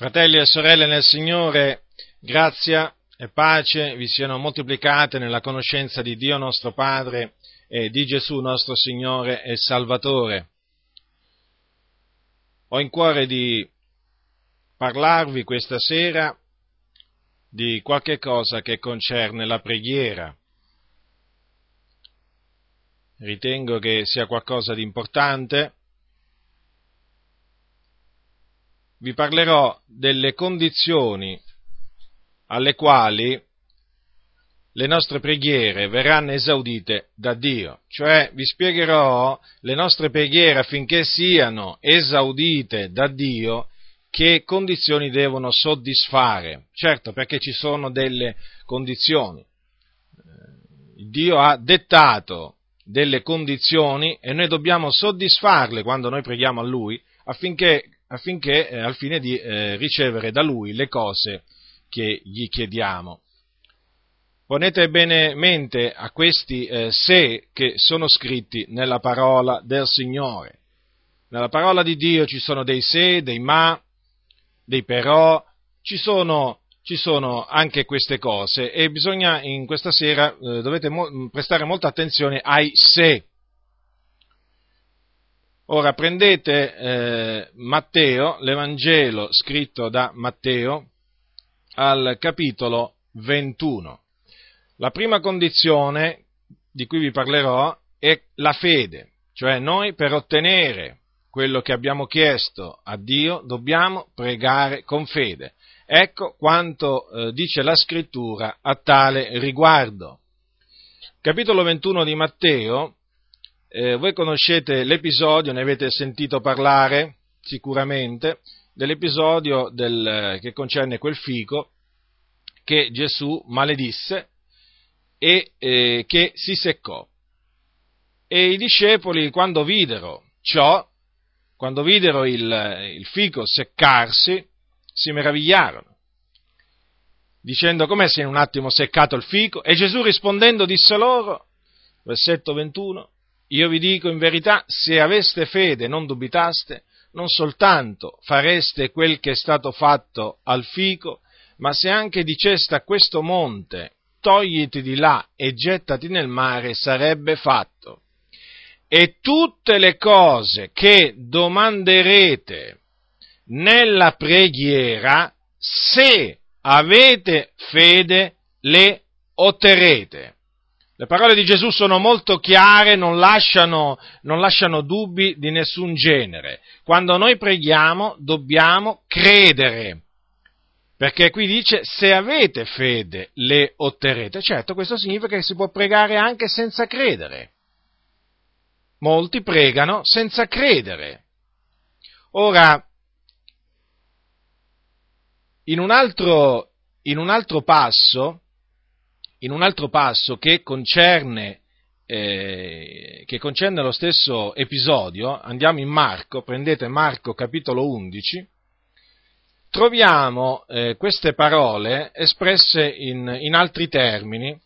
Fratelli e sorelle nel Signore, grazia e pace vi siano moltiplicate nella conoscenza di Dio nostro Padre e di Gesù nostro Signore e Salvatore. Ho in cuore di parlarvi questa sera di qualche cosa che concerne la preghiera. Ritengo che sia qualcosa di importante vi parlerò delle condizioni alle quali le nostre preghiere verranno esaudite da Dio, cioè vi spiegherò le nostre preghiere affinché siano esaudite da Dio, che condizioni devono soddisfare. Certo, perché ci sono delle condizioni. Dio ha dettato delle condizioni e noi dobbiamo soddisfarle quando noi preghiamo a Lui affinché affinché, eh, al fine di eh, ricevere da Lui le cose che gli chiediamo. Ponete bene mente a questi eh, se che sono scritti nella parola del Signore. Nella parola di Dio ci sono dei se, dei ma, dei però, ci sono, ci sono anche queste cose e bisogna in questa sera, eh, dovete mo- prestare molta attenzione ai se Ora prendete eh, Matteo, l'Evangelo scritto da Matteo, al capitolo 21. La prima condizione di cui vi parlerò è la fede, cioè noi per ottenere quello che abbiamo chiesto a Dio dobbiamo pregare con fede. Ecco quanto eh, dice la scrittura a tale riguardo. Capitolo 21 di Matteo eh, voi conoscete l'episodio, ne avete sentito parlare sicuramente, dell'episodio del, che concerne quel fico che Gesù maledisse e eh, che si seccò. E i discepoli, quando videro ciò, quando videro il, il fico seccarsi, si meravigliarono, dicendo com'è se in un attimo seccato il fico? E Gesù rispondendo disse loro, versetto 21, io vi dico in verità, se aveste fede e non dubitaste, non soltanto fareste quel che è stato fatto al fico, ma se anche diceste a questo monte, togliti di là e gettati nel mare, sarebbe fatto. E tutte le cose che domanderete nella preghiera, se avete fede, le otterrete. Le parole di Gesù sono molto chiare, non lasciano, non lasciano dubbi di nessun genere. Quando noi preghiamo dobbiamo credere, perché qui dice se avete fede le otterrete. Certo, questo significa che si può pregare anche senza credere. Molti pregano senza credere. Ora, in un altro, in un altro passo, in un altro passo che concerne, eh, che concerne lo stesso episodio, andiamo in Marco, prendete Marco capitolo 11, troviamo eh, queste parole espresse in, in altri termini,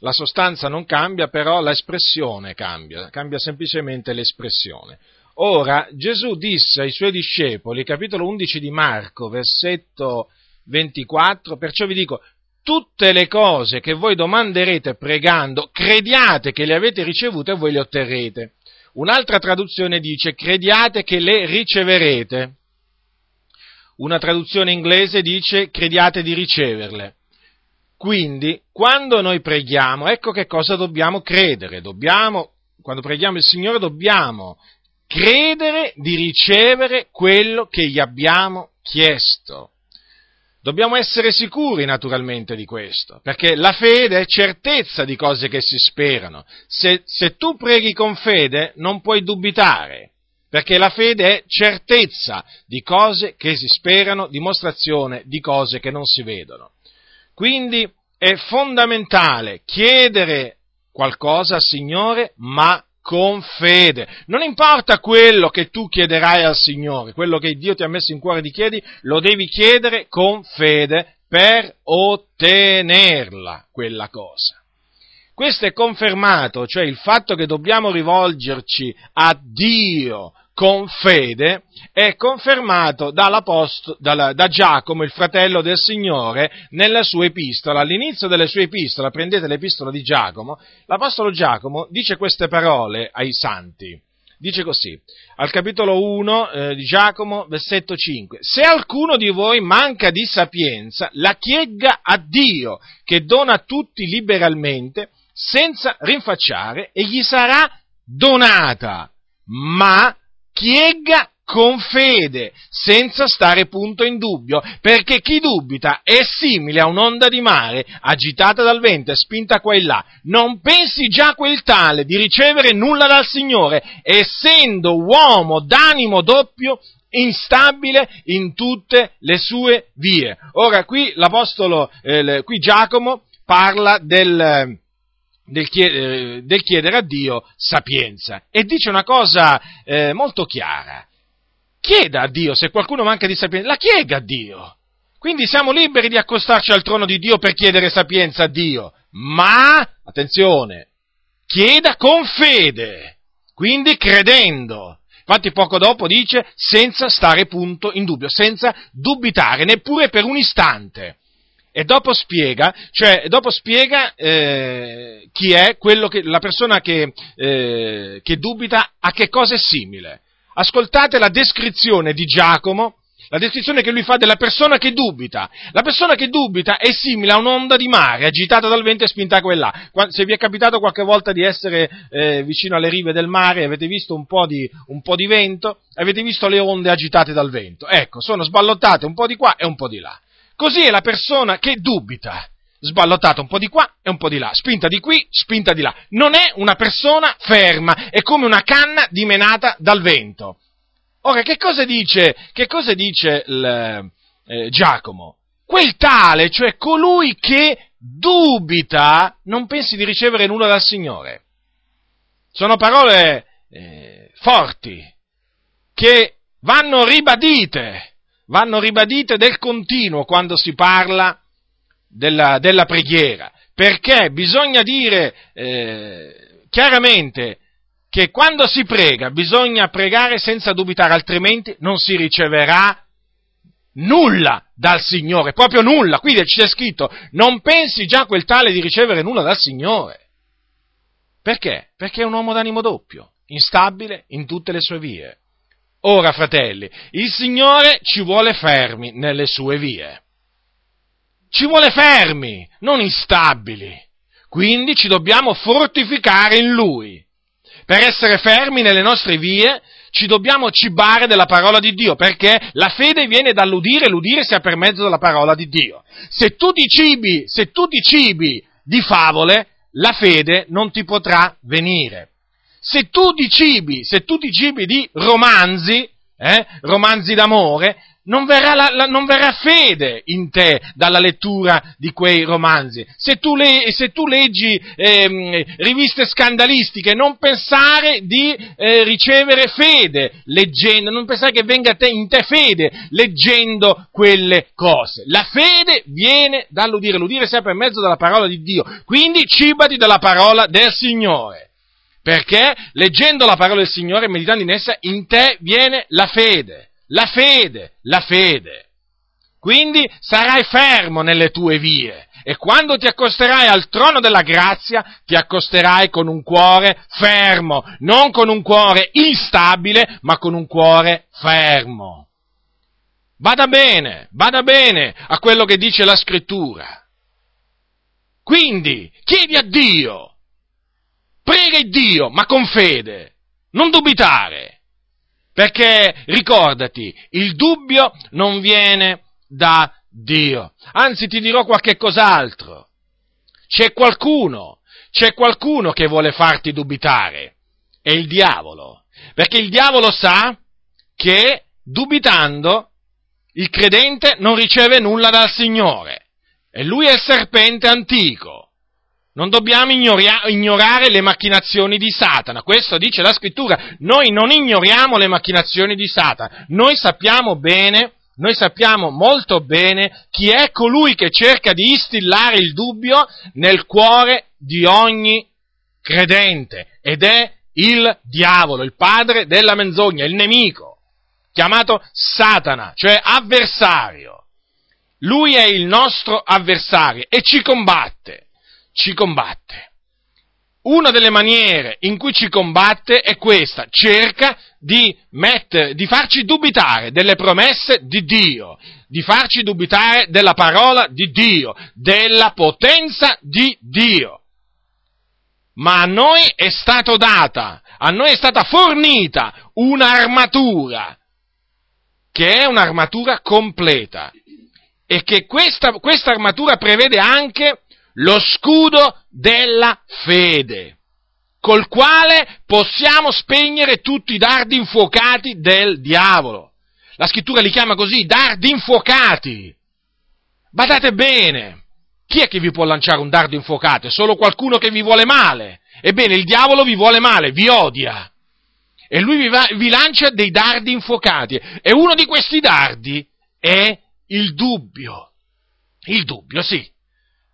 la sostanza non cambia, però l'espressione cambia, cambia semplicemente l'espressione. Ora Gesù disse ai suoi discepoli, capitolo 11 di Marco, versetto 24, perciò vi dico, tutte le cose che voi domanderete pregando, crediate che le avete ricevute e voi le otterrete. Un'altra traduzione dice crediate che le riceverete. Una traduzione inglese dice crediate di riceverle. Quindi, quando noi preghiamo, ecco che cosa dobbiamo credere. Dobbiamo, quando preghiamo il Signore, dobbiamo credere di ricevere quello che gli abbiamo chiesto. Dobbiamo essere sicuri naturalmente di questo, perché la fede è certezza di cose che si sperano. Se, se, tu preghi con fede non puoi dubitare, perché la fede è certezza di cose che si sperano, dimostrazione di cose che non si vedono. Quindi è fondamentale chiedere qualcosa al Signore, ma con fede. Non importa quello che tu chiederai al Signore, quello che Dio ti ha messo in cuore di chiedi, lo devi chiedere con fede per ottenerla quella cosa. Questo è confermato, cioè il fatto che dobbiamo rivolgerci a Dio con fede è confermato da Giacomo, il fratello del Signore, nella sua epistola. All'inizio delle sue epistole, prendete l'epistola di Giacomo, l'Apostolo Giacomo dice queste parole ai santi. Dice così, al capitolo 1 eh, di Giacomo, versetto 5, Se alcuno di voi manca di sapienza, la chiegga a Dio, che dona a tutti liberalmente, senza rinfacciare, e gli sarà donata, ma chiegga con fede, senza stare punto in dubbio, perché chi dubita è simile a un'onda di mare agitata dal vento e spinta qua e là. Non pensi già quel tale di ricevere nulla dal Signore, essendo uomo d'animo doppio, instabile in tutte le sue vie. Ora qui l'Apostolo, eh, qui Giacomo parla del, del chiedere, del chiedere, a Dio sapienza e dice una cosa eh, molto chiara chieda a Dio, se qualcuno manca di sapienza, la chiega a Dio. Quindi siamo liberi di accostarci al trono di Dio per chiedere sapienza a Dio, ma, attenzione, chieda con fede, quindi credendo. Infatti poco dopo dice senza stare punto in dubbio, senza dubitare neppure per un istante. E dopo spiega, cioè, dopo spiega eh, chi è che, la persona che, eh, che dubita a che cosa è simile ascoltate la descrizione di Giacomo, la descrizione che lui fa della persona che dubita. La persona che dubita è simile a un'onda di mare agitata dal vento e spinta qua e là. Se vi è capitato qualche volta di essere eh, vicino alle rive del mare avete visto un po, di, un po' di vento, avete visto le onde agitate dal vento. Ecco, sono sballottate un po' di qua e un po' di là. Così è la persona che dubita sballottata un po' di qua e un po' di là, spinta di qui, spinta di là. Non è una persona ferma, è come una canna dimenata dal vento. Ora, che cosa dice, che cosa dice il, eh, Giacomo? Quel tale, cioè colui che dubita, non pensi di ricevere nulla dal Signore. Sono parole eh, forti, che vanno ribadite, vanno ribadite del continuo quando si parla della, della preghiera, perché bisogna dire eh, chiaramente che quando si prega bisogna pregare senza dubitare, altrimenti non si riceverà nulla dal Signore, proprio nulla. Qui c'è scritto, non pensi già quel tale di ricevere nulla dal Signore. Perché? Perché è un uomo d'animo doppio, instabile in tutte le sue vie. Ora, fratelli, il Signore ci vuole fermi nelle sue vie ci vuole fermi, non instabili. Quindi ci dobbiamo fortificare in Lui. Per essere fermi nelle nostre vie ci dobbiamo cibare della parola di Dio, perché la fede viene dall'udire e l'udire sia per mezzo della parola di Dio. Se tu ti cibi, se tu ti cibi di favole, la fede non ti potrà venire. Se tu ti cibi, se tu ti cibi di romanzi, eh, romanzi d'amore, non verrà, la, la, non verrà, fede in te dalla lettura di quei romanzi. Se tu, le, se tu leggi eh, riviste scandalistiche, non pensare di eh, ricevere fede leggendo, non pensare che venga te, in te fede leggendo quelle cose. La fede viene dall'udire, l'udire sempre per mezzo della parola di Dio. Quindi cibati della parola del Signore. Perché leggendo la parola del Signore e meditando in essa, in te viene la fede la fede, la fede. Quindi sarai fermo nelle tue vie e quando ti accosterai al trono della grazia ti accosterai con un cuore fermo, non con un cuore instabile, ma con un cuore fermo. Vada bene, vada bene a quello che dice la scrittura. Quindi chiedi a Dio, prega il Dio, ma con fede, non dubitare. Perché ricordati, il dubbio non viene da Dio. Anzi, ti dirò qualche cos'altro. C'è qualcuno, c'è qualcuno che vuole farti dubitare. È il diavolo. Perché il diavolo sa che dubitando il credente non riceve nulla dal Signore. E lui è il serpente antico. Non dobbiamo ignorare le macchinazioni di Satana, questo dice la scrittura. Noi non ignoriamo le macchinazioni di Satana, noi sappiamo bene, noi sappiamo molto bene chi è colui che cerca di instillare il dubbio nel cuore di ogni credente ed è il diavolo, il padre della menzogna, il nemico, chiamato Satana, cioè avversario. Lui è il nostro avversario e ci combatte, ci combatte. Una delle maniere in cui ci combatte è questa, cerca di, mettere, di farci dubitare delle promesse di Dio, di farci dubitare della parola di Dio, della potenza di Dio. Ma a noi è stata data, a noi è stata fornita un'armatura, che è un'armatura completa, e che questa, questa armatura prevede anche lo scudo della fede, col quale possiamo spegnere tutti i dardi infuocati del diavolo. La scrittura li chiama così, dardi infuocati. Badate bene, chi è che vi può lanciare un dardo infuocato? È solo qualcuno che vi vuole male. Ebbene, il diavolo vi vuole male, vi odia. E lui vi, va, vi lancia dei dardi infuocati. E uno di questi dardi è il dubbio. Il dubbio, sì.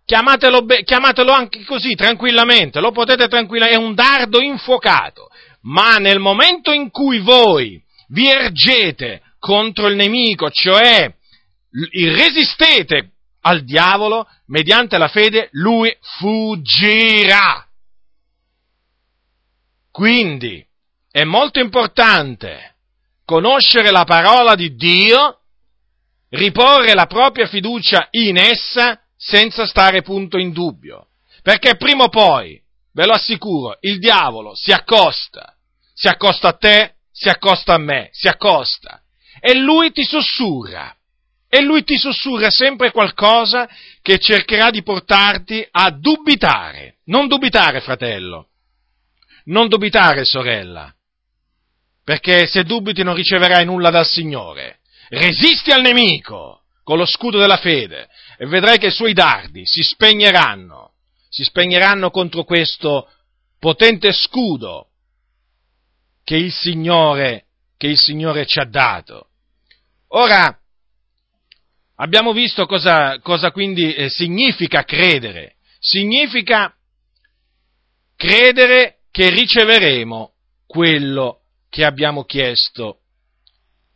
Chiamatelo, chiamatelo anche così, tranquillamente, lo potete tranquillamente, è un dardo infuocato. Ma nel momento in cui voi vi ergete contro il nemico, cioè resistete al diavolo, mediante la fede, lui fuggirà. Quindi è molto importante conoscere la parola di Dio, riporre la propria fiducia in essa senza stare punto in dubbio. Perché prima o poi, ve lo assicuro, il diavolo si accosta, si accosta a te, si accosta a me, si accosta, e lui ti sussurra, e lui ti sussurra sempre qualcosa che cercherà di portarti a dubitare. Non dubitare, fratello, non dubitare, sorella, perché se dubiti non riceverai nulla dal Signore. Resisti al nemico con lo scudo della fede e vedrai che i suoi dardi si spegneranno, si spegneranno contro questo potente scudo che il Signore, che il Signore ci ha dato. Ora, abbiamo visto cosa, cosa quindi eh, significa credere. Significa credere che riceveremo quello che abbiamo chiesto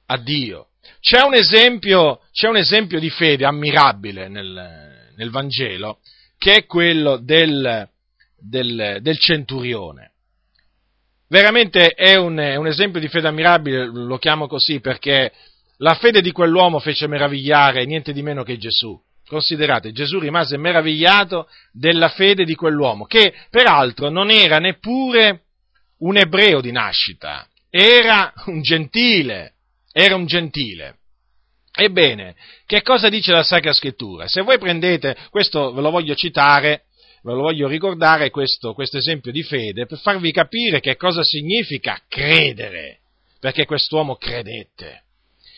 a Dio. C'è un esempio, c'è un esempio di fede ammirabile nel, nel, Vangelo, che è quello del, del, del centurione. Veramente è un, un, esempio di fede ammirabile, lo chiamo così perché la fede di quell'uomo fece meravigliare niente di meno che Gesù. Considerate, Gesù rimase meravigliato della fede di quell'uomo, che peraltro non era neppure un ebreo di nascita, era un gentile, era un gentile. Ebbene, che cosa dice la Sacra Scrittura? Se voi prendete, questo ve lo voglio citare, ve lo voglio ricordare, questo, esempio di fede, per farvi capire che cosa significa credere, perché quest'uomo credette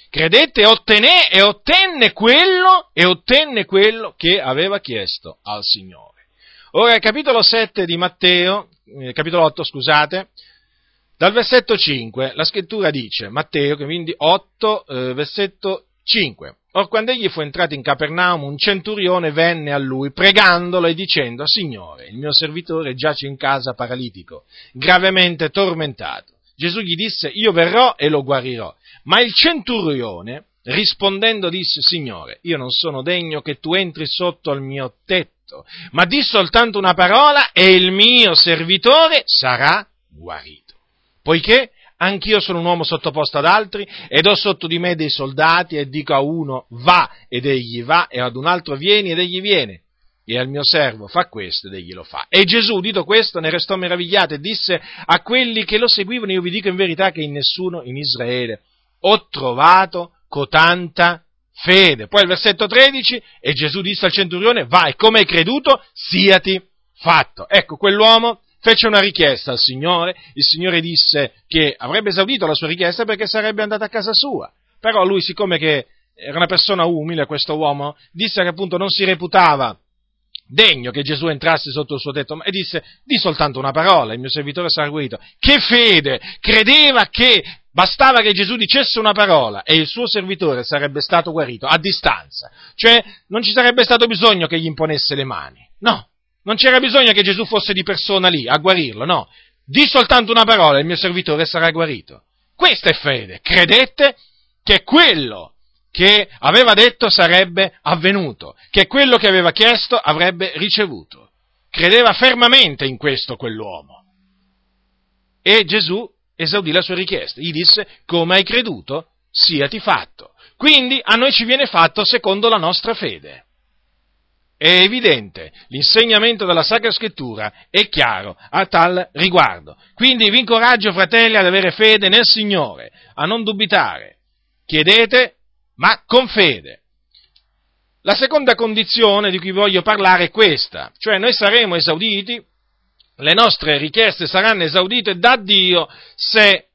credette ottenne, e ottenne quello, e ottenne quello che aveva chiesto al Signore. Ora, capitolo 7 di Matteo, eh, capitolo 8, scusate, dal versetto 5, la scrittura dice, Matteo, quindi 8, eh, versetto 5. Or quando egli fu entrato in Capernaum, un centurione venne a lui pregandolo e dicendo, Signore, il mio servitore giace in casa paralitico, gravemente tormentato. Gesù gli disse, io verrò e lo guarirò. Ma il centurione, rispondendo, disse, Signore, io non sono degno che tu entri sotto al mio tetto, ma di soltanto una parola e il mio servitore sarà guarito. Poiché anch'io sono un uomo sottoposto ad altri ed ho sotto di me dei soldati e dico a uno va ed egli va e ad un altro vieni ed egli viene e al mio servo fa questo ed egli lo fa. E Gesù, udito questo, ne restò meravigliato e disse a quelli che lo seguivano, io vi dico in verità che in nessuno in Israele ho trovato cotanta fede. Poi il versetto 13, e Gesù disse al centurione, vai, come hai creduto, siati fatto. Ecco, quell'uomo fece una richiesta al Signore, il Signore disse che avrebbe esaudito la sua richiesta perché sarebbe andato a casa sua. Però lui, siccome che era una persona umile, questo uomo, disse che appunto non si reputava degno che Gesù entrasse sotto il suo tetto e disse di soltanto una parola, il mio servitore sarà guarito. Che fede! Credeva che bastava che Gesù dicesse una parola e il suo servitore sarebbe stato guarito a distanza. Cioè non ci sarebbe stato bisogno che gli imponesse le mani. No, non c'era bisogno che Gesù fosse di persona lì a guarirlo, no. di soltanto una parola e il mio servitore sarà guarito. Questa è fede. Credette che quello che aveva detto sarebbe avvenuto, che quello che aveva chiesto avrebbe ricevuto. Credeva fermamente in questo quell'uomo. E Gesù esaudì la sua richiesta. Gli disse, come hai creduto, siati fatto. Quindi a noi ci viene fatto secondo la nostra fede. È evidente, l'insegnamento della Sacra Scrittura è chiaro a tal riguardo. Quindi vi incoraggio, fratelli, ad avere fede nel Signore, a non dubitare. Chiedete, ma con fede. La seconda condizione di cui voglio parlare è questa, cioè noi saremo esauditi, le nostre richieste saranno esaudite da Dio se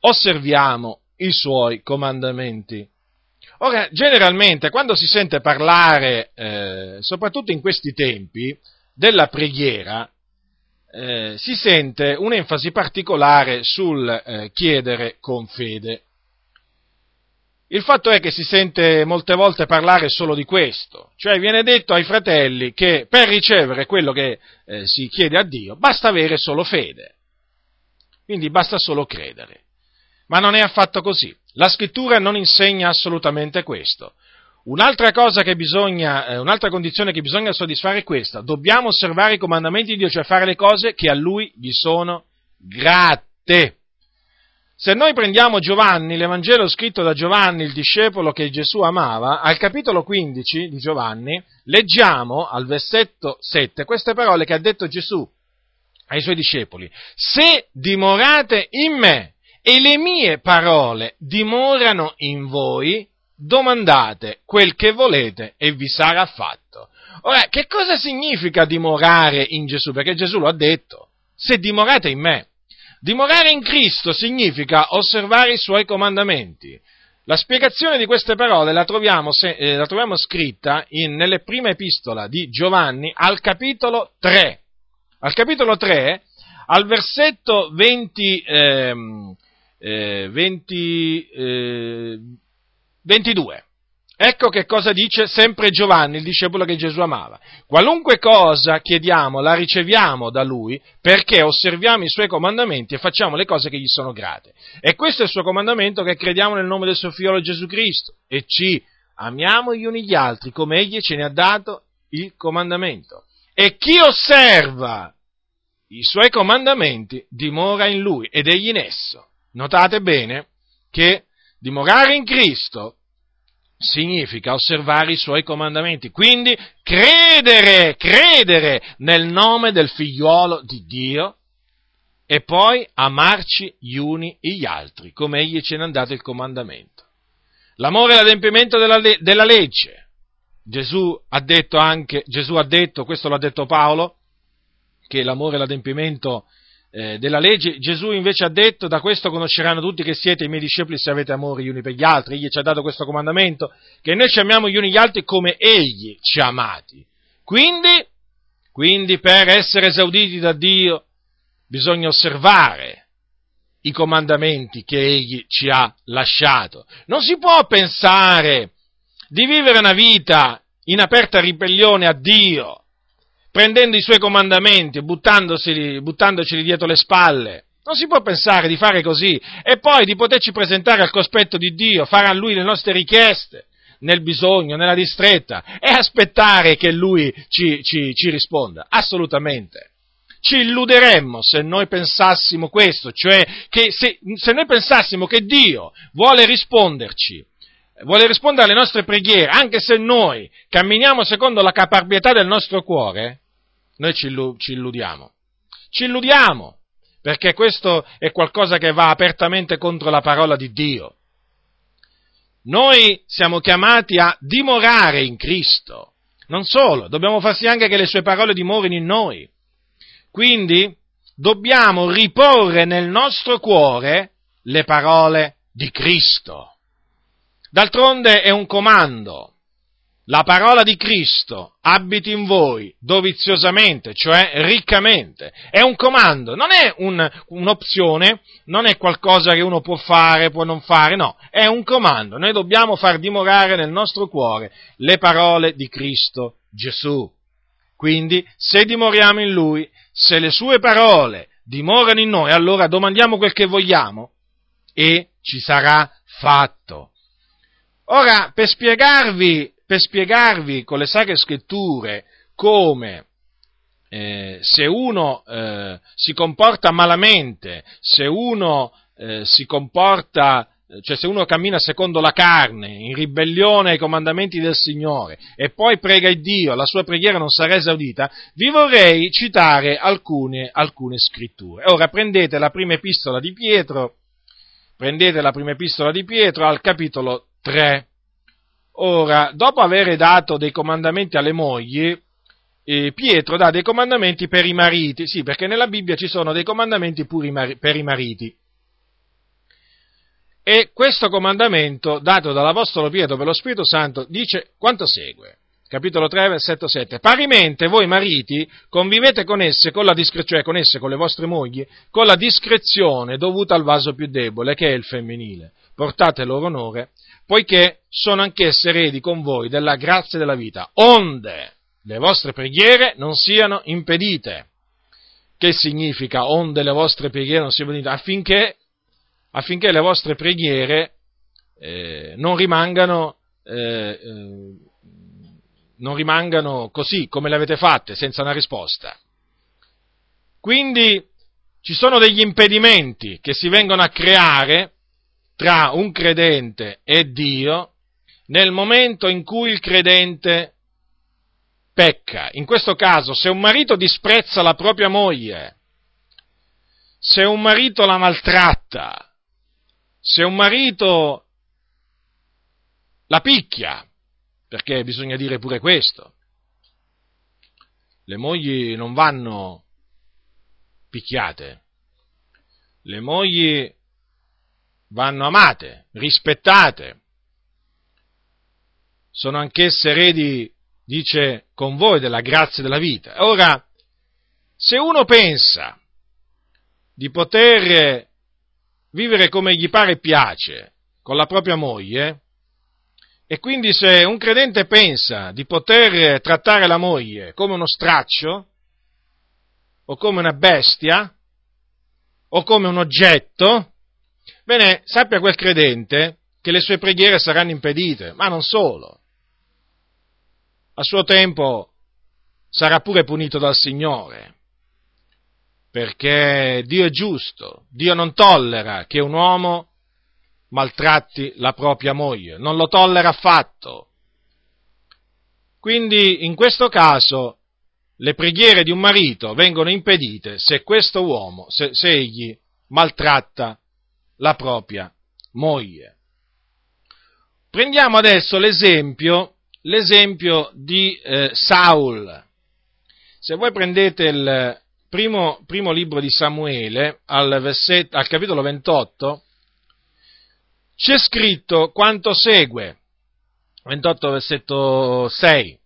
osserviamo i suoi comandamenti. Ora, generalmente, quando si sente parlare, eh, soprattutto in questi tempi, della preghiera, eh, si sente un'enfasi particolare sul eh, chiedere con fede. Il fatto è che si sente molte volte parlare solo di questo, cioè viene detto ai fratelli che per ricevere quello che eh, si chiede a Dio basta avere solo fede, quindi basta solo credere. Ma non è affatto così. La scrittura non insegna assolutamente questo. Un'altra che bisogna, eh, un'altra condizione che bisogna soddisfare è questa. Dobbiamo osservare i comandamenti di Dio, cioè fare le cose che a Lui gli sono grate. Se noi prendiamo Giovanni, l'Evangelo scritto da Giovanni, il discepolo che Gesù amava, al capitolo 15 di Giovanni, leggiamo al versetto 7 queste parole che ha detto Gesù ai suoi discepoli. Se dimorate in me e le mie parole dimorano in voi, domandate quel che volete e vi sarà fatto. Ora, che cosa significa dimorare in Gesù? Perché Gesù lo ha detto, se dimorate in me. Dimorare in Cristo significa osservare i suoi comandamenti. La spiegazione di queste parole la troviamo, eh, la troviamo scritta in, nelle prime epistola di Giovanni al capitolo 3. Al capitolo 3, al versetto 20, ehm, eh, 20, eh, 22. Ecco che cosa dice sempre Giovanni, il discepolo che Gesù amava. Qualunque cosa chiediamo la riceviamo da lui perché osserviamo i suoi comandamenti e facciamo le cose che gli sono grate. E questo è il suo comandamento che crediamo nel nome del suo figlio Gesù Cristo e ci amiamo gli uni gli altri come egli ce ne ha dato il comandamento. E chi osserva i suoi comandamenti dimora in lui ed egli in esso. Notate bene che dimorare in Cristo significa osservare i suoi comandamenti, quindi credere, credere nel nome del figliuolo di Dio e poi amarci gli uni gli altri, come egli ce ne ha dato il comandamento. L'amore è l'adempimento della, della legge. Gesù ha detto anche, Gesù ha detto, questo l'ha detto Paolo, che l'amore è l'adempimento eh, della legge, Gesù invece ha detto, da questo conosceranno tutti che siete i miei discepoli se avete amore gli uni per gli altri, egli ci ha dato questo comandamento, che noi ci amiamo gli uni gli altri come egli ci ha amati. Quindi, quindi per essere esauditi da Dio bisogna osservare i comandamenti che egli ci ha lasciato. Non si può pensare di vivere una vita in aperta ribellione a Dio, prendendo i suoi comandamenti, buttandoceli dietro le spalle. Non si può pensare di fare così e poi di poterci presentare al cospetto di Dio, fare a Lui le nostre richieste nel bisogno, nella distretta e aspettare che Lui ci, ci, ci risponda. Assolutamente. Ci illuderemmo se noi pensassimo questo, cioè che se, se noi pensassimo che Dio vuole risponderci vuole rispondere alle nostre preghiere, anche se noi camminiamo secondo la caparbietà del nostro cuore, noi ci, illudiamo. Ci illudiamo, perché questo è qualcosa che va apertamente contro la parola di Dio. Noi siamo chiamati a dimorare in Cristo. Non solo, dobbiamo far sì anche che le sue parole dimorino in noi. Quindi dobbiamo riporre nel nostro cuore le parole di Cristo. D'altronde è un comando la parola di Cristo abiti in voi doviziosamente, cioè riccamente. È un comando, non è un, un'opzione, non è qualcosa che uno può fare, può non fare, no, è un comando. Noi dobbiamo far dimorare nel nostro cuore le parole di Cristo Gesù. Quindi, se dimoriamo in Lui, se le sue parole dimorano in noi, allora domandiamo quel che vogliamo e ci sarà fatto. Ora, per spiegarvi, per spiegarvi con le sacre scritture come eh, se uno eh, si comporta malamente, se uno eh, si comporta, cioè se uno cammina secondo la carne, in ribellione ai comandamenti del Signore, e poi prega il Dio, la sua preghiera non sarà esaudita, vi vorrei citare alcune, alcune scritture. Ora prendete la prima epistola di Pietro, prendete la prima epistola di Pietro al capitolo 3. Ora, dopo aver dato dei comandamenti alle mogli, eh, Pietro dà dei comandamenti per i mariti, sì, perché nella Bibbia ci sono dei comandamenti pure per i mariti. E questo comandamento, dato dall'Apostolo Pietro per lo Spirito Santo, dice quanto segue. Capitolo 3, versetto 7. Parimente voi mariti convivete con esse, con la discrezione, cioè con esse, con le vostre mogli, con la discrezione dovuta al vaso più debole, che è il femminile. Portate loro onore, poiché sono anch'esse eredi con voi della grazia della vita, onde le vostre preghiere non siano impedite. Che significa onde le vostre preghiere non siano impedite? Affinché, affinché le vostre preghiere eh, non, rimangano, eh, eh, non rimangano così come le avete fatte, senza una risposta. Quindi ci sono degli impedimenti che si vengono a creare tra un credente e Dio nel momento in cui il credente pecca. In questo caso, se un marito disprezza la propria moglie, se un marito la maltratta, se un marito la picchia, perché bisogna dire pure questo, le mogli non vanno picchiate, le mogli vanno amate, rispettate, sono anch'esse eredi, dice, con voi della grazia della vita. Ora, se uno pensa di poter vivere come gli pare e piace con la propria moglie, e quindi se un credente pensa di poter trattare la moglie come uno straccio, o come una bestia, o come un oggetto, Bene, sappia quel credente che le sue preghiere saranno impedite, ma non solo. A suo tempo sarà pure punito dal Signore, perché Dio è giusto, Dio non tollera che un uomo maltratti la propria moglie, non lo tollera affatto. Quindi in questo caso le preghiere di un marito vengono impedite se questo uomo, se, se egli maltratta la propria moglie. Prendiamo adesso l'esempio, l'esempio di eh, Saul. Se voi prendete il primo, primo libro di Samuele, al, versetto, al capitolo 28, c'è scritto quanto segue. 28 versetto 6.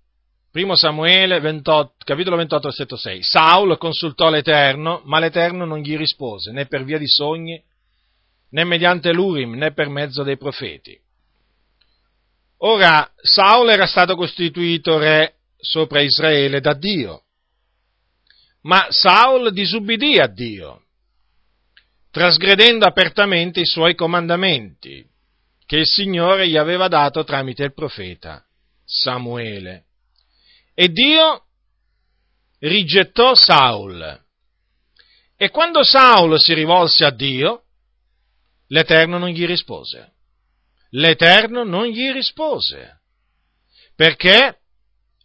Primo Samuele 28, capitolo 28 versetto 6. Saul consultò l'Eterno, ma l'Eterno non gli rispose, né per via di sogni, né mediante l'Urim né per mezzo dei profeti. Ora, Saul era stato costituito re sopra Israele da Dio, ma Saul disubbidì a Dio, trasgredendo apertamente i suoi comandamenti, che il Signore gli aveva dato tramite il profeta Samuele. E Dio rigettò Saul. E quando Saul si rivolse a Dio, l'Eterno non gli rispose. L'Eterno non gli rispose. Perché?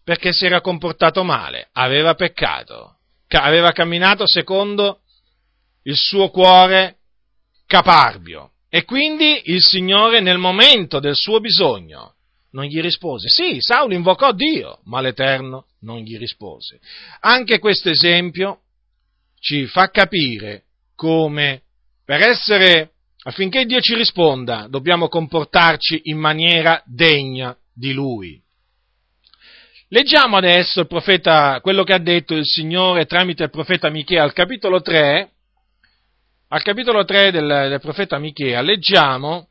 Perché si era comportato male, aveva peccato, aveva camminato secondo il suo cuore caparbio. E quindi il Signore nel momento del suo bisogno non gli rispose. Sì, Saulo invocò Dio, ma l'Eterno non gli rispose. Anche questo esempio ci fa capire come per essere Affinché Dio ci risponda, dobbiamo comportarci in maniera degna di Lui. Leggiamo adesso profeta, quello che ha detto il Signore tramite il profeta Michea al capitolo 3, al capitolo 3 del, del profeta Michea, leggiamo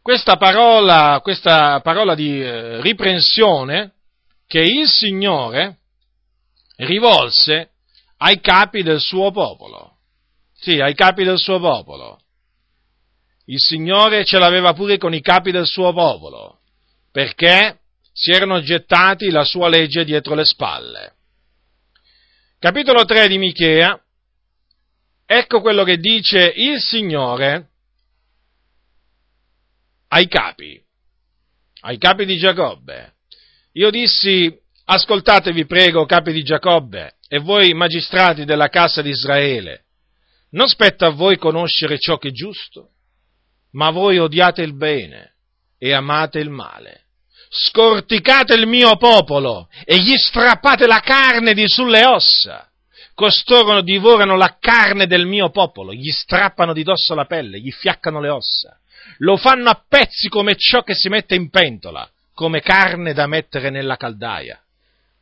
questa parola, questa parola di eh, riprensione che il Signore rivolse ai capi del suo popolo. Sì, ai capi del suo popolo. Il Signore ce l'aveva pure con i capi del suo popolo, perché si erano gettati la sua legge dietro le spalle. Capitolo 3 di Michea, ecco quello che dice il Signore ai capi, ai capi di Giacobbe. Io dissi, ascoltatevi prego, capi di Giacobbe, e voi magistrati della casa di Israele, non spetta a voi conoscere ciò che è giusto, ma voi odiate il bene e amate il male. Scorticate il mio popolo e gli strappate la carne di sulle ossa. Costoro divorano la carne del mio popolo, gli strappano di dosso la pelle, gli fiaccano le ossa. Lo fanno a pezzi come ciò che si mette in pentola, come carne da mettere nella caldaia.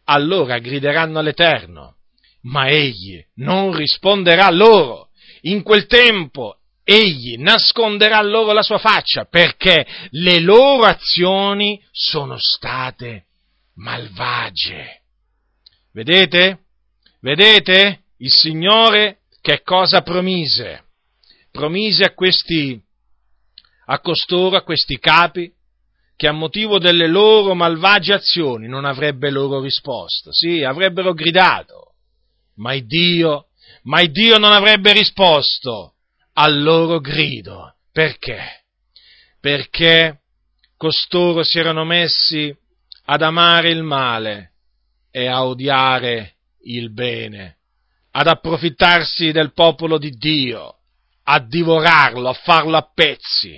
Allora grideranno all'Eterno, ma egli non risponderà loro. In quel tempo egli nasconderà loro la sua faccia perché le loro azioni sono state malvagie. Vedete? Vedete? Il Signore che cosa promise? Promise a questi, a costoro, a questi capi, che a motivo delle loro malvagie azioni non avrebbe loro risposto. Sì, avrebbero gridato, ma Dio, ma il Dio non avrebbe risposto al loro grido. Perché? Perché costoro si erano messi ad amare il male e a odiare il bene, ad approfittarsi del popolo di Dio, a divorarlo, a farlo a pezzi,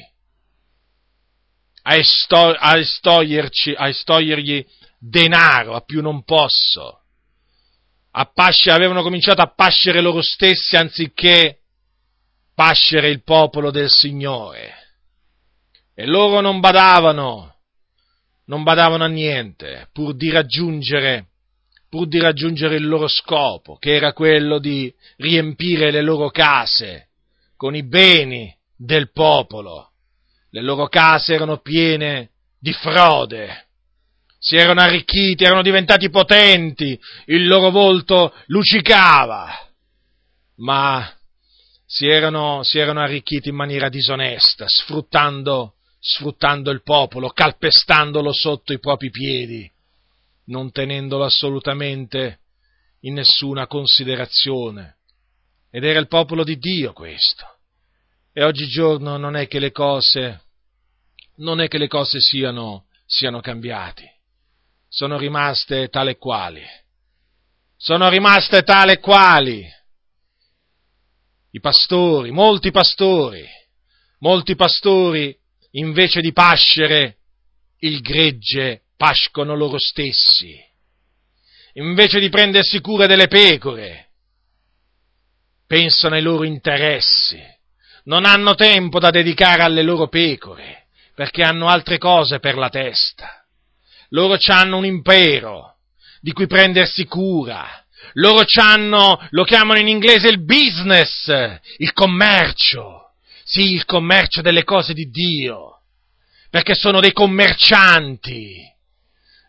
a, esto- a, estoglierci, a estogliergli denaro a più non posso. A pascere, avevano cominciato a pascere loro stessi anziché pascere il popolo del Signore. E loro non badavano, non badavano a niente, pur di raggiungere, pur di raggiungere il loro scopo, che era quello di riempire le loro case con i beni del popolo. Le loro case erano piene di frode, si erano arricchiti, erano diventati potenti, il loro volto lucicava, ma si erano, si erano arricchiti in maniera disonesta, sfruttando, sfruttando il popolo, calpestandolo sotto i propri piedi, non tenendolo assolutamente in nessuna considerazione. Ed era il popolo di Dio questo. E oggigiorno non è che le cose, non è che le cose siano, siano cambiate, sono rimaste tale quali. Sono rimaste tale quali i pastori, molti pastori, molti pastori, invece di pascere il gregge, pascono loro stessi. Invece di prendersi cura delle pecore, pensano ai loro interessi. Non hanno tempo da dedicare alle loro pecore, perché hanno altre cose per la testa. Loro hanno un impero di cui prendersi cura, loro hanno, lo chiamano in inglese il business, il commercio. Sì, il commercio delle cose di Dio. Perché sono dei commercianti.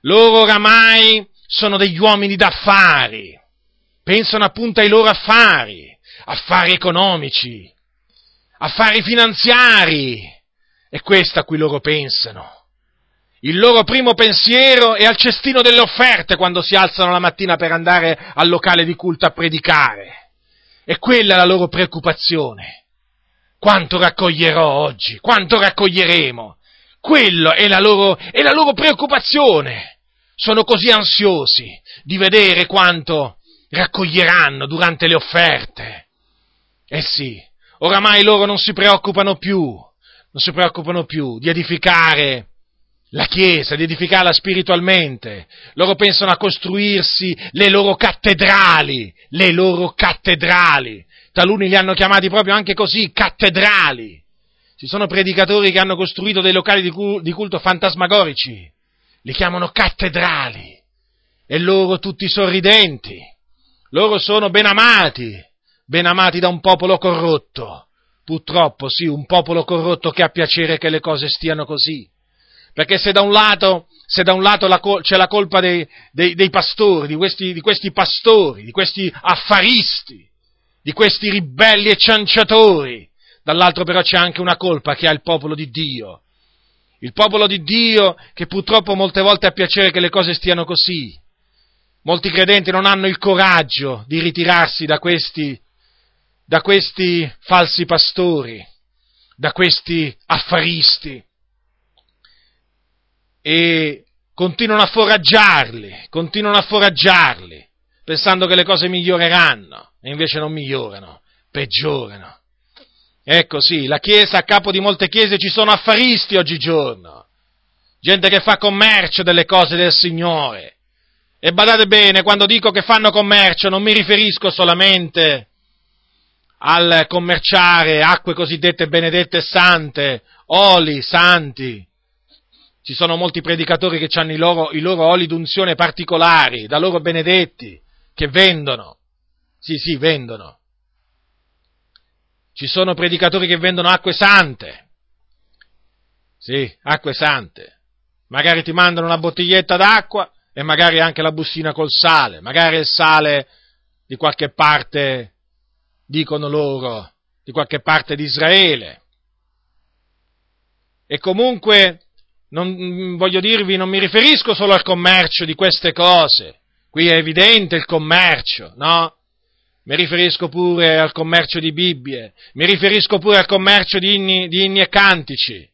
Loro oramai sono degli uomini d'affari. Pensano appunto ai loro affari, affari economici, affari finanziari. È questo a cui loro pensano. Il loro primo pensiero è al cestino delle offerte quando si alzano la mattina per andare al locale di culto a predicare. E quella è la loro preoccupazione. Quanto raccoglierò oggi? Quanto raccoglieremo? Quello è la loro, è la loro preoccupazione. Sono così ansiosi di vedere quanto raccoglieranno durante le offerte. Eh sì, oramai loro non si preoccupano più, non si preoccupano più di edificare la Chiesa, di edificarla spiritualmente. Loro pensano a costruirsi le loro cattedrali, le loro cattedrali. Taluni li hanno chiamati proprio anche così, cattedrali. Ci sono predicatori che hanno costruito dei locali di culto fantasmagorici, li chiamano cattedrali. E loro tutti sorridenti. Loro sono ben amati, ben amati da un popolo corrotto. Purtroppo sì, un popolo corrotto che ha piacere che le cose stiano così perché se da un lato da un lato la, c'è la colpa dei, dei, dei pastori, di questi, di questi pastori, di questi affaristi, di questi ribelli e cianciatori, dall'altro però c'è anche una colpa che ha il popolo di Dio. Il popolo di Dio che purtroppo molte volte ha piacere che le cose stiano così. Molti credenti non hanno il coraggio di ritirarsi da questi, da questi falsi pastori, da questi affaristi e continuano a foraggiarli, continuano a foraggiarli, pensando che le cose miglioreranno, e invece non migliorano, peggiorano. Ecco sì, la Chiesa, a capo di molte chiese ci sono affaristi oggigiorno, gente che fa commercio delle cose del Signore. E badate bene, quando dico che fanno commercio non mi riferisco solamente al commerciare acque cosiddette benedette e sante, oli santi, ci sono molti predicatori che hanno i loro, i loro oli d'unzione particolari, da loro benedetti, che vendono. Sì, sì, vendono. Ci sono predicatori che vendono acque sante. Sì, acque sante. Magari ti mandano una bottiglietta d'acqua e magari anche la bustina col sale. Magari il sale di qualche parte, dicono loro, di qualche parte di Israele. E comunque non, mm, voglio dirvi, non mi riferisco solo al commercio di queste cose, qui è evidente il commercio, no? Mi riferisco pure al commercio di Bibbie, mi riferisco pure al commercio di inni, di inni e cantici,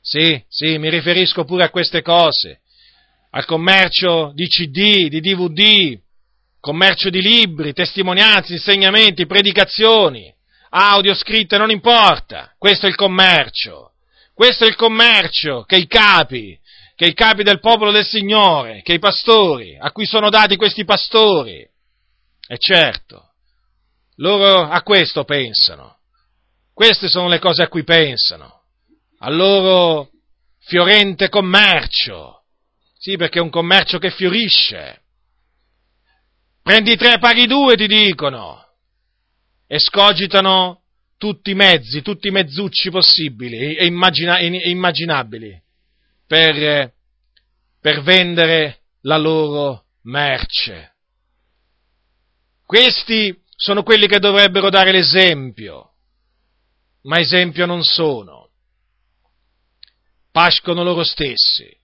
sì, sì, mi riferisco pure a queste cose, al commercio di CD, di DVD, commercio di libri, testimonianze, insegnamenti, predicazioni, audio scritte, non importa, questo è il commercio. Questo è il commercio che i capi, che i capi del popolo del Signore, che i pastori, a cui sono dati questi pastori. E certo, loro a questo pensano. Queste sono le cose a cui pensano. Al loro fiorente commercio. Sì, perché è un commercio che fiorisce. Prendi tre, paghi due, ti dicono. E scogitano tutti i mezzi, tutti i mezzucci possibili e, immagina, e immaginabili per, per vendere la loro merce. Questi sono quelli che dovrebbero dare l'esempio, ma esempio non sono. Pascono loro stessi,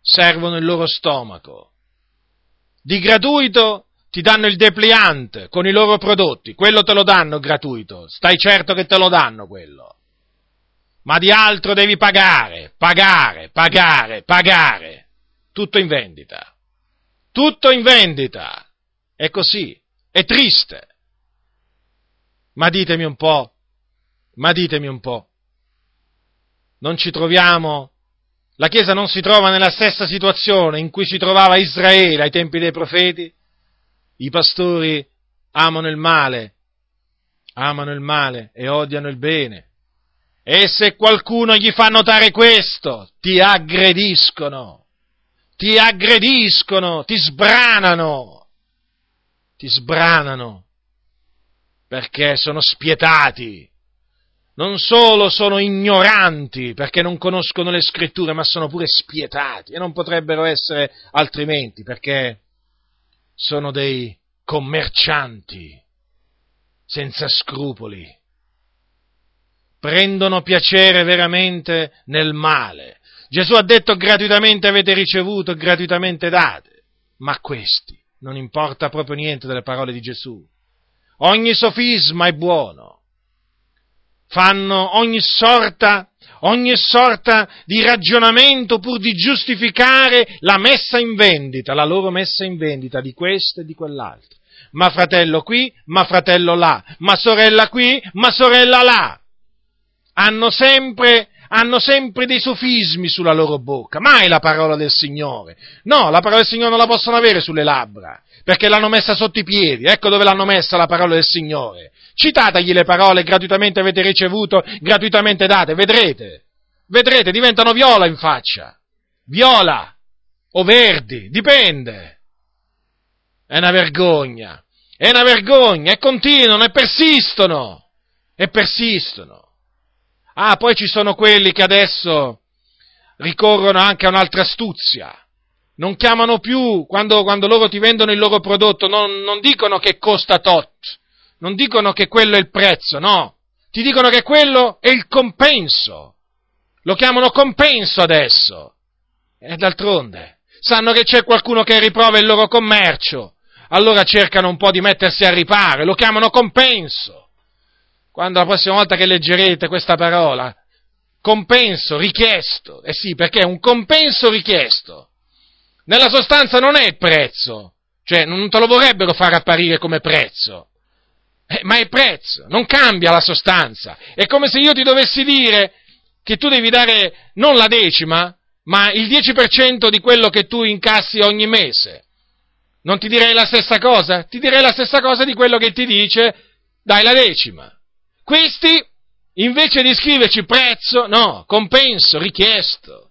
servono il loro stomaco. Di gratuito ti danno il depliant con i loro prodotti, quello te lo danno gratuito, stai certo che te lo danno quello. Ma di altro devi pagare, pagare, pagare, pagare. Tutto in vendita. Tutto in vendita. È così. È triste. Ma ditemi un po', ma ditemi un po'. Non ci troviamo la Chiesa non si trova nella stessa situazione in cui si trovava Israele ai tempi dei profeti? I pastori amano il male, amano il male e odiano il bene. E se qualcuno gli fa notare questo, ti aggrediscono, ti aggrediscono, ti sbranano, ti sbranano, perché sono spietati. Non solo sono ignoranti perché non conoscono le scritture, ma sono pure spietati e non potrebbero essere altrimenti perché sono dei commercianti senza scrupoli. Prendono piacere veramente nel male. Gesù ha detto gratuitamente avete ricevuto, gratuitamente date. Ma questi non importa proprio niente delle parole di Gesù. Ogni sofisma è buono. Fanno ogni sorta ogni sorta di ragionamento pur di giustificare la messa in vendita, la loro messa in vendita di questo e di quell'altro. Ma fratello qui, ma fratello là, ma sorella qui, ma sorella là. Hanno sempre, hanno sempre dei sofismi sulla loro bocca, mai la parola del Signore. No, la parola del Signore non la possono avere sulle labbra, perché l'hanno messa sotto i piedi. Ecco dove l'hanno messa la parola del Signore. Citategli le parole, gratuitamente avete ricevuto, gratuitamente date, vedrete. Vedrete, diventano viola in faccia. Viola o verdi, dipende. È una vergogna. È una vergogna e continuano e persistono. E persistono. Ah, poi ci sono quelli che adesso ricorrono anche a un'altra astuzia. Non chiamano più, quando, quando loro ti vendono il loro prodotto, non, non dicono che costa tot, non dicono che quello è il prezzo, no, ti dicono che quello è il compenso. Lo chiamano compenso adesso. E d'altronde, sanno che c'è qualcuno che riprova il loro commercio, allora cercano un po' di mettersi a riparo, lo chiamano compenso. Quando la prossima volta che leggerete questa parola, compenso richiesto, eh sì, perché è un compenso richiesto. Nella sostanza non è il prezzo, cioè non te lo vorrebbero far apparire come prezzo, eh, ma è prezzo, non cambia la sostanza. È come se io ti dovessi dire che tu devi dare non la decima, ma il 10% di quello che tu incassi ogni mese. Non ti direi la stessa cosa? Ti direi la stessa cosa di quello che ti dice dai la decima. Questi, invece di scriverci prezzo, no, compenso, richiesto.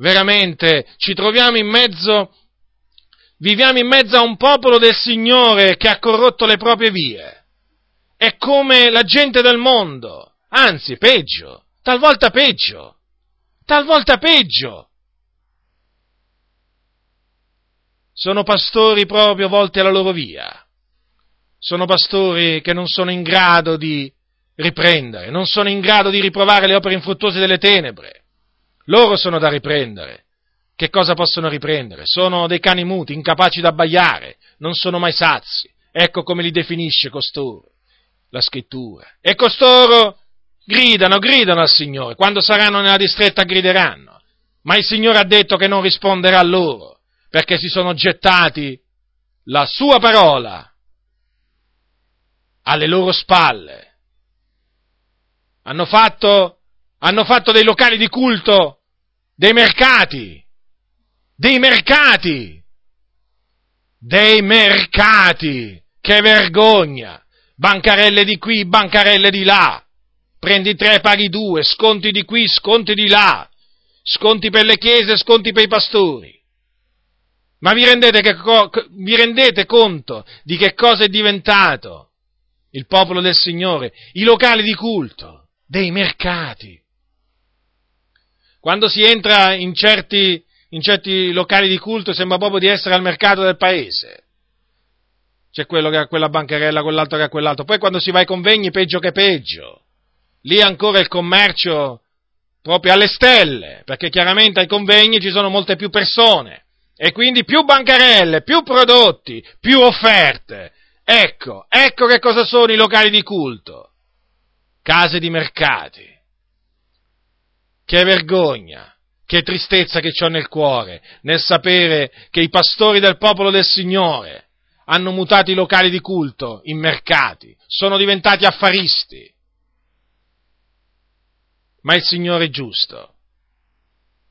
Veramente ci troviamo in mezzo Viviamo in mezzo a un popolo del Signore che ha corrotto le proprie vie. È come la gente del mondo, anzi peggio, talvolta peggio, talvolta peggio. Sono pastori proprio volti alla loro via. Sono pastori che non sono in grado di riprendere, non sono in grado di riprovare le opere infruttuose delle tenebre. Loro sono da riprendere che cosa possono riprendere? Sono dei cani muti, incapaci d'abbaiare, non sono mai sazi. Ecco come li definisce costoro, la scrittura. E costoro gridano, gridano al Signore, quando saranno nella distretta grideranno, ma il Signore ha detto che non risponderà a loro, perché si sono gettati la sua parola alle loro spalle. Hanno fatto, hanno fatto dei locali di culto, dei mercati, dei mercati, dei mercati, che vergogna, bancarelle di qui, bancarelle di là, prendi tre, paghi due, sconti di qui, sconti di là, sconti per le chiese, sconti per i pastori. Ma vi rendete, che, vi rendete conto di che cosa è diventato il popolo del Signore? I locali di culto, dei mercati. Quando si entra in certi in certi locali di culto sembra proprio di essere al mercato del paese. C'è quello che ha quella bancarella, quell'altro che ha quell'altro. Poi quando si va ai convegni, peggio che peggio. Lì ancora il commercio proprio alle stelle, perché chiaramente ai convegni ci sono molte più persone. E quindi più bancarelle, più prodotti, più offerte. Ecco, ecco che cosa sono i locali di culto. Case di mercati. Che vergogna. Che tristezza che ho nel cuore nel sapere che i pastori del popolo del Signore hanno mutato i locali di culto in mercati, sono diventati affaristi. Ma il Signore è giusto.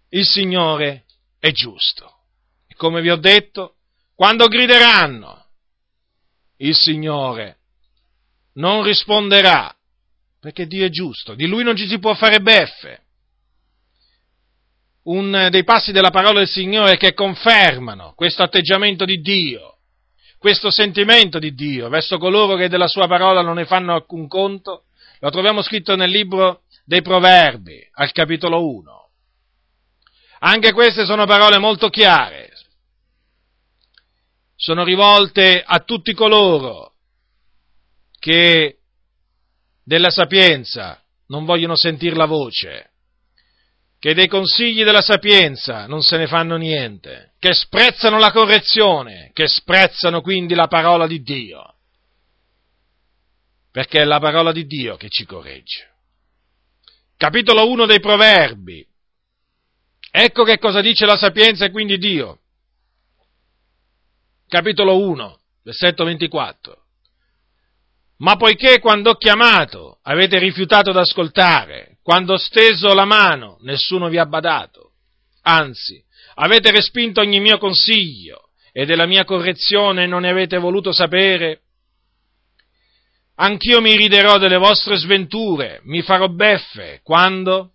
Il Signore è giusto. E come vi ho detto, quando grideranno, il Signore non risponderà, perché Dio è giusto, di Lui non ci si può fare beffe un, dei passi della parola del Signore che confermano questo atteggiamento di Dio, questo sentimento di Dio verso coloro che della sua parola non ne fanno alcun conto, lo troviamo scritto nel libro dei Proverbi, al capitolo 1. Anche queste sono parole molto chiare, sono rivolte a tutti coloro che della sapienza non vogliono sentire la voce, che dei consigli della sapienza non se ne fanno niente, che sprezzano la correzione, che sprezzano quindi la parola di Dio, perché è la parola di Dio che ci corregge. Capitolo 1 dei Proverbi. Ecco che cosa dice la sapienza e quindi Dio. Capitolo 1, versetto 24. Ma poiché quando ho chiamato avete rifiutato d'ascoltare, quando ho steso la mano nessuno vi ha badato, anzi avete respinto ogni mio consiglio e della mia correzione non ne avete voluto sapere, anch'io mi riderò delle vostre sventure, mi farò beffe quando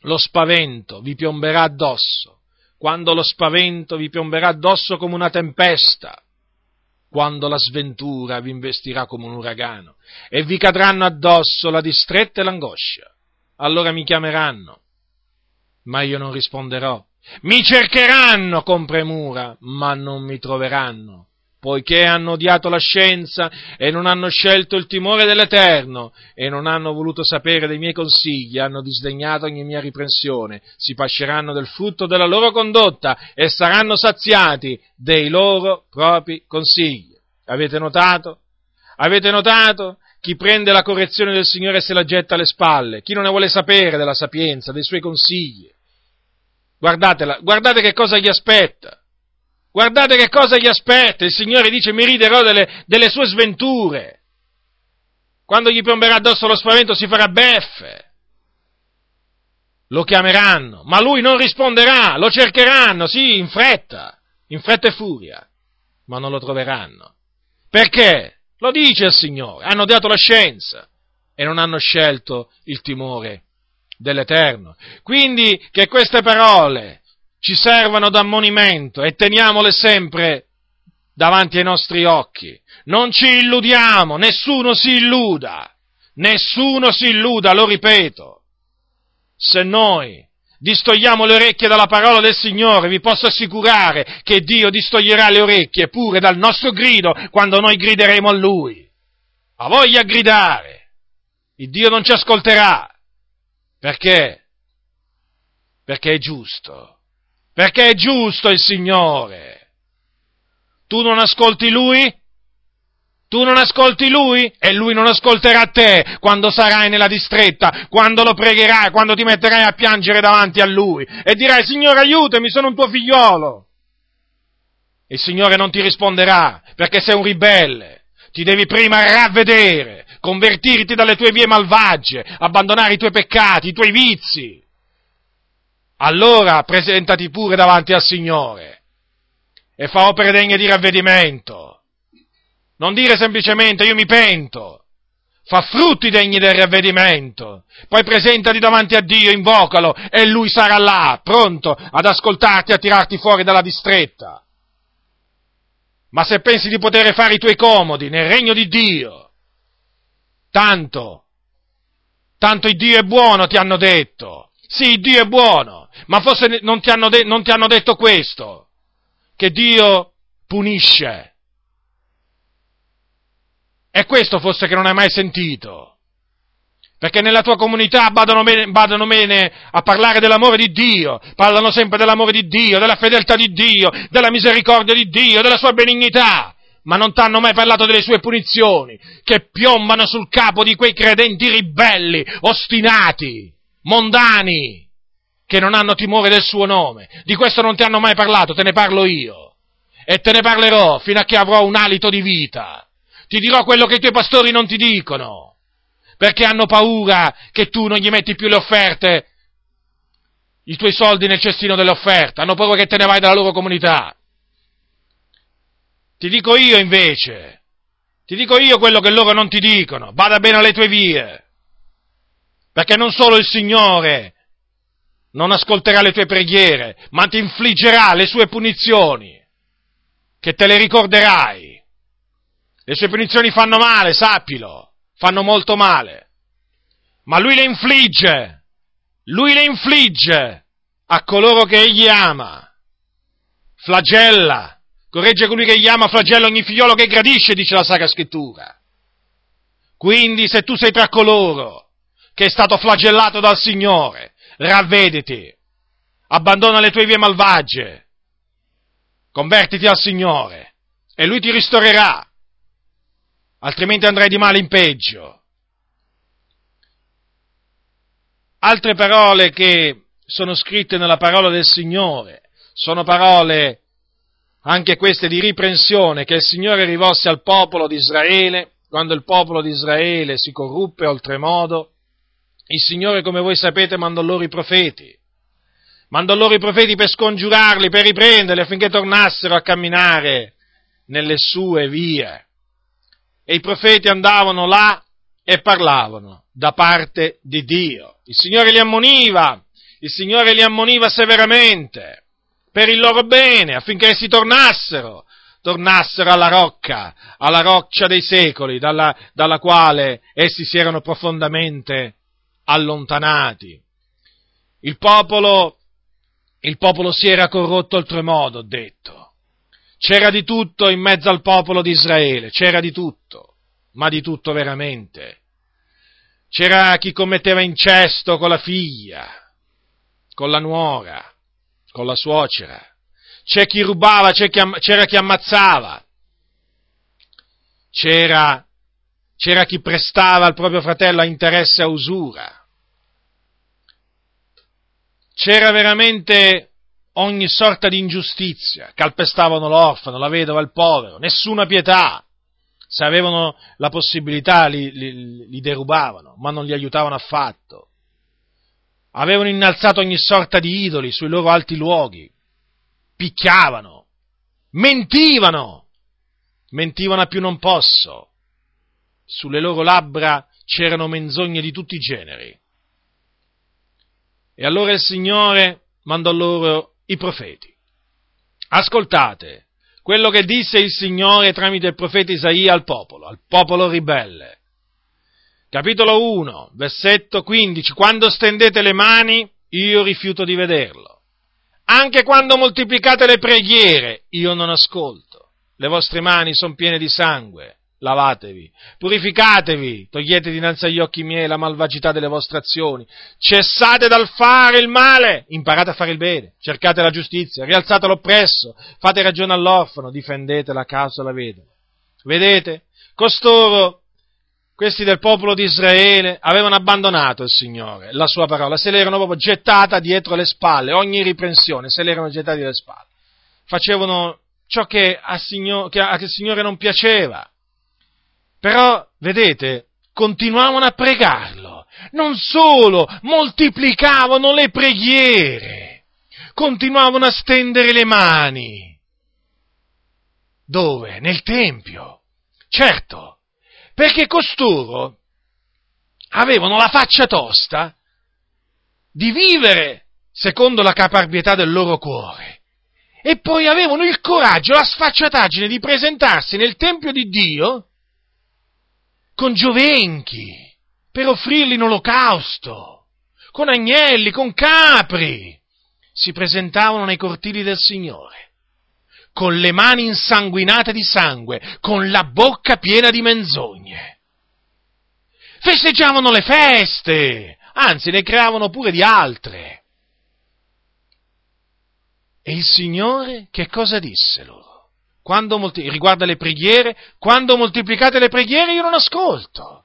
lo spavento vi piomberà addosso, quando lo spavento vi piomberà addosso come una tempesta quando la sventura vi investirà come un uragano e vi cadranno addosso la distretta e l'angoscia. Allora mi chiameranno, ma io non risponderò. Mi cercheranno con premura, ma non mi troveranno, poiché hanno odiato la scienza e non hanno scelto il timore dell'Eterno e non hanno voluto sapere dei miei consigli, hanno disdegnato ogni mia riprensione, si pasceranno del frutto della loro condotta e saranno saziati dei loro propri consigli. Avete notato? Avete notato? Chi prende la correzione del Signore se la getta alle spalle, chi non ne vuole sapere della sapienza, dei suoi consigli. Guardate che cosa gli aspetta. Guardate che cosa gli aspetta. Il Signore dice mi riderò delle, delle sue sventure. Quando gli piomberà addosso lo spavento si farà beffe. Lo chiameranno, ma lui non risponderà, lo cercheranno, sì, in fretta, in fretta e furia, ma non lo troveranno. Perché? Lo dice il Signore, hanno dato la scienza e non hanno scelto il timore dell'Eterno. Quindi che queste parole ci servano d'ammonimento e teniamole sempre davanti ai nostri occhi. Non ci illudiamo, nessuno si illuda, nessuno si illuda, lo ripeto. Se noi distogliamo le orecchie dalla parola del Signore, vi posso assicurare che Dio distoglierà le orecchie pure dal nostro grido quando noi grideremo a Lui. Ha voglia gridare. Il Dio non ci ascolterà. Perché? Perché è giusto. Perché è giusto il Signore. Tu non ascolti Lui? Tu non ascolti Lui e Lui non ascolterà te quando sarai nella distretta, quando lo pregherai, quando ti metterai a piangere davanti a Lui e dirai Signore aiutami, sono un tuo figliolo. Il Signore non ti risponderà perché sei un ribelle. Ti devi prima ravvedere, convertirti dalle tue vie malvagie, abbandonare i tuoi peccati, i tuoi vizi. Allora presentati pure davanti al Signore e fa opere degne di ravvedimento non dire semplicemente io mi pento. Fa frutti degni del ravvedimento. Poi presentati davanti a Dio, invocalo e Lui sarà là, pronto ad ascoltarti e a tirarti fuori dalla distretta. Ma se pensi di poter fare i tuoi comodi nel regno di Dio, tanto, tanto il Dio è buono, ti hanno detto. Sì, Dio è buono, ma forse non ti hanno, de- non ti hanno detto questo, che Dio punisce. È questo forse che non hai mai sentito. Perché nella tua comunità badano bene, badano bene, a parlare dell'amore di Dio, parlano sempre dell'amore di Dio, della fedeltà di Dio, della misericordia di Dio, della sua benignità, ma non t'hanno mai parlato delle sue punizioni, che piombano sul capo di quei credenti ribelli, ostinati, mondani, che non hanno timore del suo nome. Di questo non ti hanno mai parlato, te ne parlo io. E te ne parlerò fino a che avrò un alito di vita ti dirò quello che i tuoi pastori non ti dicono, perché hanno paura che tu non gli metti più le offerte, i tuoi soldi nel cestino delle offerte, hanno paura che te ne vai dalla loro comunità. Ti dico io invece, ti dico io quello che loro non ti dicono, vada bene alle tue vie, perché non solo il Signore non ascolterà le tue preghiere, ma ti infliggerà le sue punizioni, che te le ricorderai. Le sue punizioni fanno male, sappilo, fanno molto male. Ma lui le infligge, lui le infligge a coloro che egli ama. Flagella, corregge colui che egli ama, flagella ogni figliolo che gradisce, dice la Sacra Scrittura. Quindi se tu sei tra coloro che è stato flagellato dal Signore, ravvediti, abbandona le tue vie malvagie, convertiti al Signore e Lui ti ristorerà altrimenti andrai di male in peggio. Altre parole che sono scritte nella parola del Signore sono parole anche queste di riprensione che il Signore rivolse al popolo di Israele quando il popolo di Israele si corruppe oltremodo. Il Signore, come voi sapete, mandò loro i profeti. Mandò loro i profeti per scongiurarli, per riprenderli affinché tornassero a camminare nelle sue vie e i profeti andavano là e parlavano da parte di Dio. Il Signore li ammoniva, il Signore li ammoniva severamente per il loro bene, affinché si tornassero, tornassero alla rocca, alla roccia dei secoli, dalla, dalla quale essi si erano profondamente allontanati. Il popolo il popolo si era corrotto oltremodo, ho detto. C'era di tutto in mezzo al popolo di Israele, c'era di tutto, ma di tutto veramente. C'era chi commetteva incesto con la figlia, con la nuora, con la suocera. C'è chi rubava, c'è chi, c'era chi ammazzava. C'era, c'era chi prestava al proprio fratello a interesse a usura c'era veramente ogni sorta di ingiustizia, calpestavano l'orfano, la vedova, il povero, nessuna pietà. Se avevano la possibilità li, li, li derubavano, ma non li aiutavano affatto. Avevano innalzato ogni sorta di idoli sui loro alti luoghi, picchiavano, mentivano, mentivano a più non posso. Sulle loro labbra c'erano menzogne di tutti i generi e allora il Signore mandò loro i profeti. Ascoltate quello che disse il Signore tramite il profeta Isaia al popolo, al popolo ribelle. Capitolo 1, versetto 15. Quando stendete le mani, io rifiuto di vederlo. Anche quando moltiplicate le preghiere, io non ascolto. Le vostre mani sono piene di sangue lavatevi, purificatevi, togliete dinanzi agli occhi miei la malvagità delle vostre azioni, cessate dal fare il male, imparate a fare il bene, cercate la giustizia, rialzate l'oppresso, fate ragione all'orfano, difendete la causa della vedova. Vedete? Costoro, questi del popolo di Israele, avevano abbandonato il Signore, la sua parola, se l'erano proprio gettata dietro le spalle, ogni riprensione, se l'erano gettati alle spalle. Facevano ciò che, che, a, che il Signore non piaceva però, vedete, continuavano a pregarlo. Non solo, moltiplicavano le preghiere. Continuavano a stendere le mani. Dove? Nel Tempio. Certo, perché costoro avevano la faccia tosta di vivere secondo la caparbietà del loro cuore e poi avevano il coraggio, la sfacciataggine di presentarsi nel Tempio di Dio con giovenchi, per offrirli in olocausto, con agnelli, con capri. Si presentavano nei cortili del Signore, con le mani insanguinate di sangue, con la bocca piena di menzogne. Festeggiavano le feste, anzi ne creavano pure di altre. E il Signore che cosa disse loro? Molti- riguarda le preghiere, quando moltiplicate le preghiere io non ascolto.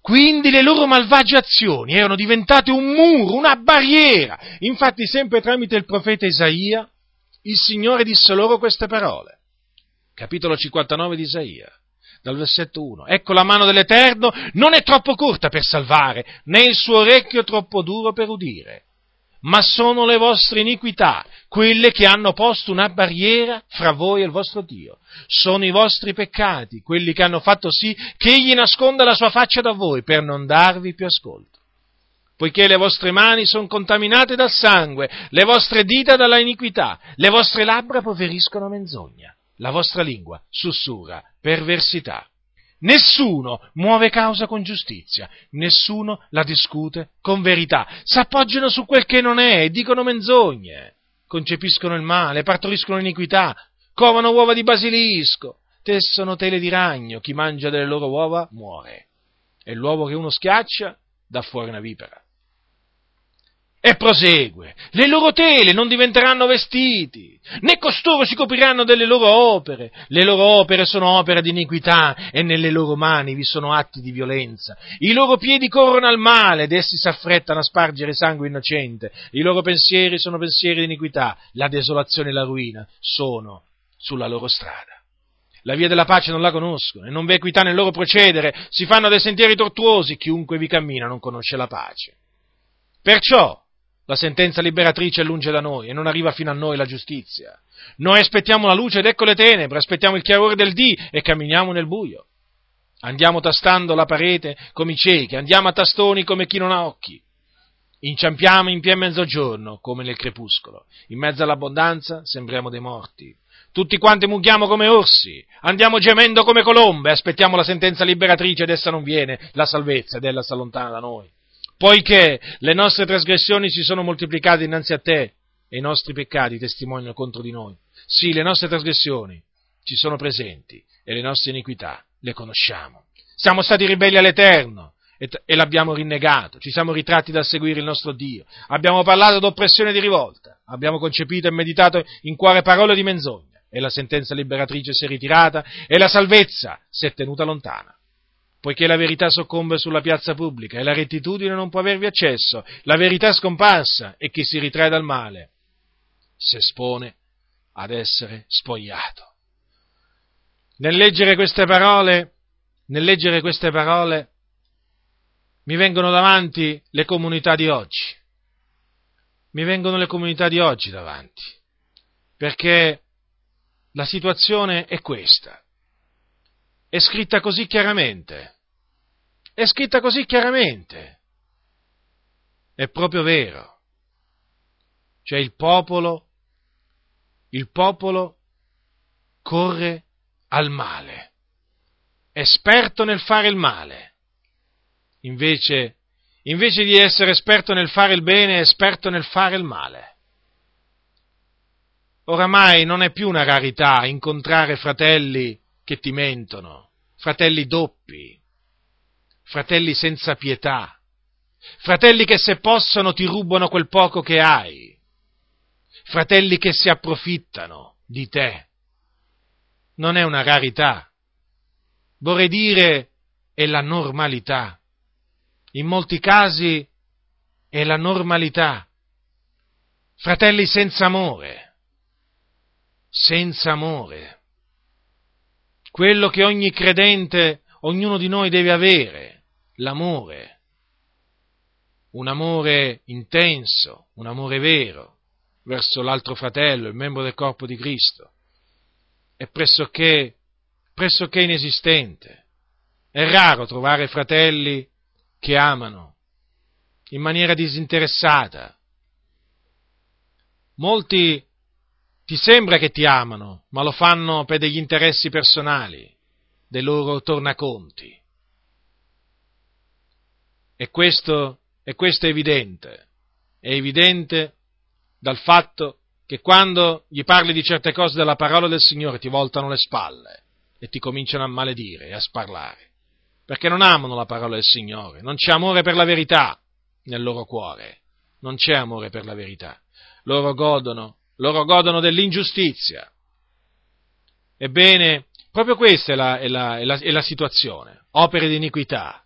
Quindi le loro malvagie azioni erano diventate un muro, una barriera. Infatti, sempre tramite il profeta Isaia, il Signore disse loro queste parole. Capitolo 59 di Isaia, dal versetto 1. Ecco la mano dell'Eterno non è troppo corta per salvare, né il suo orecchio troppo duro per udire ma sono le vostre iniquità, quelle che hanno posto una barriera fra voi e il vostro Dio. Sono i vostri peccati, quelli che hanno fatto sì che egli nasconda la sua faccia da voi per non darvi più ascolto. Poiché le vostre mani sono contaminate dal sangue, le vostre dita dalla iniquità, le vostre labbra poveriscono menzogna, la vostra lingua sussurra perversità. Nessuno muove causa con giustizia, nessuno la discute con verità. S'appoggiano su quel che non è e dicono menzogne. Concepiscono il male, partoriscono l'iniquità, covano uova di basilisco, tessono tele di ragno, chi mangia delle loro uova muore. E l'uovo che uno schiaccia dà fuori una vipera. E prosegue, le loro tele non diventeranno vestiti, né costoro si copriranno delle loro opere, le loro opere sono opere di iniquità e nelle loro mani vi sono atti di violenza, i loro piedi corrono al male ed essi si affrettano a spargere sangue innocente, i loro pensieri sono pensieri di iniquità, la desolazione e la ruina sono sulla loro strada. La via della pace non la conoscono e non v'è equità nel loro procedere, si fanno dei sentieri tortuosi, chiunque vi cammina non conosce la pace. Perciò, la sentenza liberatrice è lunge da noi e non arriva fino a noi la giustizia. Noi aspettiamo la luce ed ecco le tenebre, aspettiamo il chiarore del dì e camminiamo nel buio. Andiamo tastando la parete come i ciechi, andiamo a tastoni come chi non ha occhi. Inciampiamo in pieno mezzogiorno come nel crepuscolo. In mezzo all'abbondanza sembriamo dei morti. Tutti quanti mughiamo come orsi, andiamo gemendo come colombe, aspettiamo la sentenza liberatrice ed essa non viene, la salvezza ed ella si allontana da noi poiché le nostre trasgressioni si sono moltiplicate innanzi a te e i nostri peccati testimoniano contro di noi. Sì, le nostre trasgressioni ci sono presenti e le nostre iniquità le conosciamo. Siamo stati ribelli all'Eterno e, e l'abbiamo rinnegato, ci siamo ritratti dal seguire il nostro Dio, abbiamo parlato d'oppressione e di rivolta, abbiamo concepito e meditato in cuore parole di menzogna. E la sentenza liberatrice si è ritirata e la salvezza si è tenuta lontana poiché la verità soccombe sulla piazza pubblica e la rettitudine non può avervi accesso, la verità scomparsa e chi si ritrae dal male si espone ad essere spogliato. Nel leggere queste parole, nel leggere queste parole, mi vengono davanti le comunità di oggi. Mi vengono le comunità di oggi davanti. Perché la situazione è questa. È scritta così chiaramente. È scritta così chiaramente. È proprio vero. Cioè il popolo, il popolo corre al male, esperto nel fare il male. Invece, invece di essere esperto nel fare il bene, è esperto nel fare il male. Oramai non è più una rarità incontrare fratelli che ti mentono, fratelli doppi, fratelli senza pietà, fratelli che se possono ti rubano quel poco che hai, fratelli che si approfittano di te. Non è una rarità, vorrei dire è la normalità. In molti casi è la normalità. Fratelli senza amore, senza amore quello che ogni credente, ognuno di noi deve avere, l'amore. Un amore intenso, un amore vero verso l'altro fratello, il membro del corpo di Cristo. È pressoché, pressoché inesistente. È raro trovare fratelli che amano in maniera disinteressata. Molti ti sembra che ti amano, ma lo fanno per degli interessi personali, dei loro tornaconti. E questo, e questo è evidente. È evidente dal fatto che quando gli parli di certe cose della parola del Signore ti voltano le spalle e ti cominciano a maledire e a sparlare, perché non amano la parola del Signore, non c'è amore per la verità nel loro cuore, non c'è amore per la verità. Loro godono loro godono dell'ingiustizia. Ebbene, proprio questa è la, è la, è la, è la situazione. Opere di iniquità,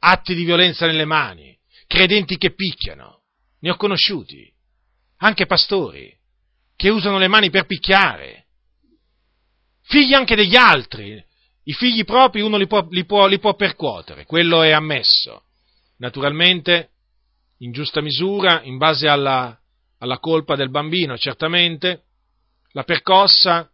atti di violenza nelle mani, credenti che picchiano. Ne ho conosciuti, anche pastori, che usano le mani per picchiare. Figli anche degli altri. I figli propri uno li può, li può, li può percuotere, quello è ammesso. Naturalmente, in giusta misura, in base alla, alla colpa del bambino, certamente, la percossa,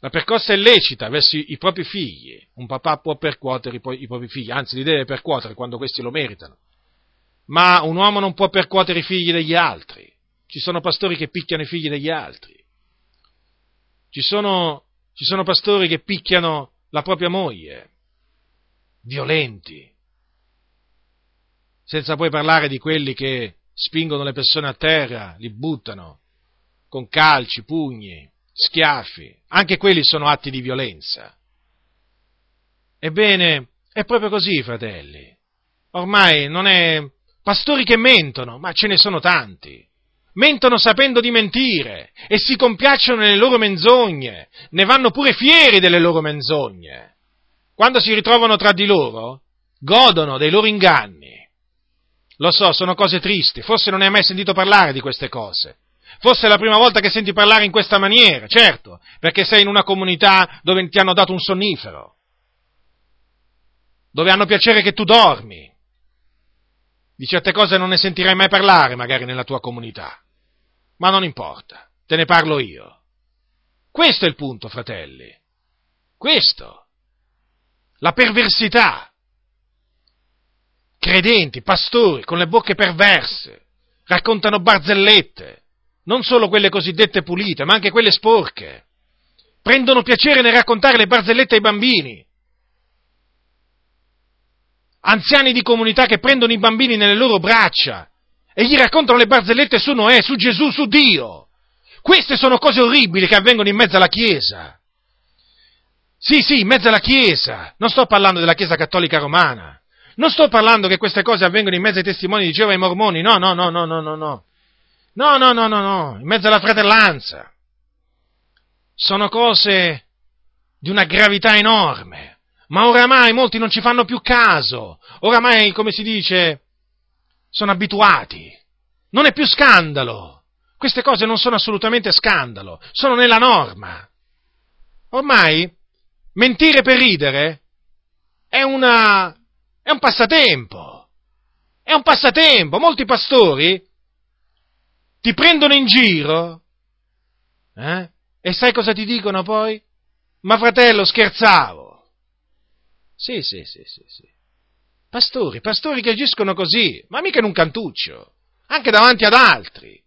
la percossa è lecita verso i, propri figli. Un papà può percuotere i, i propri figli, anzi li deve percuotere quando questi lo meritano. Ma un uomo non può percuotere i figli degli altri. Ci sono pastori che picchiano i figli degli altri. Ci sono, ci sono pastori che picchiano la propria moglie. Violenti. Senza poi parlare di quelli che spingono le persone a terra, li buttano con calci, pugni, schiaffi, anche quelli sono atti di violenza. Ebbene, è proprio così, fratelli. Ormai non è pastori che mentono, ma ce ne sono tanti. Mentono sapendo di mentire e si compiacciono nelle loro menzogne, ne vanno pure fieri delle loro menzogne. Quando si ritrovano tra di loro, godono dei loro inganni lo so, sono cose tristi, forse non hai mai sentito parlare di queste cose. Forse è la prima volta che senti parlare in questa maniera, certo, perché sei in una comunità dove ti hanno dato un sonnifero, dove hanno piacere che tu dormi. Di certe cose non ne sentirai mai parlare magari nella tua comunità, ma non importa, te ne parlo io. Questo è il punto, fratelli. Questo. La perversità credenti, pastori, con le bocche perverse, raccontano barzellette, non solo quelle cosiddette pulite, ma anche quelle sporche. Prendono piacere nel raccontare le barzellette ai bambini. Anziani di comunità che prendono i bambini nelle loro braccia e gli raccontano le barzellette su Noè, su Gesù, su Dio. Queste sono cose orribili che avvengono in mezzo alla Chiesa. Sì, sì, in mezzo alla Chiesa. Non sto parlando della Chiesa cattolica romana. Non sto parlando che queste cose avvengono in mezzo ai testimoni di Geova e ai mormoni. No, no, no, no, no, no, no. No, no, no, no, no. In mezzo alla fratellanza. Sono cose di una gravità enorme. Ma oramai molti non ci fanno più caso. Oramai, come si dice, sono abituati. Non è più scandalo. Queste cose non sono assolutamente scandalo, sono nella norma. Ormai mentire per ridere è, una, è un passatempo. È un passatempo. Molti pastori ti prendono in giro eh? e sai cosa ti dicono poi? Ma fratello, scherzavo. Sì, sì, sì, sì, sì. Pastori, pastori che agiscono così, ma mica in un cantuccio, anche davanti ad altri.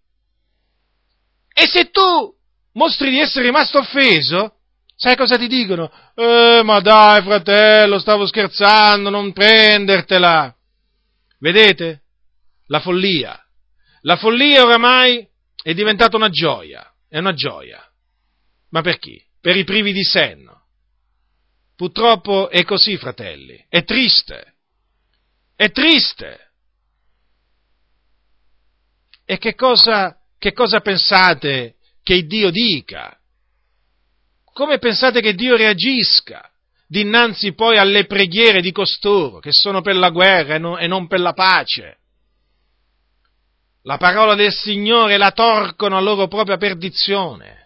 E se tu mostri di essere rimasto offeso, sai cosa ti dicono? Eh, ma dai, fratello, stavo scherzando, non prendertela. Vedete? La follia. La follia oramai è diventata una gioia, è una gioia. Ma per chi? Per i privi di senno. Purtroppo è così, fratelli, è triste. È triste. E che cosa, che cosa pensate che Dio dica? Come pensate che Dio reagisca dinanzi poi alle preghiere di costoro, che sono per la guerra e non per la pace? La parola del Signore la torcono a loro propria perdizione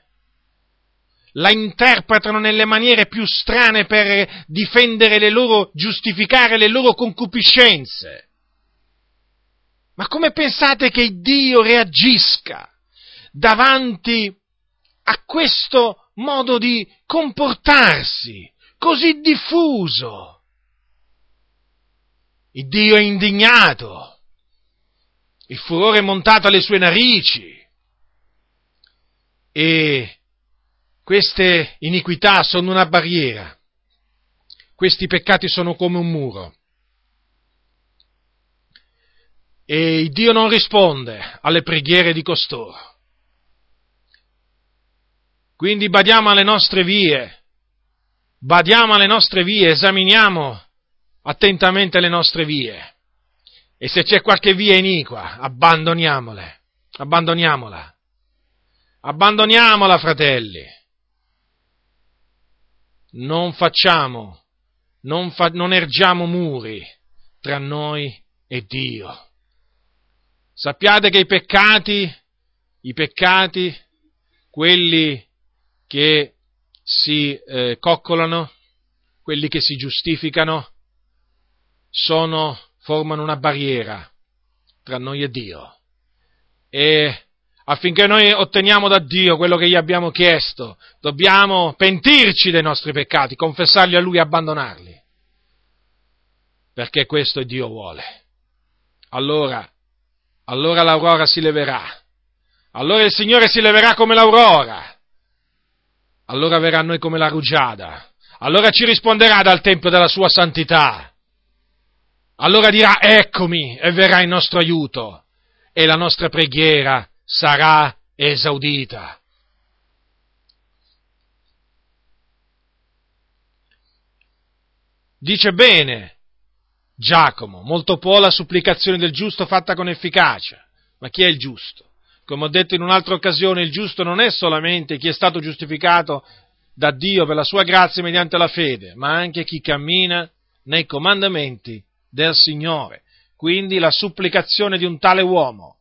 la interpretano nelle maniere più strane per difendere le loro, giustificare le loro concupiscenze. Ma come pensate che Dio reagisca davanti a questo modo di comportarsi così diffuso? Il Dio è indignato, il furore è montato alle sue narici e queste iniquità sono una barriera, questi peccati sono come un muro. E Dio non risponde alle preghiere di costoro. Quindi badiamo alle nostre vie, badiamo alle nostre vie, esaminiamo attentamente le nostre vie. E se c'è qualche via iniqua, abbandoniamole, abbandoniamola. Abbandoniamola, fratelli non facciamo, non, fa, non ergiamo muri tra noi e Dio. Sappiate che i peccati, i peccati, quelli che si eh, coccolano, quelli che si giustificano, sono, formano una barriera tra noi e Dio. E affinché noi otteniamo da Dio quello che gli abbiamo chiesto, dobbiamo pentirci dei nostri peccati, confessarli a Lui e abbandonarli. Perché questo Dio vuole. Allora, allora l'aurora si leverà. Allora il Signore si leverà come l'aurora. Allora verrà a noi come la rugiada. Allora ci risponderà dal tempio della sua santità. Allora dirà eccomi e verrà in nostro aiuto. E la nostra preghiera sarà esaudita. Dice bene Giacomo, molto può la supplicazione del giusto fatta con efficacia, ma chi è il giusto? Come ho detto in un'altra occasione, il giusto non è solamente chi è stato giustificato da Dio per la sua grazia mediante la fede, ma anche chi cammina nei comandamenti del Signore. Quindi la supplicazione di un tale uomo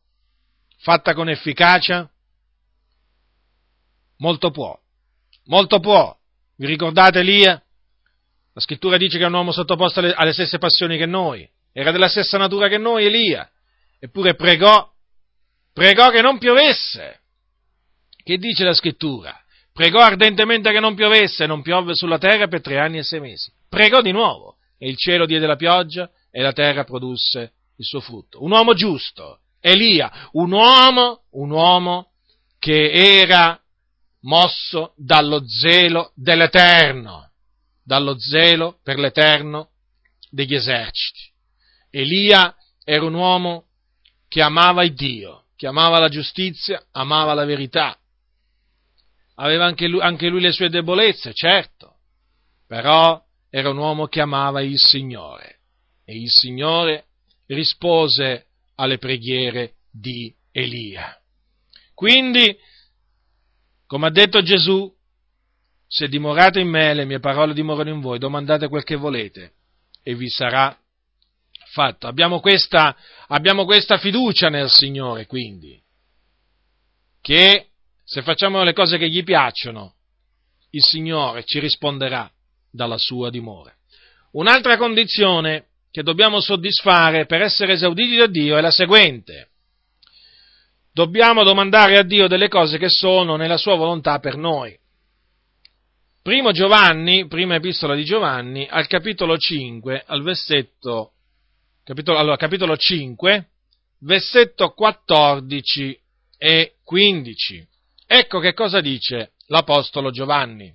fatta con efficacia? Molto può, molto può. Vi ricordate Elia? La scrittura dice che è un uomo sottoposto alle, stesse passioni che noi, era della stessa natura che noi, Elia, eppure pregò, pregò che non piovesse. Che dice la scrittura? Pregò ardentemente che non piovesse, non piove sulla terra per tre anni e sei mesi. Pregò di nuovo, e il cielo diede la pioggia, e la terra produsse il suo frutto. Un uomo giusto, Elia, un uomo, un uomo che era mosso dallo zelo dell'Eterno, dallo zelo per l'Eterno degli eserciti. Elia era un uomo che amava il Dio, che amava la giustizia, amava la verità. Aveva anche lui, anche lui le sue debolezze, certo, però era un uomo che amava il Signore e il Signore rispose alle preghiere di Elia. Quindi, come ha detto Gesù, se dimorate in me, le mie parole dimorano in voi, domandate quel che volete e vi sarà fatto. Abbiamo questa, abbiamo questa fiducia nel Signore, quindi, che se facciamo le cose che gli piacciono, il Signore ci risponderà dalla sua dimora. Un'altra condizione che dobbiamo soddisfare per essere esauditi da Dio è la seguente. Dobbiamo domandare a Dio delle cose che sono nella sua volontà per noi. Primo Giovanni, prima epistola di Giovanni, al capitolo 5, al versetto, capitolo, allora, capitolo 5, versetto 14 e 15. Ecco che cosa dice l'Apostolo Giovanni.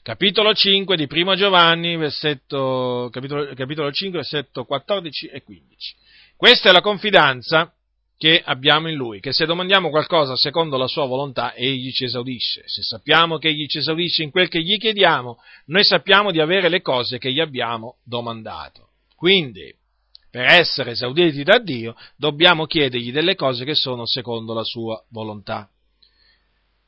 Capitolo 5 di Primo Giovanni, versetto, capitolo, capitolo 5, versetto 14 e 15. Questa è la confidenza che abbiamo in Lui, che se domandiamo qualcosa secondo la Sua volontà, Egli ci esaudisce. Se sappiamo che Egli ci esaudisce in quel che gli chiediamo, noi sappiamo di avere le cose che gli abbiamo domandato. Quindi, per essere esauditi da Dio, dobbiamo chiedergli delle cose che sono secondo la Sua volontà.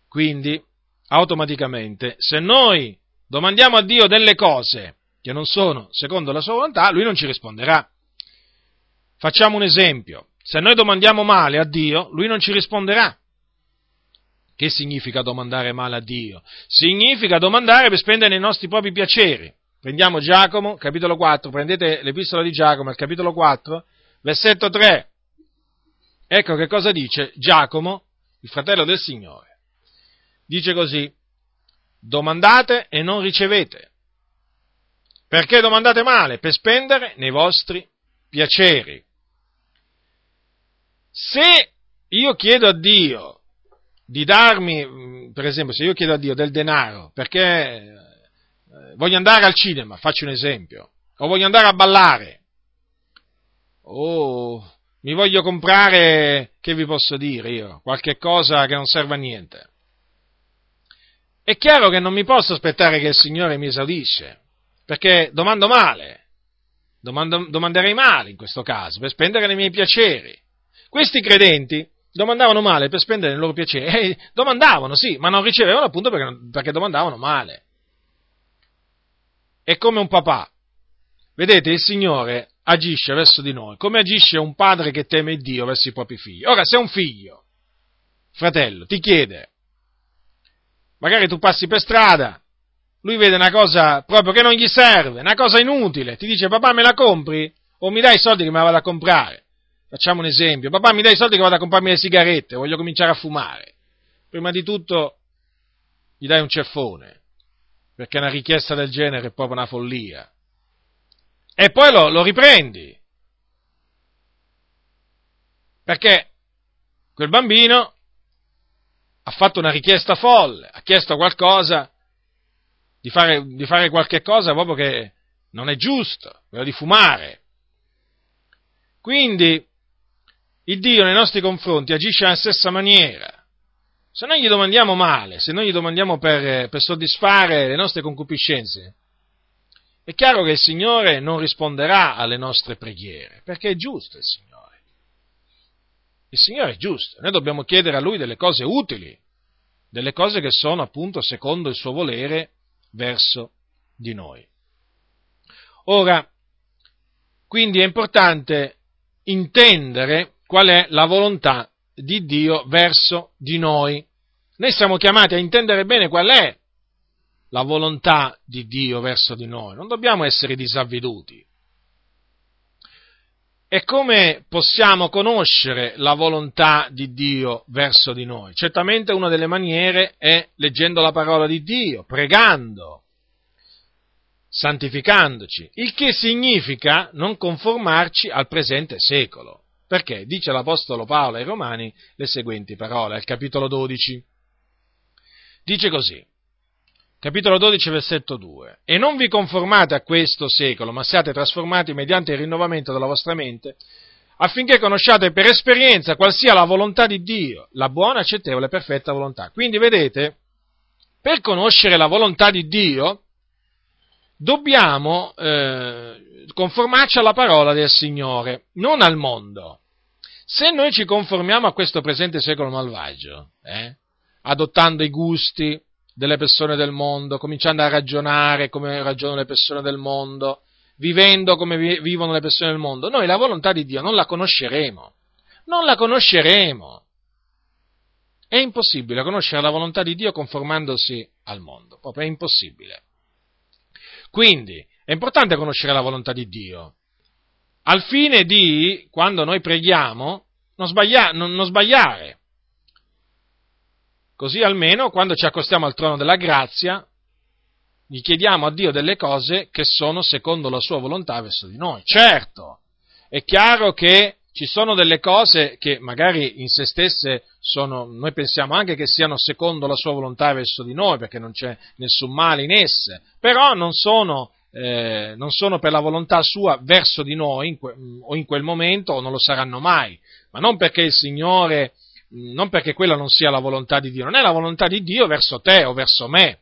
Quindi, automaticamente, se noi domandiamo a Dio delle cose che non sono secondo la sua volontà, Lui non ci risponderà. Facciamo un esempio. Se noi domandiamo male a Dio, Lui non ci risponderà. Che significa domandare male a Dio? Significa domandare per spendere i nostri propri piaceri. Prendiamo Giacomo, capitolo 4, prendete l'epistola di Giacomo, capitolo 4, versetto 3. Ecco che cosa dice Giacomo, il fratello del Signore. Dice così, domandate e non ricevete. Perché domandate male? Per spendere nei vostri piaceri. Se io chiedo a Dio di darmi, per esempio, se io chiedo a Dio del denaro perché eh, voglio andare al cinema, faccio un esempio, o voglio andare a ballare, o mi voglio comprare, che vi posso dire io, qualche cosa che non serve a niente. È chiaro che non mi posso aspettare che il Signore mi esaudisce, perché domando male, domando, domanderei male in questo caso, per spendere nei miei piaceri. Questi credenti domandavano male per spendere nei loro piaceri, eh, domandavano sì, ma non ricevevano appunto perché, perché domandavano male. È come un papà. Vedete, il Signore agisce verso di noi, come agisce un padre che teme Dio verso i propri figli. Ora, se un figlio, fratello, ti chiede magari tu passi per strada, lui vede una cosa proprio che non gli serve, una cosa inutile, ti dice papà me la compri o mi dai i soldi che me la vado a comprare. Facciamo un esempio, papà mi dai i soldi che vado a comprarmi le sigarette, voglio cominciare a fumare. Prima di tutto gli dai un ceffone, perché una richiesta del genere è proprio una follia. E poi lo, lo riprendi, perché quel bambino ha fatto una richiesta folle, ha chiesto qualcosa, di fare, di fare qualche cosa proprio che non è giusto, quello di fumare. Quindi il Dio nei nostri confronti agisce alla stessa maniera. Se noi gli domandiamo male, se noi gli domandiamo per, per soddisfare le nostre concupiscenze, è chiaro che il Signore non risponderà alle nostre preghiere, perché è giusto il Signore. Il Signore è giusto, noi dobbiamo chiedere a Lui delle cose utili, delle cose che sono appunto secondo il suo volere verso di noi. Ora, quindi è importante intendere qual è la volontà di Dio verso di noi. Noi siamo chiamati a intendere bene qual è la volontà di Dio verso di noi, non dobbiamo essere disavveduti. E come possiamo conoscere la volontà di Dio verso di noi? Certamente una delle maniere è leggendo la parola di Dio, pregando, santificandoci, il che significa non conformarci al presente secolo. Perché dice l'Apostolo Paolo ai Romani le seguenti parole, al capitolo 12. Dice così, capitolo 12, versetto 2. E non vi conformate a questo secolo, ma siate trasformati mediante il rinnovamento della vostra mente, affinché conosciate per esperienza qual sia la volontà di Dio, la buona, accettevole e perfetta volontà. Quindi vedete, per conoscere la volontà di Dio, dobbiamo eh, conformarci alla parola del Signore, non al mondo. Se noi ci conformiamo a questo presente secolo malvagio, eh, adottando i gusti delle persone del mondo, cominciando a ragionare come ragionano le persone del mondo, vivendo come vivono le persone del mondo, noi la volontà di Dio non la conosceremo. Non la conosceremo. È impossibile conoscere la volontà di Dio conformandosi al mondo, proprio è impossibile. Quindi è importante conoscere la volontà di Dio, al fine di, quando noi preghiamo, non, sbaglia, non, non sbagliare. Così almeno quando ci accostiamo al trono della grazia, gli chiediamo a Dio delle cose che sono secondo la sua volontà verso di noi. Certo, è chiaro che ci sono delle cose che magari in se stesse sono, noi pensiamo anche che siano secondo la sua volontà verso di noi, perché non c'è nessun male in esse, però non sono, eh, non sono per la volontà sua verso di noi in que, o in quel momento o non lo saranno mai, ma non perché il Signore, non perché quella non sia la volontà di Dio, non è la volontà di Dio verso te o verso me,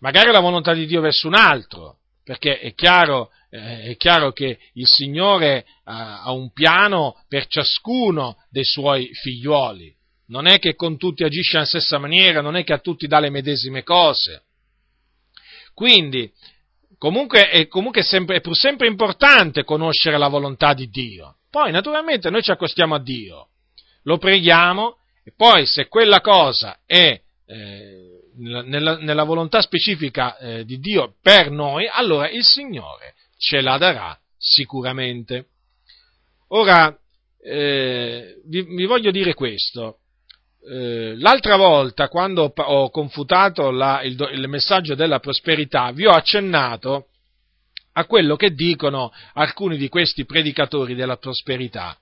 magari è la volontà di Dio verso un altro, perché è chiaro, eh, è chiaro che il Signore ha, ha un piano per ciascuno dei suoi figlioli. Non è che con tutti agisce alla stessa maniera, non è che a tutti dà le medesime cose. Quindi, comunque, è, comunque sempre, è pur sempre importante conoscere la volontà di Dio. Poi, naturalmente, noi ci accostiamo a Dio, lo preghiamo, e poi se quella cosa è eh, nella, nella volontà specifica eh, di Dio per noi, allora il Signore ce la darà sicuramente. Ora, eh, vi, vi, voglio dire questo. Eh, l'altra volta, quando ho confutato la, il, il messaggio della prosperità, vi ho accennato a quello che dicono alcuni di questi predicatori della prosperità.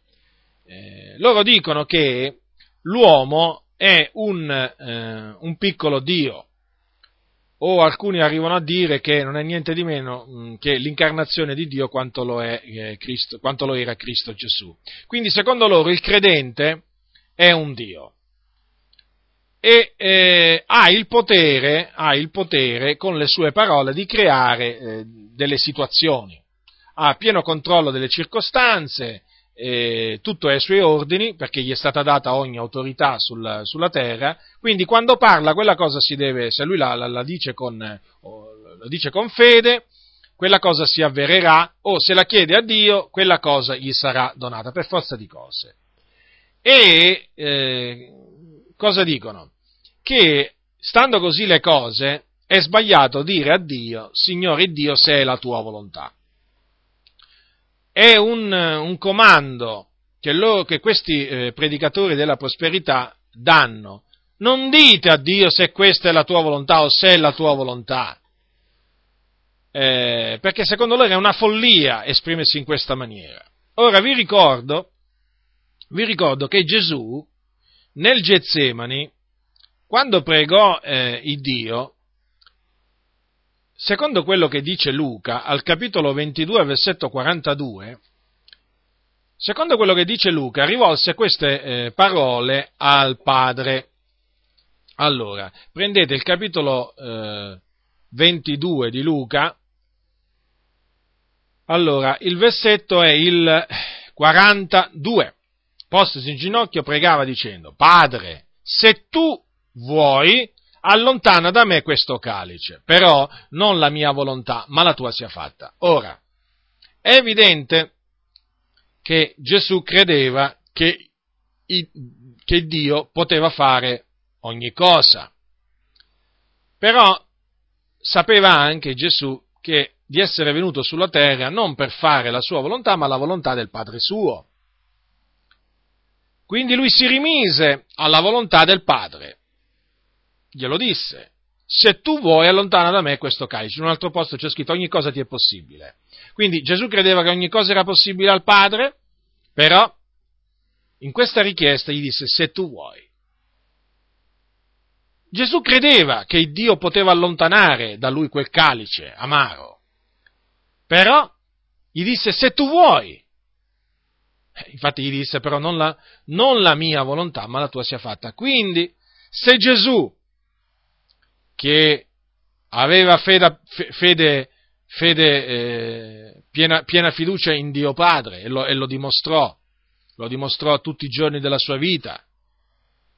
Eh, loro dicono che l'uomo è un, eh, un piccolo Dio, o alcuni arrivano a dire che non è niente di meno mh, mm, che l'incarnazione di Dio quanto lo, è, eh, Cristo, quanto lo era Cristo Gesù. Quindi secondo loro il credente è un Dio e eh, ha, il potere, ha, il potere, con le sue parole di creare eh, delle situazioni, ha pieno controllo delle circostanze, eh, tutto è ai suoi ordini, perché gli è stata data ogni autorità sul, sulla terra, quindi quando parla quella cosa si deve, se lui la, la, la, dice, con, la dice con fede, quella cosa si avvererà, o se la chiede a Dio, quella cosa gli sarà donata, per forza di cose. E eh, cosa dicono? Che stando così le cose, è sbagliato dire a Dio, Signore Dio, se è la tua volontà è un, un comando che, loro, che questi eh, predicatori della prosperità danno. Non dite a Dio se questa è la tua volontà o se è la tua volontà. Eh, perché secondo loro è una follia esprimersi in questa maniera. Ora vi ricordo, vi ricordo che Gesù nel Getsemani, quando pregò eh, il Dio, secondo quello che dice Luca, al capitolo 22, versetto 42, secondo quello che dice Luca, rivolse queste eh, parole al Padre. Allora, prendete il capitolo eh, 22 di Luca, allora, il versetto è il 42. Postosi in ginocchio pregava dicendo, Padre, se tu vuoi, allontana da me questo calice, però non la mia volontà, ma la tua sia fatta. Ora, è evidente che Gesù credeva che, che Dio poteva fare ogni cosa, però sapeva anche Gesù che di essere venuto sulla terra non per fare la sua volontà, ma la volontà del Padre suo. Quindi lui si rimise alla volontà del Padre glielo disse, se tu vuoi allontana da me questo calice. In un altro posto c'è scritto ogni cosa ti è possibile. Quindi Gesù credeva che ogni cosa era possibile al Padre, però in questa richiesta gli disse se tu vuoi. Gesù credeva che Dio poteva allontanare da lui quel calice amaro, però gli disse se tu vuoi. Infatti gli disse però non la, non la mia volontà, ma la tua sia fatta. Quindi, se Gesù, che aveva fede, fede, fede eh, piena, piena, fiducia in Dio Padre e lo, e lo dimostrò, lo dimostrò tutti i giorni della sua vita,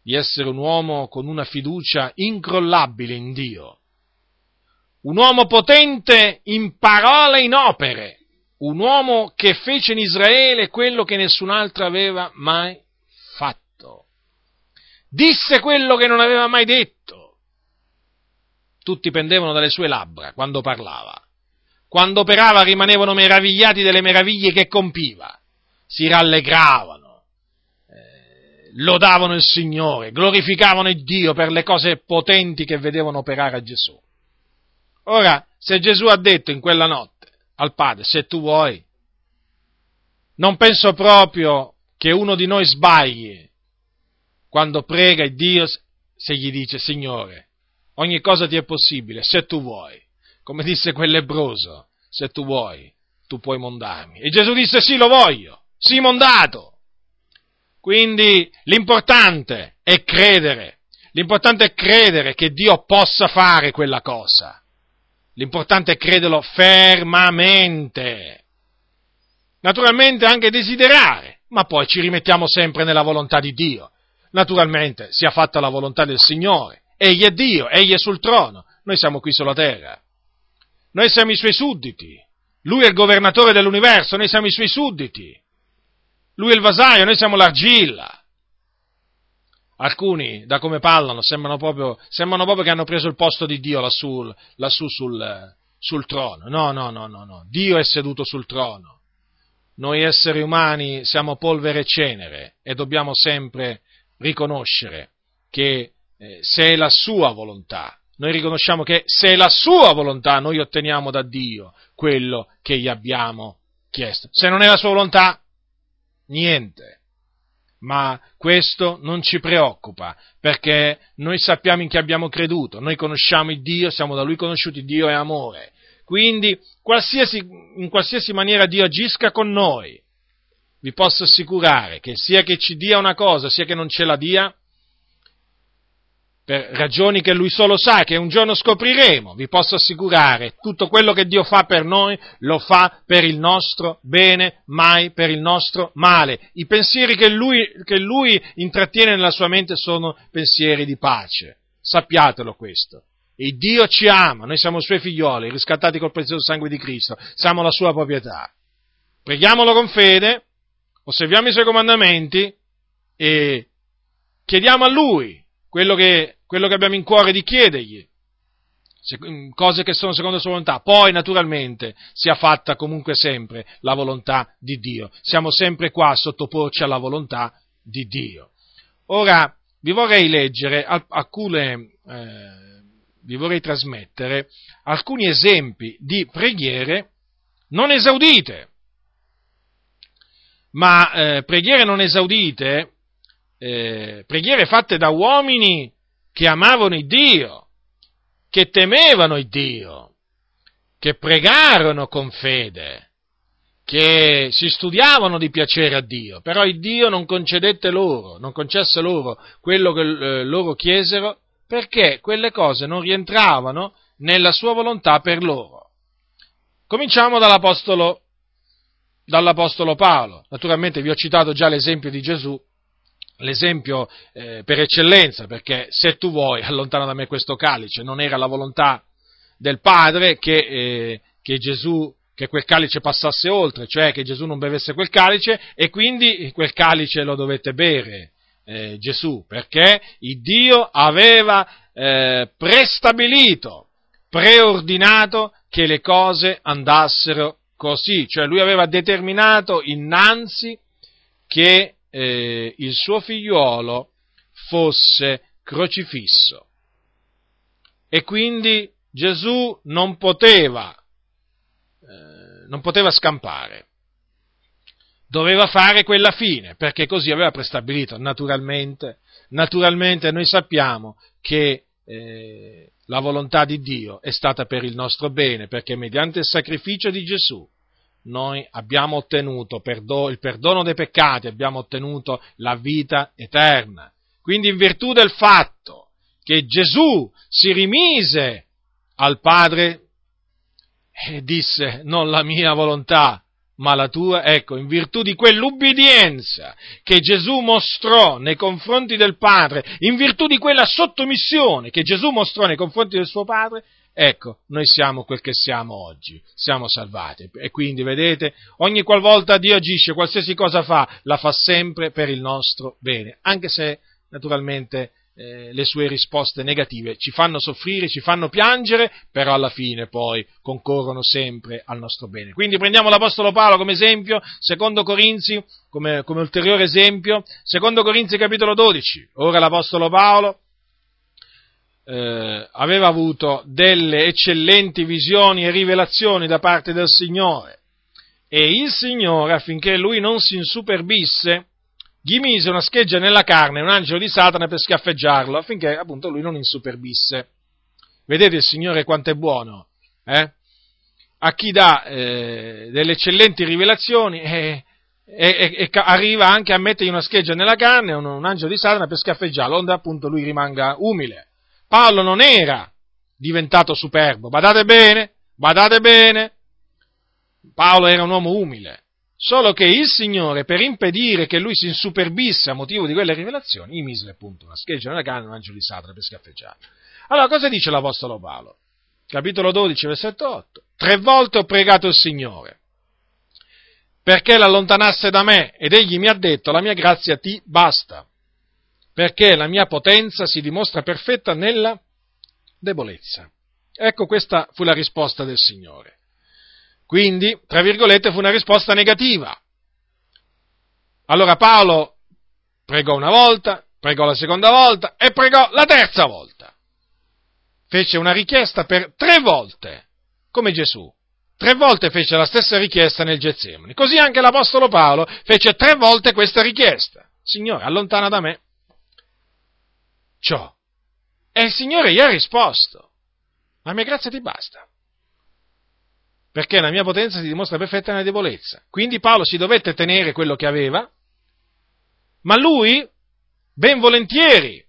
di essere un uomo con una fiducia incrollabile in Dio, un uomo potente in parole e in opere, un uomo che fece in Israele quello che nessun altro aveva mai fatto. Disse quello che non aveva mai detto. Tutti pendevano dalle sue labbra quando parlava. Quando operava rimanevano meravigliati delle meraviglie che compiva. Si rallegravano, eh, lodavano il Signore, glorificavano il Dio per le cose potenti che vedevano operare a Gesù. Ora, se Gesù ha detto in quella notte, al Padre, se tu vuoi. Non penso proprio che uno di noi sbagli quando prega il Dio se gli dice, Signore, ogni cosa ti è possibile, se tu vuoi. Come disse quell'ebroso, se tu vuoi, tu puoi mondarmi. E Gesù disse, sì, lo voglio, sì, mondato. Quindi l'importante è credere, l'importante è credere che Dio possa fare quella cosa. L'importante è crederlo fermamente. Naturalmente anche desiderare, ma poi ci rimettiamo sempre nella volontà di Dio. Naturalmente sia fatta la volontà del Signore. Egli è Dio, Egli è sul trono. Noi siamo qui sulla terra. Noi siamo i suoi sudditi. Lui è il governatore dell'universo, noi siamo i suoi sudditi. Lui è il vasaio, noi siamo l'argilla. Alcuni, da come parlano, sembrano proprio, sembrano proprio che hanno preso il posto di Dio lassù, lassù sul, sul trono. No, no, no, no, no. Dio è seduto sul trono. Noi esseri umani siamo polvere e cenere e dobbiamo sempre riconoscere che eh, se è la sua volontà, noi riconosciamo che se è la sua volontà noi otteniamo da Dio quello che gli abbiamo chiesto. Se non è la sua volontà, niente ma questo non ci preoccupa, perché noi sappiamo in chi abbiamo creduto, noi conosciamo il Dio, siamo da Lui conosciuti, Dio è amore. Quindi, qualsiasi, in qualsiasi maniera Dio agisca con noi, vi posso assicurare che sia che ci dia una cosa, sia che non ce la dia, per ragioni che lui solo sa, che un giorno scopriremo, vi posso assicurare, tutto quello che Dio fa per noi lo fa per il nostro bene, mai per il nostro male. I pensieri che lui, che lui intrattiene nella sua mente sono pensieri di pace. Sappiatelo questo. E Dio ci ama, noi siamo suoi figlioli, riscattati col prezioso sangue di Cristo, siamo la sua proprietà. Preghiamolo con fede, osserviamo i suoi comandamenti e chiediamo a Lui quello che quello che abbiamo in cuore di chiedergli, mm, cose che sono secondo la sua volontà. Poi, naturalmente, sia fatta comunque sempre la volontà di Dio. Siamo sempre qua a sottoporci alla volontà di Dio. Ora, vi vorrei leggere alcune, eh, vi vorrei trasmettere alcuni esempi di preghiere non esaudite. Ma eh, preghiere non esaudite, eh, preghiere fatte da uomini che amavano il Dio, che temevano il Dio, che pregarono con fede, che si studiavano di piacere a Dio, però il Dio non concedette loro, non concesse loro quello che eh, loro chiesero, perché quelle cose non rientravano nella sua volontà per loro. Cominciamo dall'Apostolo, dall'Apostolo Paolo. Naturalmente vi ho citato già l'esempio di Gesù, l'esempio eh, per eccellenza, perché se tu vuoi allontana da me questo calice, non era la volontà del Padre che, eh, che Gesù che quel calice passasse oltre, cioè che Gesù non bevesse quel calice e quindi quel calice lo dovette bere eh, Gesù, perché il Dio aveva eh, prestabilito, preordinato che le cose andassero così, cioè lui aveva determinato innanzi che eh, il suo figliuolo fosse crocifisso. E quindi Gesù non poteva, eh, non poteva scampare, doveva fare quella fine, perché così aveva prestabilito. Naturalmente, naturalmente noi sappiamo che eh, la volontà di Dio è stata per il nostro bene, perché mediante il sacrificio di Gesù noi abbiamo ottenuto perdo- il perdono dei peccati, abbiamo ottenuto la vita eterna. Quindi in virtù del fatto che Gesù si rimise al Padre e disse non la mia volontà, ma la tua, ecco, in virtù di quell'ubbidienza che Gesù mostrò nei confronti del Padre, in virtù di quella sottomissione che Gesù mostrò nei confronti del suo Padre, ecco, noi siamo quel che siamo oggi, siamo salvati. E quindi, vedete, ogni qualvolta Dio agisce, qualsiasi cosa fa, la fa sempre per il nostro bene, anche se naturalmente eh, le sue risposte negative ci fanno soffrire, ci fanno piangere, però alla fine poi concorrono sempre al nostro bene. Quindi prendiamo l'Apostolo Paolo come esempio, secondo Corinzi come, come ulteriore esempio, secondo Corinzi capitolo 12, ora l'Apostolo Paolo eh, aveva avuto delle eccellenti visioni e rivelazioni da parte del Signore e il Signore affinché lui non si insuperbisse gli mise una scheggia nella carne, un angelo di Satana per schiaffeggiarlo, affinché appunto lui non insuperbisse. Vedete il Signore quanto è buono, eh? A chi dà eh, delle eccellenti rivelazioni e, e, e, arriva anche a mettergli una scheggia nella carne, un, un angelo di Satana per schiaffeggiarlo, onde appunto lui rimanga umile. Paolo non era diventato superbo, badate bene, badate bene, Paolo era un uomo umile, Solo che il Signore, per impedire che lui si insuperbisse a motivo di quelle rivelazioni, gli mise appunto una scheggia nella canna, un angelo di Satana per scaffeggiarlo. Allora, cosa dice l'Apostolo Paolo? Capitolo 12, versetto 8. Tre volte ho pregato il Signore perché l'allontanasse da me ed egli mi ha detto la mia grazia ti basta, perché la mia potenza si dimostra perfetta nella debolezza. Ecco questa fu la risposta del Signore. Quindi, tra virgolette, fu una risposta negativa. Allora Paolo pregò una volta, pregò la seconda volta e pregò la terza volta. Fece una richiesta per tre volte, come Gesù. Tre volte fece la stessa richiesta nel Getsemani. Così anche l'Apostolo Paolo fece tre volte questa richiesta. Signore, allontana da me ciò. E il Signore gli ha risposto. La mia grazia ti basta perché la mia potenza si dimostra perfetta nella debolezza. Quindi Paolo si dovette tenere quello che aveva, ma lui, ben volentieri,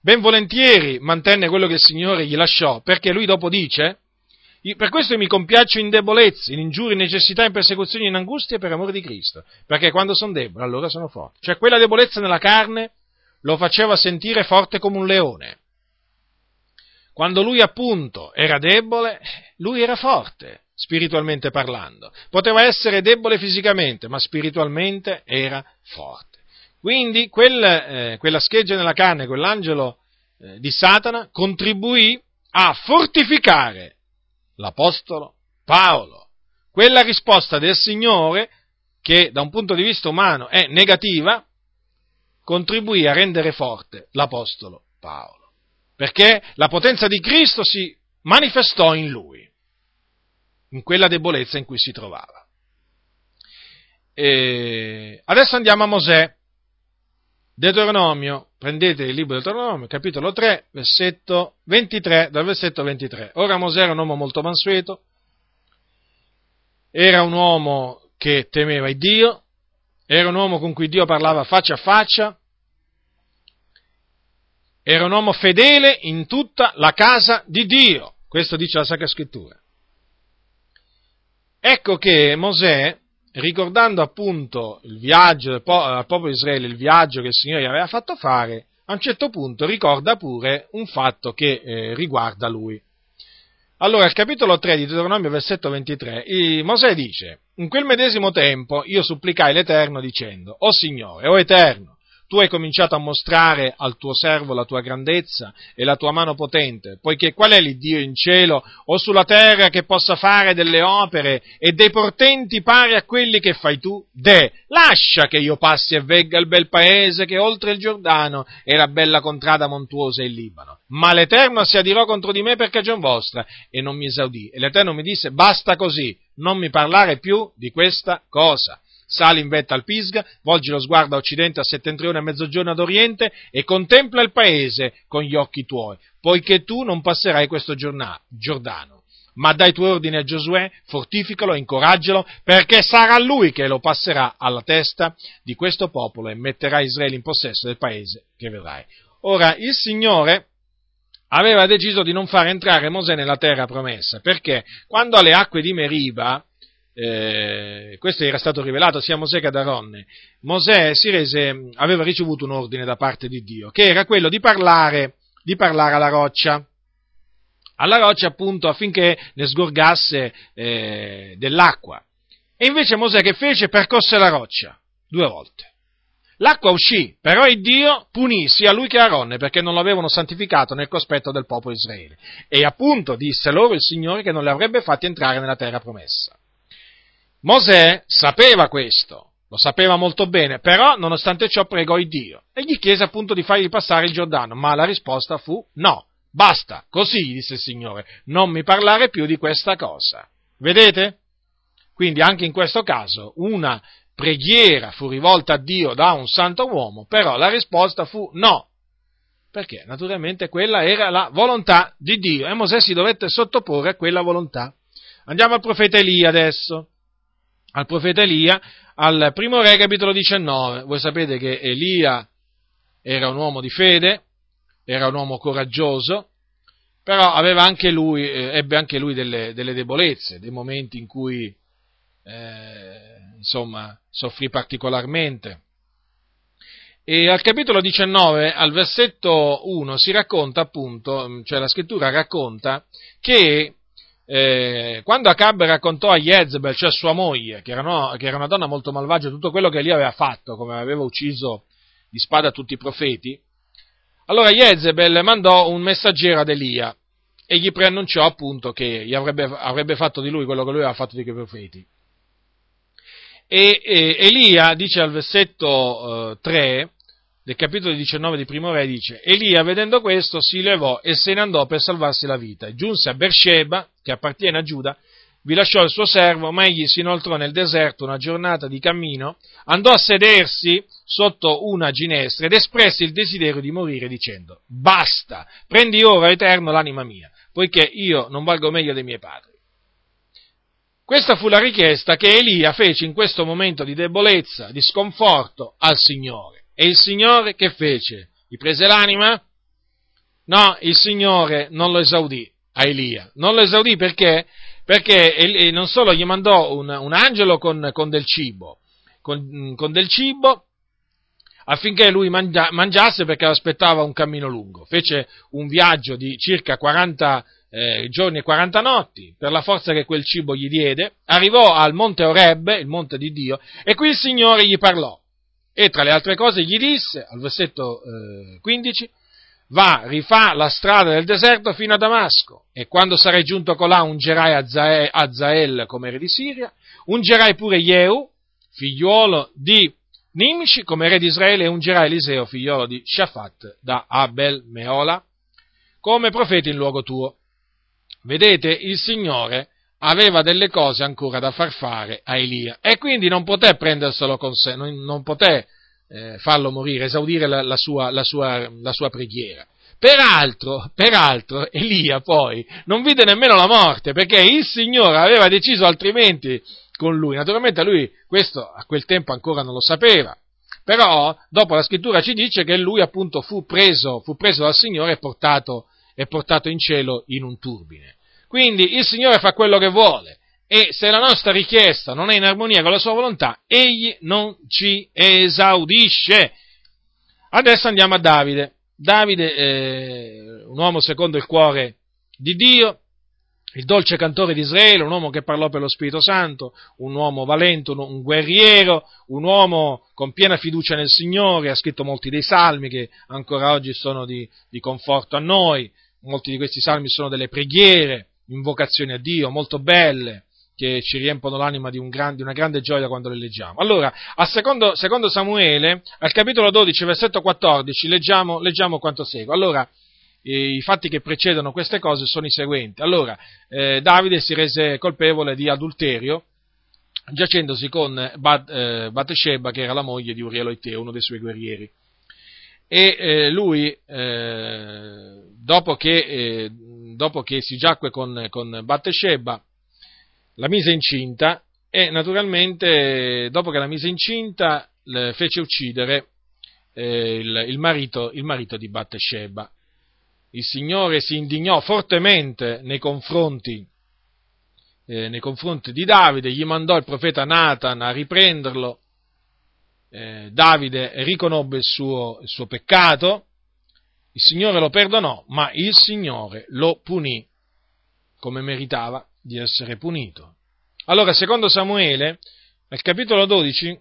ben volentieri mantenne quello che il Signore gli lasciò, perché lui dopo dice, per questo mi compiaccio in debolezze, in ingiurie, in necessità, in persecuzioni, in angustie per amore di Cristo, perché quando sono debole allora sono forte. Cioè quella debolezza nella carne lo faceva sentire forte come un leone. Quando lui appunto era debole, lui era forte spiritualmente parlando. Poteva essere debole fisicamente, ma spiritualmente era forte. Quindi quel, eh, quella scheggia nella carne, quell'angelo eh, di Satana, contribuì a fortificare l'Apostolo Paolo. Quella risposta del Signore, che da un punto di vista umano è negativa, contribuì a rendere forte l'Apostolo Paolo. Perché la potenza di Cristo si manifestò in lui in quella debolezza in cui si trovava. E adesso andiamo a Mosè. Deuteronomio, prendete il libro Deuteronomio, capitolo 3, versetto 23, dal versetto 23. Ora Mosè era un uomo molto mansueto, era un uomo che temeva Dio, era un uomo con cui Dio parlava faccia a faccia, era un uomo fedele in tutta la casa di Dio. Questo dice la Sacra Scrittura. Ecco che Mosè, ricordando appunto il viaggio al popolo di Israele, il viaggio che il Signore gli aveva fatto fare, a un certo punto ricorda pure un fatto che eh, riguarda lui. Allora, al capitolo 3 di Deuteronomio, versetto 23, Mosè dice, in quel medesimo tempo io supplicai l'Eterno dicendo, O Signore, o Eterno, tu hai cominciato a mostrare al tuo servo la tua grandezza e la tua mano potente, poiché qual è l'Iddio in cielo o sulla terra che possa fare delle opere e dei portenti pari a quelli che fai tu? De, lascia che io passi e vegga il bel paese che oltre il Giordano e la bella contrada montuosa il Libano. Ma l'Eterno si adirò contro di me per cagion vostra e non mi esaudì. E l'Eterno mi disse, basta così, non mi parlare più di questa cosa sali in vetta al Pisga, volgi lo sguardo a occidente, a settentrione, a mezzogiorno, ad oriente e contempla il paese con gli occhi tuoi, poiché tu non passerai questo Giordano. ma dai tuoi ordini a Giosuè, fortificalo, incoraggialo, perché sarà lui che lo passerà alla testa di questo popolo e metterà Israele in possesso del paese che vedrai. Ora, il Signore aveva deciso di non far entrare Mosè nella terra promessa, perché quando alle acque di Meriba, eh, questo era stato rivelato sia a Mosè che ad Aronne, Mosè rese, aveva ricevuto un ordine da parte di Dio, che era quello di parlare, di parlare alla roccia, alla roccia appunto affinché ne sgorgasse eh, dell'acqua. E invece Mosè che fece? Percosse la roccia due volte. L'acqua uscì, però il Dio punì sia lui che Aronne perché non l'avevano santificato nel cospetto del popolo Israele. E appunto disse loro il Signore che non li avrebbe fatti entrare nella terra promessa. Mosè sapeva questo, lo sapeva molto bene, però nonostante ciò pregò il Dio e gli chiese appunto di fargli passare il Giordano, ma la risposta fu no. Basta, così disse il Signore, non mi parlare più di questa cosa. Vedete? Quindi anche in questo caso una preghiera fu rivolta a Dio da un santo uomo, però la risposta fu no, perché naturalmente quella era la volontà di Dio e Mosè si dovette sottoporre a quella volontà. Andiamo al profeta Elia adesso, al profeta Elia, al primo re capitolo 19. Voi sapete che Elia era un uomo di fede, era un uomo coraggioso, però anche lui, eh, ebbe anche lui delle, delle, debolezze, dei momenti in cui eh, insomma, soffrì particolarmente. E al capitolo 19, al versetto 1, si racconta appunto, cioè la scrittura racconta che eh, quando Acab raccontò a Jezebel, cioè sua moglie, che era, no, che era, una donna molto malvagia, tutto quello che lì aveva fatto, come aveva ucciso di spada tutti i profeti, allora Jezebel mandò un messaggero ad Elia e gli preannunciò appunto che avrebbe, avrebbe fatto di lui quello che lui aveva fatto di quei profeti. E, e Elia dice al versetto eh, 3 del capitolo 19 di Primo Re, dice, Elia vedendo questo si levò e se ne andò per salvarsi la vita. Giunse a Beersheba, che appartiene a Giuda, vi lasciò il suo servo, ma egli si inoltrò nel deserto una giornata di cammino, andò a sedersi sotto una ginestra ed espresse il desiderio di morire dicendo, basta, prendi ora eterno l'anima mia, poiché io non valgo meglio dei miei padri. Questa fu la richiesta che Elia fece in questo momento di debolezza, di sconforto al Signore. E il Signore che fece? Gli prese l'anima? No, il Signore non lo esaudì a Elia. Non lo esaudì perché? Perché non solo gli mandò un, un angelo con, con, del cibo, con, con, del cibo affinché lui mangia, mangiasse perché aspettava un cammino lungo. Fece un viaggio di circa 40 eh, giorni e 40 notti, per la forza che quel cibo gli diede, arrivò al monte Oreb, il monte di Dio, e qui il Signore gli parlò. E tra le altre cose gli disse, al versetto eh, 15, va, rifà la strada del deserto fino a Damasco, e quando sarai giunto colà ungerai Azael come re di Siria, ungerai pure Jehu, figliuolo di Nimci, come re di Israele, e ungerai Eliseo, figliuolo di Shafat, da Abel Meola, come profeta in luogo tuo. Vedete, il Signore aveva delle cose ancora da far fare a Elia e quindi non poté prenderselo con sé, non, non poté eh, farlo morire, esaudire la, la, sua, la, sua, la sua preghiera. Peraltro, peraltro, Elia poi non vide nemmeno la morte perché il Signore aveva deciso altrimenti con lui. Naturalmente lui questo a quel tempo ancora non lo sapeva, però dopo la scrittura ci dice che lui appunto fu preso, fu preso dal Signore e portato è portato in cielo in un turbine. Quindi il Signore fa quello che vuole e se la nostra richiesta non è in armonia con la sua volontà, egli non ci esaudisce. Adesso andiamo a Davide. Davide, eh, un uomo secondo il cuore di Dio, il dolce cantore di Israele, un uomo che parlò per lo Spirito Santo, un uomo valente, un, un, guerriero, un uomo con piena fiducia nel Signore, ha scritto molti dei salmi che ancora oggi sono di, di conforto a noi, molti di questi salmi sono delle preghiere, invocazioni a Dio, molto belle, che ci riempono l'anima di, un gran, di una grande gioia quando le leggiamo. Allora, a secondo, secondo, Samuele, al capitolo 12, versetto 14, leggiamo, leggiamo quanto segue. Allora, i fatti che precedono queste cose sono i seguenti. Allora, eh, Davide si rese colpevole di adulterio, giacendosi con Bat, eh, Bathsheba, che era la moglie di Urielo Iteo, uno dei suoi guerrieri e eh, lui, eh, dopo che eh, dopo che si giacque con, con Battesheba, la mise incinta e naturalmente dopo che la mise incinta fece uccidere eh, il, il, marito, il marito di Battesheba. Il Signore si indignò fortemente nei confronti, eh, nei confronti di Davide, gli mandò il profeta Nathan a riprenderlo. Eh, Davide riconobbe il suo, il suo peccato, il Signore lo perdonò, ma il Signore lo punì come meritava di essere punito. Allora, secondo Samuele, nel capitolo 12,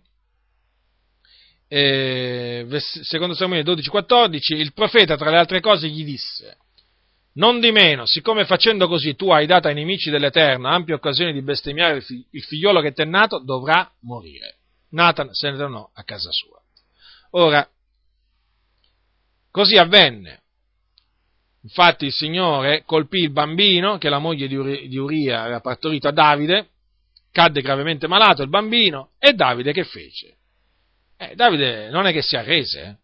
eh, secondo Samuele 12,14, il profeta, tra le altre cose, gli disse, non di meno, siccome facendo così tu hai dato ai nemici dell'Eterno ampia occasione di bestemmiare il figliolo che ti è nato, dovrà morire. Nathan se ne tornò a casa sua. Ora, così avvenne. Infatti il Signore colpì il bambino che la moglie di Uria aveva partorito a Davide, cadde gravemente malato il bambino, e Davide che fece? Eh, Davide non è che si arrese. Eh?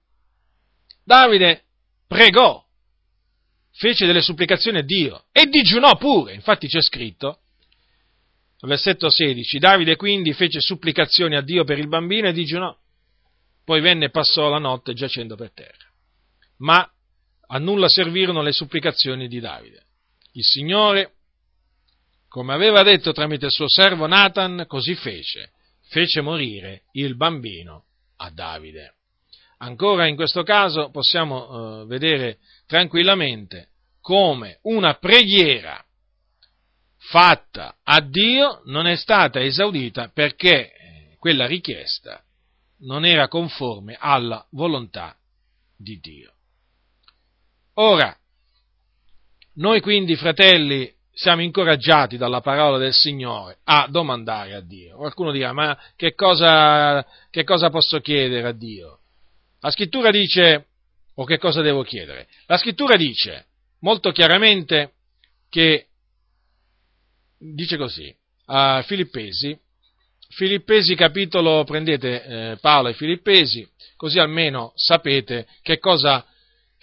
Davide pregò, fece delle supplicazioni a Dio e digiunò pure. Infatti c'è scritto, versetto 16, Davide quindi fece supplicazioni a Dio per il bambino e digiunò. Poi venne e passò la notte giacendo per terra. Ma a nulla servirono le supplicazioni di Davide. Il Signore, come aveva detto tramite il suo servo Nathan, così fece. Fece morire il bambino a Davide. Ancora in questo caso possiamo eh, vedere tranquillamente come una preghiera fatta a Dio non è stata esaudita perché eh, quella richiesta non era conforme alla volontà di Dio. Ora, noi quindi, fratelli, siamo incoraggiati dalla parola del Signore a domandare a Dio. Qualcuno dirà, ma che cosa, che cosa posso chiedere a Dio? La scrittura dice, o che cosa devo chiedere? La scrittura dice molto chiaramente che, dice così, a Filippesi, Filippesi capitolo, prendete eh, Paolo e Filippesi, così almeno sapete che cosa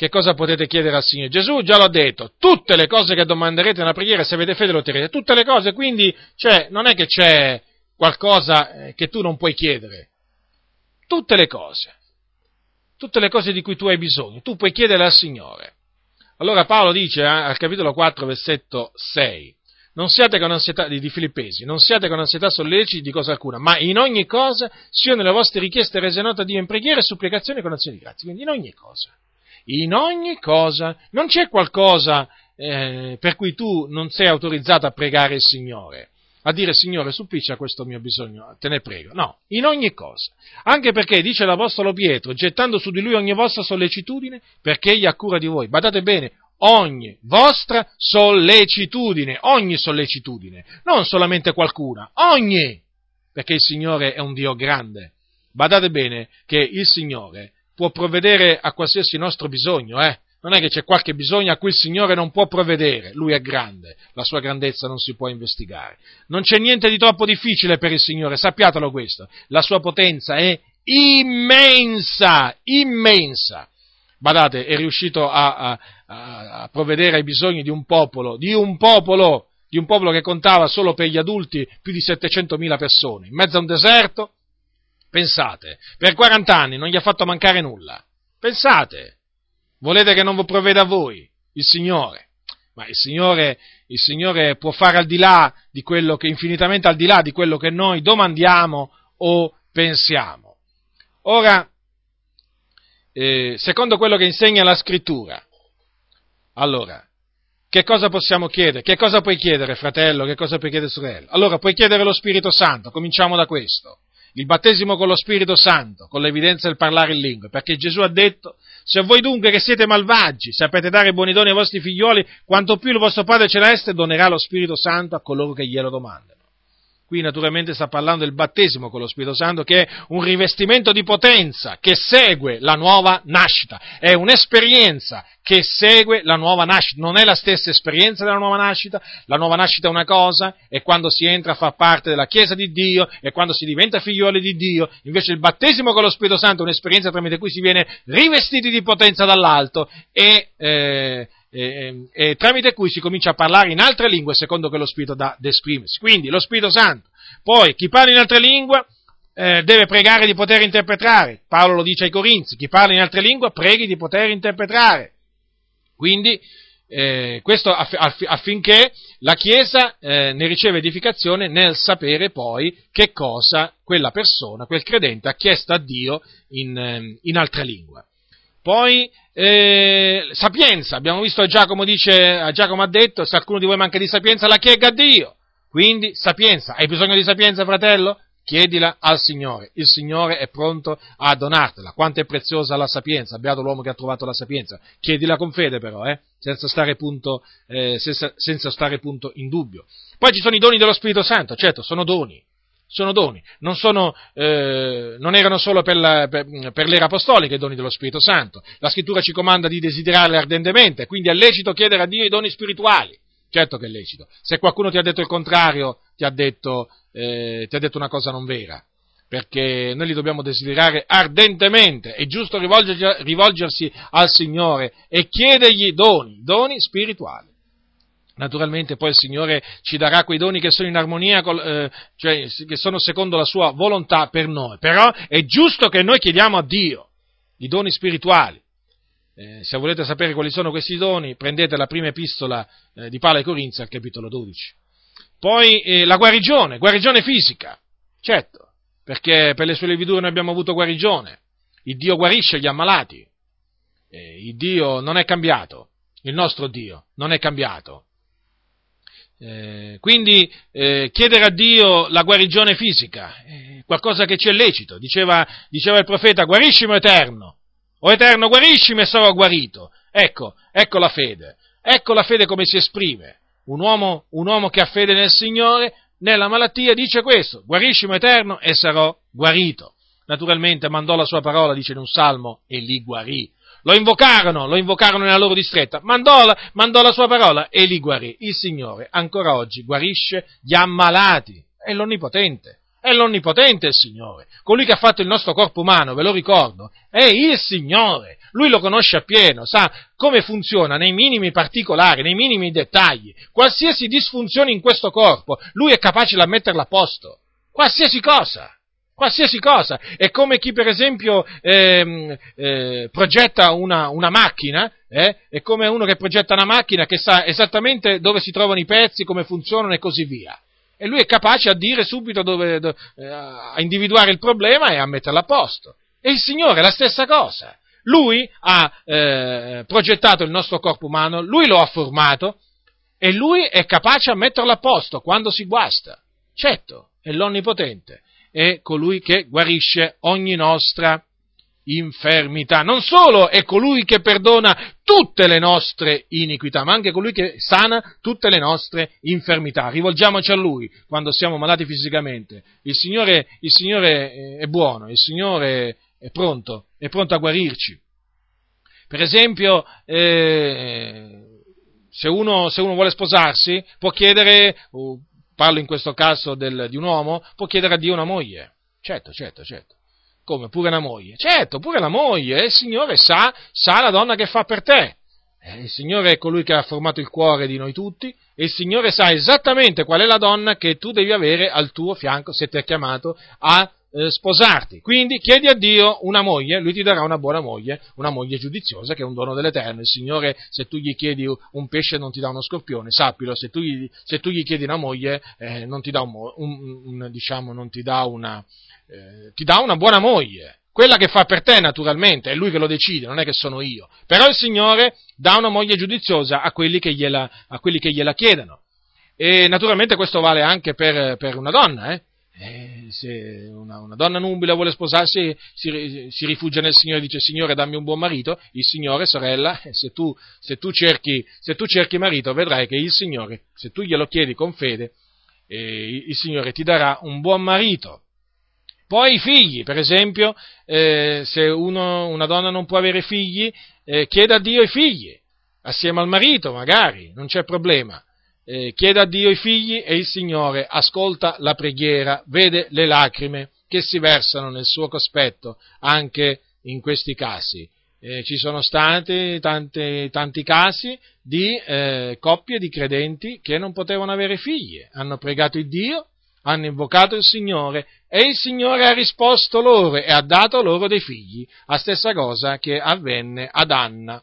che cosa potete chiedere al Signore? Gesù già l'ha detto, tutte le cose che domanderete nella preghiera, se avete fede lo otterrete, tutte le cose, quindi cioè, non è che c'è qualcosa eh, che tu non puoi chiedere, tutte le cose, tutte le cose di cui tu hai bisogno, tu puoi chiedere al Signore. Allora Paolo dice eh, al capitolo 4, versetto 6, non siate con ansietà, di Filippesi, non siate con ansietà solleciti di cosa alcuna, ma in ogni cosa siano le vostre richieste rese note a Dio in preghiera e supplicazione con azioni di grazia, quindi in ogni cosa in ogni cosa. Non c'è qualcosa eh, per cui tu non sei autorizzato a pregare il Signore, a dire Signore suppliccia questo mio bisogno, te ne prego. No, in ogni cosa. Anche perché, dice l'Apostolo Pietro, gettando su di lui ogni vostra sollecitudine, perché egli ha cura di voi. Badate bene, ogni vostra sollecitudine, ogni sollecitudine, non solamente qualcuna, ogni, perché il Signore è un Dio grande. Badate bene che il Signore può provvedere a qualsiasi nostro bisogno, eh? Non è che c'è qualche bisogno a cui il Signore non può provvedere, Lui è grande, la sua grandezza non si può investigare. Non c'è niente di troppo difficile per il Signore, sappiatelo questo, la sua potenza è immensa, immensa. Badate, è riuscito a, a, a provvedere ai bisogni di un popolo, di un popolo, di un popolo che contava solo per gli adulti più di 700.000 persone, in mezzo a un deserto, Pensate, per 40 anni non gli ha fatto mancare nulla. Pensate, volete che non vi provveda a voi il Signore? Ma il Signore, il Signore può fare al di là di quello che, infinitamente al di là di quello che noi domandiamo o pensiamo. Ora, eh, secondo quello che insegna la scrittura, allora, che cosa possiamo chiedere? Che cosa puoi chiedere, fratello? Che cosa puoi chiedere, sorella? Allora, puoi chiedere lo Spirito Santo, cominciamo da questo il battesimo con lo Spirito Santo, con l'evidenza del parlare in lingue, perché Gesù ha detto, se voi dunque che siete malvagi sapete dare buoni doni ai vostri figlioli, quanto più il vostro Padre Celeste donerà lo Spirito Santo a coloro che glielo domandano. Qui naturalmente sta parlando del battesimo con lo Spirito Santo che è un rivestimento di potenza che segue la nuova nascita, è un'esperienza che segue la nuova nascita, non è la stessa esperienza della nuova nascita, la nuova nascita è una cosa, è quando si entra a far parte della Chiesa di Dio, è quando si diventa figlioli di Dio, invece il battesimo con lo Spirito Santo è un'esperienza tramite cui si viene rivestiti di potenza dall'alto e, eh, eh, e tramite cui si comincia a parlare in altre lingue secondo che lo Spirito dà ad esprimersi. Quindi lo Spirito Santo. Poi chi parla in altre lingue eh, deve pregare di poter interpretare. Paolo lo dice ai Corinzi, chi parla in altre lingue preghi di poter interpretare. Quindi eh, questo aff- aff- affinché la Chiesa eh, ne riceve edificazione nel sapere poi che cosa quella persona, quel credente ha chiesto a Dio in, ehm, in altra lingua. Poi eh, sapienza, abbiamo visto Giacomo dice, Giacomo ha detto, se qualcuno di voi manca di sapienza la chiega a Dio. Quindi sapienza, hai bisogno di sapienza fratello? Chiedila al Signore, il Signore è pronto a donartela. Quanto è preziosa la sapienza, beato l'uomo che ha trovato la sapienza. Chiedila con fede però, eh? senza, stare punto, eh, senza, senza stare punto in dubbio. Poi ci sono i doni dello Spirito Santo, certo, sono doni, sono doni, non, sono, eh, non erano solo per, la, per, per, l'era apostolica i doni dello Spirito Santo. La scrittura ci comanda di desiderarli ardentemente, quindi è lecito chiedere a Dio i doni spirituali. Certo che è lecito. Se qualcuno ti ha detto il contrario, ti ha detto, eh, ti ha detto una cosa non vera. Perché noi li dobbiamo desiderare ardentemente. È giusto rivolgersi, rivolgersi al Signore e chiedergli doni, doni spirituali. Naturalmente poi il Signore ci darà quei doni che sono in armonia, col, eh, cioè che sono secondo la sua volontà per noi. Però è giusto che noi chiediamo a Dio i doni spirituali. Eh, se volete sapere quali sono questi doni, prendete la prima epistola eh, di Paolo ai Corinzi al capitolo 12. Poi eh, la guarigione, guarigione fisica, certo, perché per le sue levidure noi abbiamo avuto guarigione. Il Dio guarisce gli ammalati. Eh, il Dio non è cambiato, il nostro Dio non è cambiato. Eh, quindi eh, chiedere a Dio la guarigione fisica, è qualcosa che ci è lecito, diceva, diceva il profeta, guariscimi eterno, o Eterno, guariscimi e sarò guarito. Ecco, ecco la fede. Ecco la fede come si esprime. Un uomo, un uomo che ha fede nel Signore, nella malattia, dice questo, guariscimi Eterno e sarò guarito. Naturalmente mandò la sua parola, dice in un salmo, e li guarì. Lo invocarono, lo invocarono nella loro distretta, mandò la, mandò la sua parola e li guarì. Il Signore ancora oggi guarisce gli ammalati, è l'Onnipotente. È l'Onnipotente il Signore. Colui che ha fatto il nostro corpo umano, ve lo ricordo, è il Signore. Lui lo conosce appieno, sa come funziona nei minimi particolari, nei minimi dettagli. Qualsiasi disfunzione in questo corpo, lui è capace di metterla a posto. Qualsiasi cosa. Qualsiasi cosa. È come chi, per esempio, eh, eh, progetta una, una macchina, eh? è come uno che progetta una macchina che sa esattamente dove si trovano i pezzi, come funzionano e così via e lui è capace a dire subito dove, dove, eh, a individuare il problema e a metterlo a posto. E il Signore è la stessa cosa. Lui ha eh, progettato il nostro corpo umano, lui lo ha formato e lui è capace a metterlo a posto quando si guasta. Certo, è l'Onnipotente, è colui che guarisce ogni nostra infermità. Non solo è colui che perdona tutte le nostre iniquità, ma anche colui che sana tutte le nostre infermità. Rivolgiamoci a Lui quando siamo malati fisicamente. Il Signore, il Signore è buono, il Signore è pronto, è pronto a guarirci. Per esempio, eh, se, uno, se, uno, vuole sposarsi, può chiedere, parlo in questo caso del, di un uomo, può chiedere a Dio una moglie. Certo, certo, certo come? Pure la moglie? Certo, pure la moglie. Il Signore sa, sa la donna che fa per te. Eh, il Signore è colui che ha formato il cuore di noi tutti e il Signore sa esattamente qual è la donna che tu devi avere al tuo fianco se ti ha chiamato a eh, sposarti. Quindi chiedi a Dio una moglie, lui ti darà una buona moglie, una moglie giudiziosa che è un dono dell'Eterno. Il Signore, se tu gli chiedi un pesce, non ti dà uno scorpione, sappilo, se tu gli, se tu gli chiedi una moglie, eh, non ti dà, un, un, un, diciamo, non ti dà una, eh, ti dà una buona moglie. Quella che fa per te, naturalmente, è lui che lo decide, non è che sono io. Però il Signore dà una moglie giudiziosa a quelli che gliela, quelli che gliela chiedono. E naturalmente questo vale anche per, per una donna, eh? Eh, se una, una, donna nubile vuole sposarsi, si, si, rifugia nel Signore e dice Signore dammi un buon marito, il Signore, sorella, eh, se tu, se tu, cerchi, se tu cerchi marito vedrai che il Signore, se tu glielo chiedi con fede, eh, il Signore ti darà un buon marito. Poi i figli, per esempio, eh, se uno, una donna non può avere figli, eh, chieda a Dio i figli, assieme al marito magari, non c'è problema. Eh, chieda a Dio i figli e il Signore ascolta la preghiera, vede le lacrime che si versano nel suo cospetto anche in questi casi. eh, ci sono stati tanti, tanti casi di eh, coppie di credenti che non potevano avere figli, hanno pregato il Dio, hanno invocato il Signore e il Signore ha risposto loro e ha dato loro dei figli, la stessa cosa che avvenne ad Anna.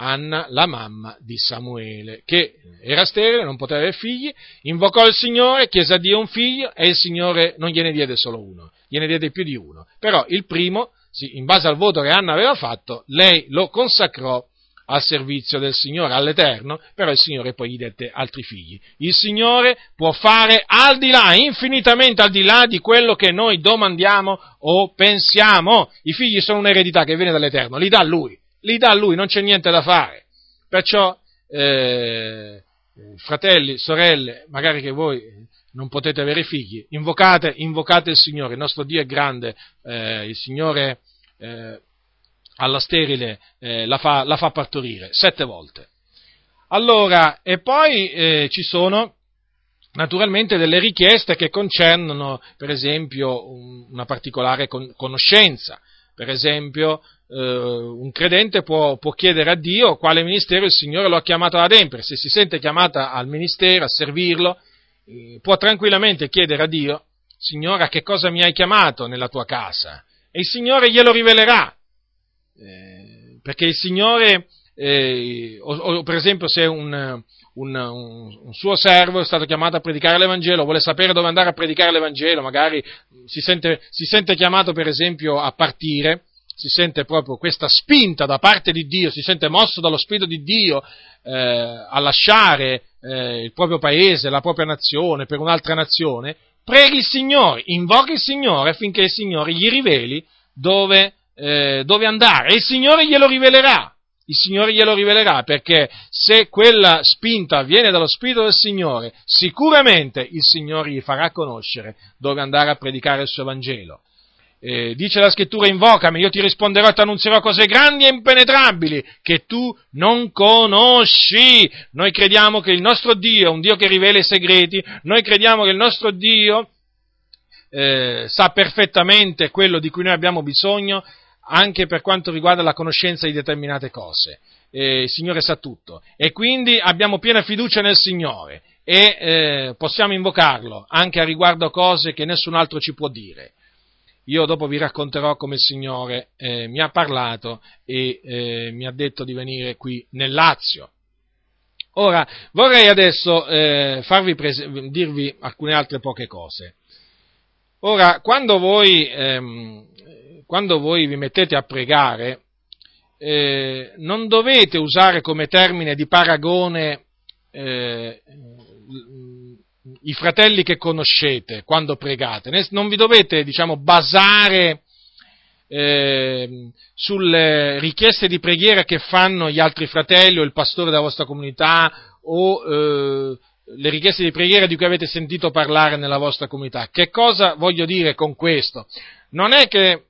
Anna, la mamma di Samuele, che era sterile, non poteva avere figli, invocò il Signore, chiese a Dio un figlio e il Signore non gliene diede solo uno, gliene diede più di uno. Però il primo in base al voto che Anna aveva fatto, lei lo consacrò al servizio del Signore, all'Eterno, però il Signore poi gli dette altri figli. Il Signore può fare al di là, infinitamente al di là di quello che noi domandiamo o pensiamo. I figli sono un'eredità che viene dall'Eterno, li dà Lui, li dà Lui, non c'è niente da fare. Perciò, eh, fratelli, sorelle, magari che voi non potete avere figli, invocate, invocate il Signore, il nostro Dio è grande, eh, il Signore eh, alla sterile eh, la, fa, la, fa, partorire sette volte. Allora, e poi eh, ci sono naturalmente delle richieste che concernono, per esempio, un, una particolare con, conoscenza. Per esempio, eh, un credente può, può, chiedere a Dio quale ministero il Signore lo ha chiamato ad adempiere. Se si sente chiamata al ministero, a servirlo, eh, può tranquillamente chiedere a Dio, Signore, a che cosa mi hai chiamato nella tua casa? E il Signore glielo rivelerà. Eh, perché il Signore, eh, o, o, per esempio se un, un, un, un, suo servo è stato chiamato a predicare l'Evangelo, vuole sapere dove andare a predicare l'Evangelo, magari si sente, si sente chiamato per esempio a partire, si sente proprio questa spinta da parte di Dio, si sente mosso dallo Spirito di Dio eh, a lasciare eh, il proprio paese, la propria nazione per un'altra nazione, preghi il Signore, invochi il Signore affinché il Signore gli riveli dove, eh, dove andare e il Signore glielo rivelerà. Il Signore glielo rivelerà perché se quella spinta viene dallo Spirito del Signore, sicuramente il Signore gli farà conoscere dove andare a predicare il suo Vangelo eh, dice la scrittura invocami, io ti risponderò e ti annunzierò cose grandi e impenetrabili che tu non conosci. Noi crediamo che il nostro Dio è un Dio che rivela i segreti, noi crediamo che il nostro Dio eh, sa perfettamente quello di cui noi abbiamo bisogno anche per quanto riguarda la conoscenza di determinate cose. Eh, il Signore sa tutto e quindi abbiamo piena fiducia nel Signore e eh, possiamo invocarlo anche a riguardo cose che nessun altro ci può dire. Io dopo vi racconterò come il Signore eh, mi ha parlato e eh, mi ha detto di venire qui nel Lazio. Ora, vorrei adesso eh, prese- dirvi alcune altre poche cose. Ora, quando voi, ehm, quando voi vi mettete a pregare, eh, non dovete usare come termine di paragone eh, i fratelli che conoscete quando pregate, non vi dovete, diciamo, basare eh, sulle richieste di preghiera che fanno gli altri fratelli o il pastore della vostra comunità o eh, le richieste di preghiera di cui avete sentito parlare nella vostra comunità. Che cosa voglio dire con questo? Non è che,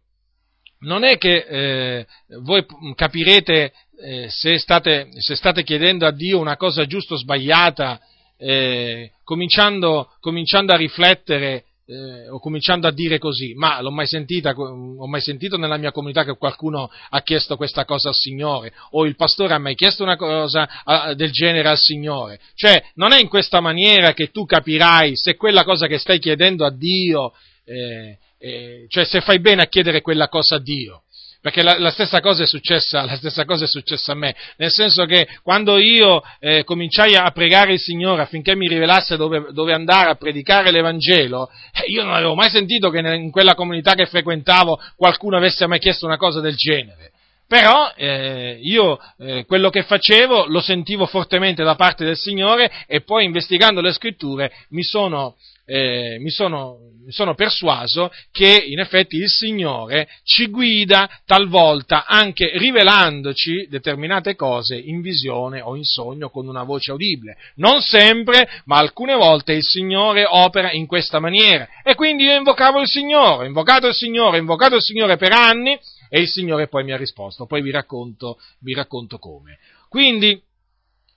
non è che eh, voi capirete eh, se, state, se state chiedendo a Dio una cosa giusta o sbagliata eh, cominciando, cominciando, a riflettere eh, o cominciando a dire così, ma l'ho mai sentita, ho mai sentito nella mia comunità che qualcuno ha chiesto questa cosa al Signore, o il pastore ha mai chiesto una cosa a, del genere al Signore. Cioè, non è in questa maniera che tu capirai se quella cosa che stai chiedendo a Dio, eh, eh cioè se fai bene a chiedere quella cosa a Dio. Perché la, la, stessa successa, la, stessa cosa è successa, a me, nel senso che quando io eh, cominciai a pregare il Signore affinché mi rivelasse dove, dove andare a predicare l'Evangelo, eh, io non avevo mai sentito che in quella comunità che frequentavo qualcuno avesse mai chiesto una cosa del genere. Però eh, io eh, quello che facevo lo sentivo fortemente da parte del Signore e poi investigando le scritture mi sono, eh, mi, sono, mi sono, persuaso che in effetti il Signore ci guida talvolta anche rivelandoci determinate cose in visione o in sogno con una voce udibile. Non sempre, ma alcune volte il Signore opera in questa maniera. E quindi io invocavo il Signore, invocato il Signore, invocato il Signore per anni e il Signore poi mi ha risposto. Poi vi racconto, vi racconto come. Quindi,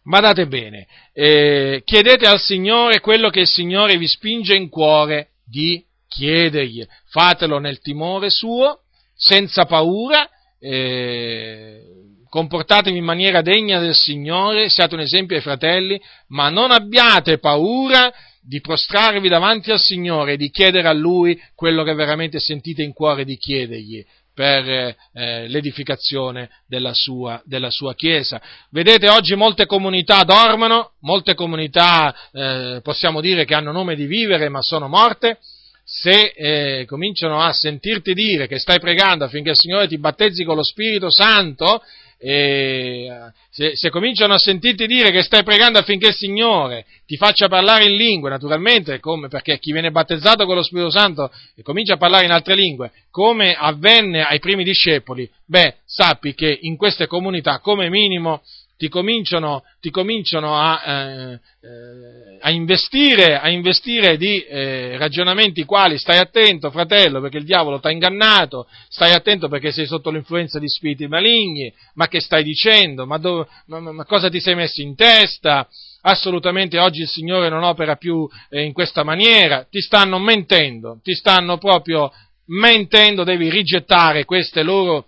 Badate bene, eh, chiedete al Signore quello che il Signore vi spinge in cuore di chiedergli. Fatelo nel timore suo, senza paura, eh, comportatevi in maniera degna del Signore, siate un esempio ai fratelli, ma non abbiate paura di prostrarvi davanti al Signore e di chiedere a Lui quello che veramente sentite in cuore di chiedergli per eh, l'edificazione della sua, della sua, Chiesa. Vedete, oggi molte comunità dormono, molte comunità eh, possiamo dire che hanno nome di vivere ma sono morte, se eh, cominciano a sentirti dire che stai pregando affinché il Signore ti battezzi con lo Spirito Santo, e se, se, cominciano a sentirti dire che stai pregando affinché il Signore ti faccia parlare in lingue, naturalmente, come, perché chi viene battezzato con lo Spirito Santo e comincia a parlare in altre lingue, come avvenne ai primi discepoli, beh, sappi che in queste comunità, come minimo, ti cominciano, ti cominciano a, eh, eh, a, investire, a investire di eh, ragionamenti quali stai attento, fratello, perché il diavolo ti ha ingannato, stai attento perché sei sotto l'influenza di spiriti maligni, ma che stai dicendo? Ma, dove, ma, ma cosa ti sei messo in testa? Assolutamente oggi il Signore non opera più eh, in questa maniera, ti stanno mentendo, ti stanno proprio mentendo, devi rigettare queste loro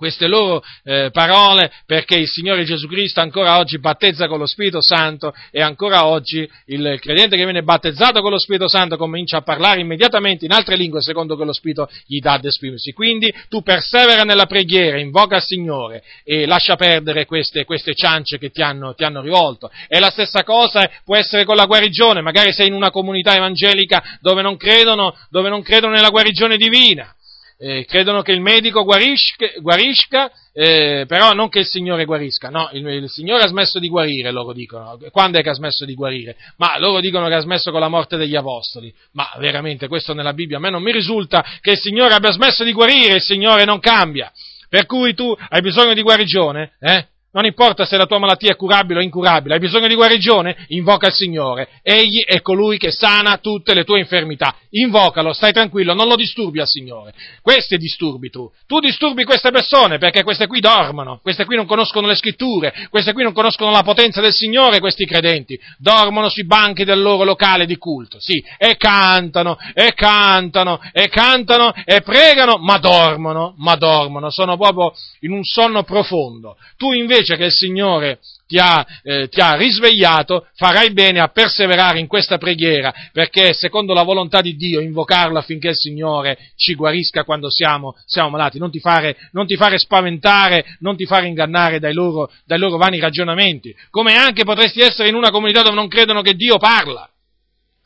queste loro eh, parole perché il Signore Gesù Cristo ancora oggi battezza con lo Spirito Santo e ancora oggi il credente che viene battezzato con lo Spirito Santo comincia a parlare immediatamente in altre lingue secondo che lo Spirito gli dà ad esprimersi. Quindi tu persevera nella preghiera, invoca il Signore e lascia perdere queste, queste ciance che ti hanno, ti hanno rivolto. E la stessa cosa può essere con la guarigione, magari sei in una comunità evangelica dove non credono, dove non credono nella guarigione divina eh, credono che il medico guarisca, guarisca eh, però non che il Signore guarisca, no, il, il, Signore ha smesso di guarire, loro dicono. Quando è che ha smesso di guarire? Ma loro dicono che ha smesso con la morte degli Apostoli. Ma veramente questo nella Bibbia a me non mi risulta che il Signore abbia smesso di guarire, il Signore non cambia. Per cui tu hai bisogno di guarigione, eh? Non importa se la tua malattia è curabile o incurabile, hai bisogno di guarigione? Invoca il Signore. Egli è colui che sana tutte le tue infermità. Invocalo, stai tranquillo, non lo disturbi al Signore. Questi disturbi tu. Tu disturbi queste persone perché queste qui dormono, queste qui non conoscono le scritture, queste qui non conoscono la potenza del Signore, questi credenti. Dormono sui banchi del loro locale di culto, sì, e cantano, e cantano, e cantano, e pregano, ma dormono, ma dormono, sono proprio in un sonno profondo. Tu invece invece che il Signore ti ha, eh, ti ha, risvegliato, farai bene a perseverare in questa preghiera, perché secondo la volontà di Dio invocarlo affinché il Signore ci guarisca quando siamo, siamo malati. Non ti, fare, non ti, fare, spaventare, non ti fare ingannare dai loro, dai loro vani ragionamenti, come anche potresti essere in una comunità dove non credono che Dio parla.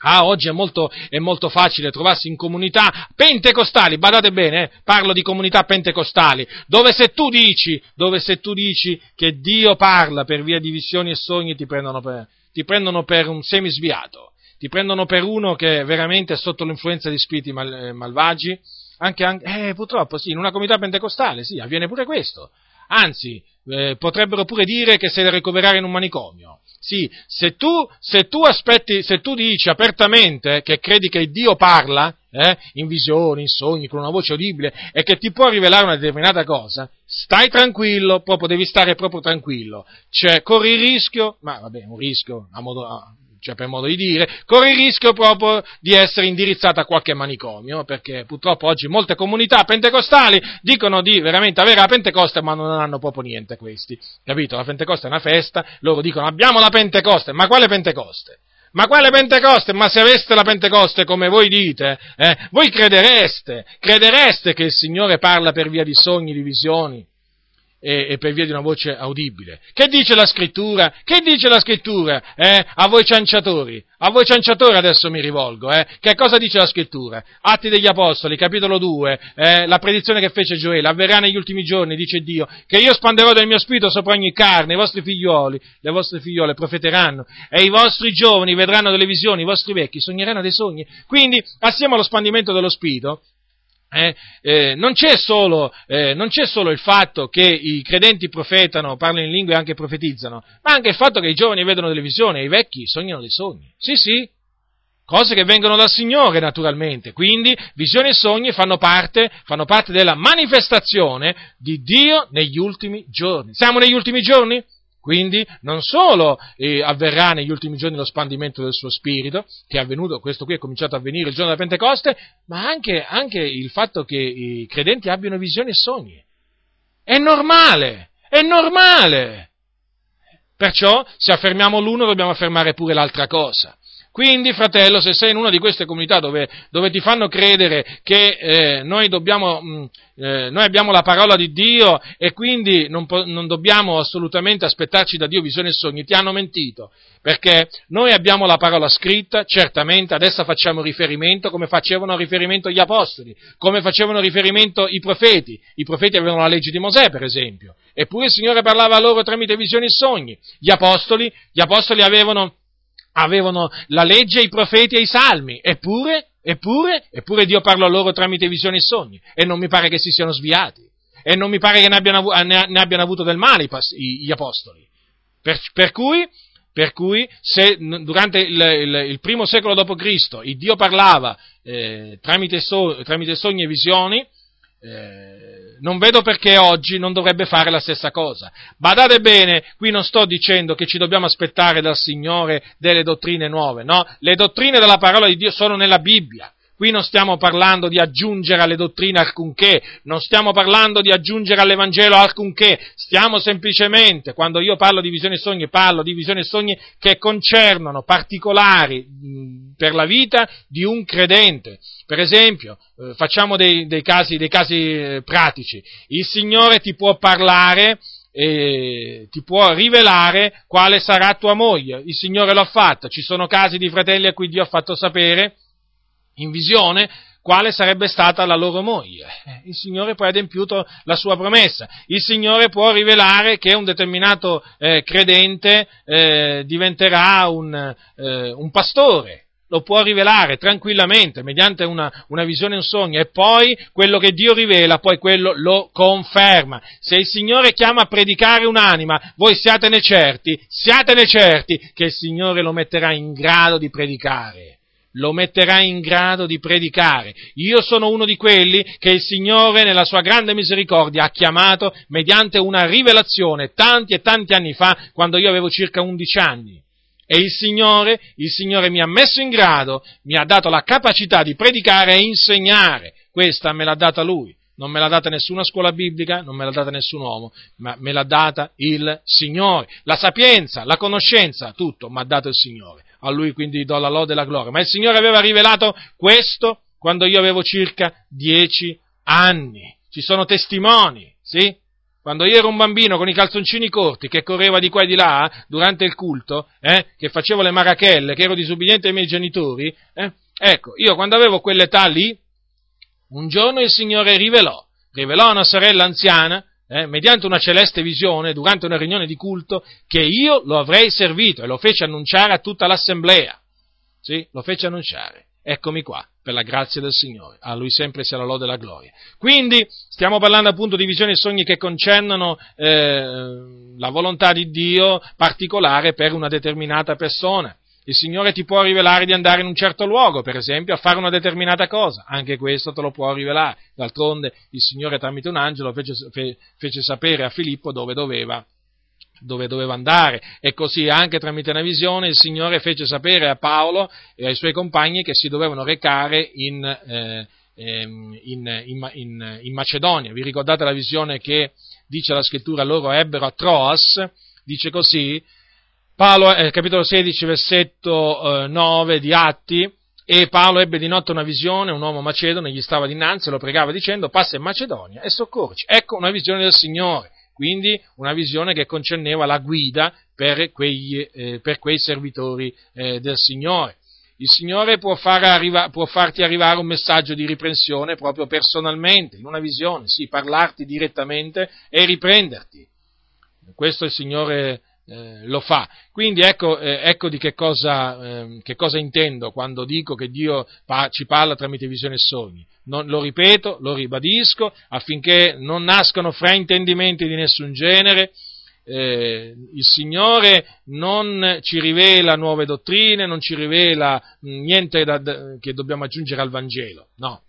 Ah, oggi è molto, è molto, facile trovarsi in comunità pentecostali, badate bene, eh, parlo di comunità pentecostali, dove se tu dici, dove se tu dici che Dio parla per via di visioni e sogni ti prendono per, ti prendono per un semisviato, ti prendono per uno che veramente è sotto l'influenza di spiriti mal, eh, malvagi, anche, anche, eh, purtroppo sì, in una comunità pentecostale sì, avviene pure questo, anzi, eh, potrebbero pure dire che sei da ricoverare in un manicomio. Sì, se tu, se tu, aspetti, se tu dici apertamente che credi che Dio parla, eh, in visioni, in sogni, con una voce udibile, e che ti può rivelare una determinata cosa, stai tranquillo, proprio devi stare proprio tranquillo. Cioè, corri il rischio, ma vabbè, un rischio, a modo, cioè per modo di dire, corre il rischio proprio di essere indirizzata a qualche manicomio, perché purtroppo oggi molte comunità pentecostali dicono di veramente avere la Pentecoste, ma non hanno proprio niente questi. Capito? La Pentecoste è una festa, loro dicono abbiamo la Pentecoste, ma quale Pentecoste? Ma quale Pentecoste? Ma se aveste la Pentecoste come voi dite, eh, voi credereste, credereste che il Signore parla per via di sogni, di visioni? E, e, per via di una voce audibile. Che dice la scrittura? Che dice la scrittura? Eh? A voi cianciatori, a voi cianciatori adesso mi rivolgo, eh? Che cosa dice la scrittura? Atti degli Apostoli, capitolo 2, eh? la predizione che fece Gioele, avverrà negli ultimi giorni, dice Dio, che io spanderò del mio spirito sopra ogni carne, i vostri figlioli, le vostre figliole profeteranno, e i vostri giovani vedranno delle visioni, i vostri vecchi sogneranno dei sogni. Quindi, assieme allo spandimento dello spirito, eh, eh, non, c'è solo, eh, non, c'è solo, il fatto che i credenti profetano, parlano in lingue e anche profetizzano, ma anche il fatto che i giovani vedono delle visioni e i vecchi sognano dei sogni. Sì, sì, cose che vengono dal Signore naturalmente. Quindi visioni e sogni fanno parte, fanno parte della manifestazione di Dio negli ultimi giorni. Siamo negli ultimi giorni? Quindi non solo eh, avverrà negli ultimi giorni lo spandimento del suo spirito, che è avvenuto, questo qui è cominciato a avvenire il giorno della Pentecoste, ma anche, anche il fatto che i credenti abbiano visioni e sogni. È normale, è normale. Perciò, se affermiamo l'uno, dobbiamo affermare pure l'altra cosa. Quindi, fratello, se sei in una di queste comunità dove, dove ti fanno credere che eh, noi, dobbiamo, mh, mm, eh, noi, abbiamo la parola di Dio e quindi non, po- non, dobbiamo assolutamente aspettarci da Dio visioni e sogni, ti hanno mentito. Perché noi abbiamo la parola scritta, certamente, adesso facciamo riferimento come facevano riferimento gli apostoli, come facevano riferimento i profeti. I profeti avevano la legge di Mosè, per esempio, eppure il Signore parlava loro tramite visioni e sogni. Gli apostoli, gli apostoli avevano avevano la legge, i profeti e i salmi, eppure, eppure, eppure Dio parlò loro tramite visioni e sogni, e non mi pare che si siano sviati, e non mi pare che ne abbiano, ne abbiano avuto del male gli apostoli. Per, per, cui, per cui, se durante il, il, il, primo secolo d.C. il Dio parlava eh, tramite, so, tramite sogni e visioni, eh, non vedo perché oggi non dovrebbe fare la stessa cosa. Badate bene, qui non sto dicendo che ci dobbiamo aspettare dal Signore delle dottrine nuove, no? Le dottrine della parola di Dio sono nella Bibbia. Qui non stiamo parlando di aggiungere alle dottrine alcunché, non stiamo parlando di aggiungere all'Evangelo alcunché, stiamo semplicemente, quando io parlo di visioni e sogni, parlo di visioni e sogni che concernono particolari per la vita di un credente. Per esempio, eh, facciamo dei, dei, casi, dei casi eh, pratici. Il Signore ti può parlare e ti può rivelare quale sarà tua moglie. Il Signore l'ha fatto. Ci sono casi di fratelli a cui Dio ha fatto sapere in visione quale sarebbe stata la loro moglie. Eh, il Signore poi ha adempiuto la sua promessa. Il Signore può rivelare che un determinato eh, credente eh, diventerà un, eh, un pastore lo può rivelare tranquillamente mediante una, una visione, un sogno e poi quello che Dio rivela, poi quello lo conferma. Se il Signore chiama a predicare un'anima, voi siatene certi, siatene certi che il Signore lo metterà in grado di predicare lo metterà in grado di predicare. Io sono uno di quelli che il Signore, nella sua grande misericordia, ha chiamato mediante una rivelazione tanti e tanti anni fa, quando io avevo circa 11 anni. E il Signore, il Signore mi ha messo in grado, mi ha dato la capacità di predicare e insegnare. Questa me l'ha data Lui. Non me l'ha data nessuna scuola biblica, non me l'ha data nessun uomo, ma me l'ha data il Signore. La sapienza, la conoscenza, tutto mi ha dato il Signore. A Lui quindi do la lode e la gloria. Ma il Signore aveva rivelato questo quando io avevo circa dieci anni. Ci sono testimoni, sì? Quando io ero un bambino con i calzoncini corti che correva di qua e di là durante il culto, eh, che facevo le marachelle, che ero disubbidiente ai miei genitori, eh, ecco, io quando avevo quell'età lì, un giorno il Signore rivelò, rivelò a una sorella anziana, eh, mediante una celeste visione, durante una riunione di culto, che io lo avrei servito e lo fece annunciare a tutta l'assemblea. Sì, lo fece annunciare. Eccomi qua per la grazia del Signore. A Lui sempre sia la lode e la gloria. Quindi stiamo parlando appunto di visioni e sogni che concernono eh, la volontà di Dio particolare per una determinata persona. Il Signore ti può rivelare di andare in un certo luogo, per esempio, a fare una determinata cosa. Anche questo te lo può rivelare. D'altronde il Signore tramite un angelo fece, fe, fece sapere a Filippo dove doveva dove doveva andare e così anche tramite una visione il Signore fece sapere a Paolo e ai suoi compagni che si dovevano recare in, eh, ehm, in, in, in Macedonia. Vi ricordate la visione che dice la scrittura loro ebbero a Troas? Dice così, Paolo, eh, capitolo 16, versetto eh, 9 di Atti, e Paolo ebbe di notte una visione, un uomo macedone gli stava dinanzi e lo pregava dicendo passa in Macedonia e soccorci. Ecco una visione del Signore quindi una visione che concerneva la guida per, quegli, eh, per quei servitori eh, del Signore. Il Signore può, far arriva, può, farti arrivare un messaggio di riprensione proprio personalmente, in una visione, sì, parlarti direttamente e riprenderti. Questo il Signore eh, lo fa. Quindi ecco, eh, ecco di che cosa, eh, che cosa, intendo quando dico che Dio pa- ci parla tramite visioni e sogni. Non, lo ripeto, lo ribadisco, affinché non nascano fraintendimenti di nessun genere. Eh, il Signore non ci rivela nuove dottrine, non ci rivela mh, niente da, da, che dobbiamo aggiungere al Vangelo, no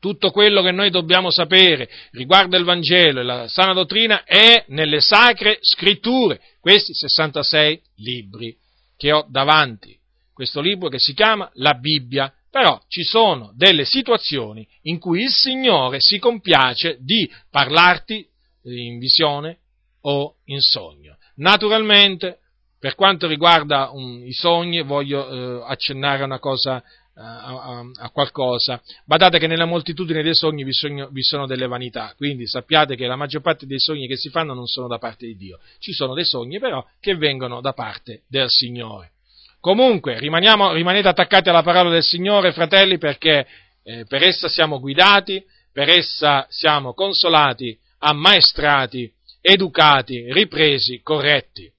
tutto quello che noi dobbiamo sapere riguardo il Vangelo e la sana dottrina è nelle sacre scritture, questi 66 libri che ho davanti. Questo libro che si chiama la Bibbia, però ci sono delle situazioni in cui il Signore si compiace di parlarti in visione o in sogno. Naturalmente, per quanto riguarda um, i sogni, voglio eh, accennare a una cosa a, a, qualcosa. Badate che nella moltitudine dei sogni vi sono, vi sono, delle vanità, quindi sappiate che la maggior parte dei sogni che si fanno non sono da parte di Dio. Ci sono dei sogni però che vengono da parte del Signore. Comunque, rimanete attaccati alla parola del Signore, fratelli, perché eh, per essa siamo guidati, per essa siamo consolati, ammaestrati, educati, ripresi, corretti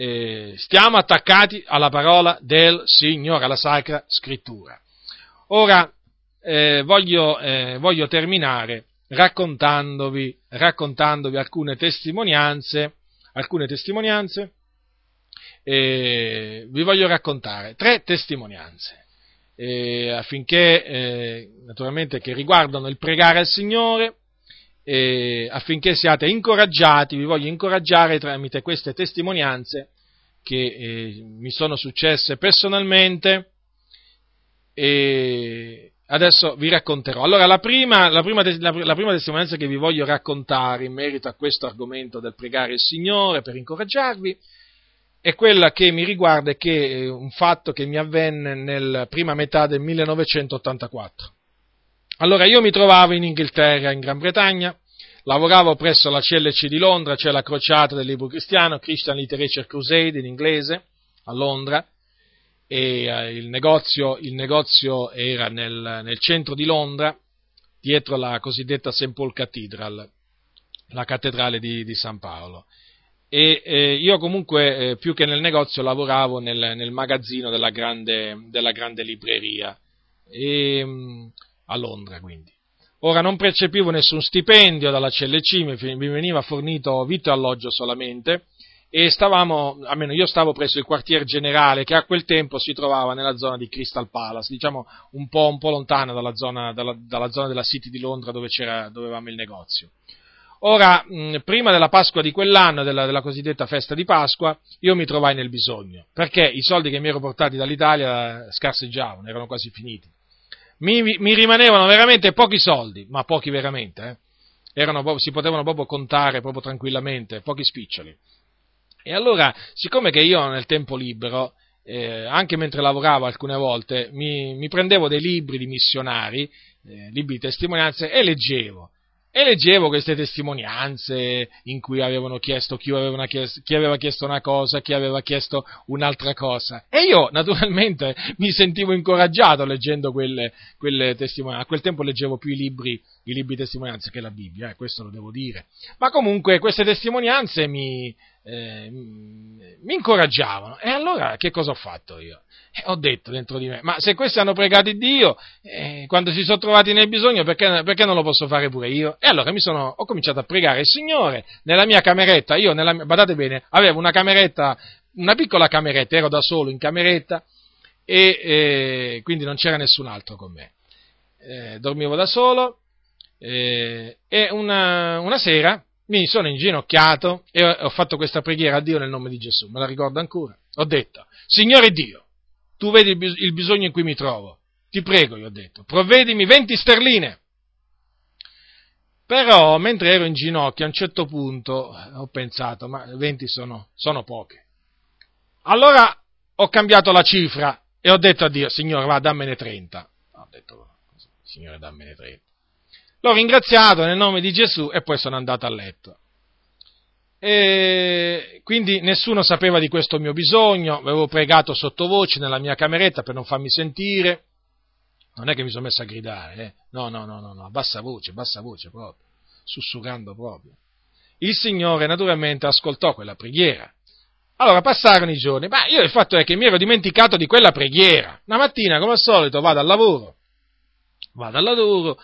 eh, stiamo attaccati alla parola del Signore, alla Sacra Scrittura. Ora eh, voglio, eh, voglio, terminare raccontandovi, raccontandovi alcune testimonianze, alcune testimonianze vi voglio raccontare tre testimonianze. affinché, naturalmente, che riguardano il pregare al Signore, eh, affinché siate incoraggiati, vi voglio incoraggiare tramite queste testimonianze che eh, mi sono successe personalmente e adesso vi racconterò. Allora, la prima, la, prima, la, prima, testimonianza che vi voglio raccontare in merito a questo argomento del pregare il Signore per incoraggiarvi è quella che mi riguarda e che è un fatto che mi avvenne nella prima metà del 1984. Allora, io mi trovavo in Inghilterra, in Gran Bretagna, lavoravo presso la CLC di Londra, cioè la crociata del libro cristiano, Christian Literature Crusade in inglese, a Londra, e eh, il, negozio, il, negozio, era nel, nel, centro di Londra, dietro la cosiddetta St. Paul Cathedral, la cattedrale di, di San Paolo. E eh, io comunque, eh, più che nel negozio, lavoravo nel, nel magazzino della grande, della grande libreria. E, mm, a Londra quindi. Ora non percepivo nessun stipendio dalla CLC, mi veniva fornito vitto e alloggio solamente e stavamo, almeno io stavo presso il quartier generale che a quel tempo si trovava nella zona di Crystal Palace, diciamo un po', un po lontana dalla zona, dalla, dalla zona, della City di Londra dove, dove avevamo il negozio. Ora, mh, prima della Pasqua di quell'anno, della, della, cosiddetta festa di Pasqua, io mi trovai nel bisogno, perché i soldi che mi ero portati dall'Italia scarseggiavano, erano quasi finiti mi, mi rimanevano veramente pochi soldi, ma pochi veramente, eh? Erano, si potevano proprio contare proprio tranquillamente, pochi spiccioli. E allora, siccome che io nel tempo libero, eh, anche mentre lavoravo alcune volte, mi, mi prendevo dei libri di missionari, eh, libri di testimonianze e leggevo e leggevo queste testimonianze in cui avevano chiesto chi aveva, chiesto chi aveva chiesto una cosa, chi aveva chiesto un'altra cosa. E io, naturalmente, mi sentivo incoraggiato leggendo quelle, quelle testimonianze. A quel tempo leggevo più i libri, i libri testimonianze che la Bibbia, eh, questo lo devo dire. Ma comunque queste testimonianze mi, eh, mi incoraggiavano. E allora che cosa ho fatto io? E ho detto dentro di me, ma se questi hanno pregato Dio, eh, quando si sono trovati nel bisogno, perché, perché, non lo posso fare pure io? E allora sono, ho cominciato a pregare il Signore nella mia cameretta, io nella, badate bene, avevo una cameretta, una piccola cameretta, ero da solo in cameretta e eh, quindi non c'era nessun altro con me. Eh, dormivo da solo eh, e una, una sera mi sono inginocchiato e ho fatto questa preghiera a Dio nel nome di Gesù, me la ricordo ancora. Ho detto, Signore Dio, tu vedi il bisogno in cui mi trovo. Ti prego, gli ho detto, provvedimi 20 sterline. Però, mentre ero in ginocchio, a un certo punto ho pensato, ma 20 sono, sono poche. Allora ho cambiato la cifra e ho detto a Dio, Signore, va, dammene 30. Ho detto, Signore, dammene 30. L'ho ringraziato nel nome di Gesù e poi sono andato a letto. E quindi nessuno sapeva di questo mio bisogno, avevo pregato sottovoce nella mia cameretta per non farmi sentire, non è che mi sono messo a gridare, eh? no, no, no, no, no, a bassa voce, bassa voce proprio, sussurrando proprio. Il Signore naturalmente ascoltò quella preghiera. Allora passarono i giorni, ma io il fatto è che mi ero dimenticato di quella preghiera. Una mattina, come al solito, vado al lavoro, vado al lavoro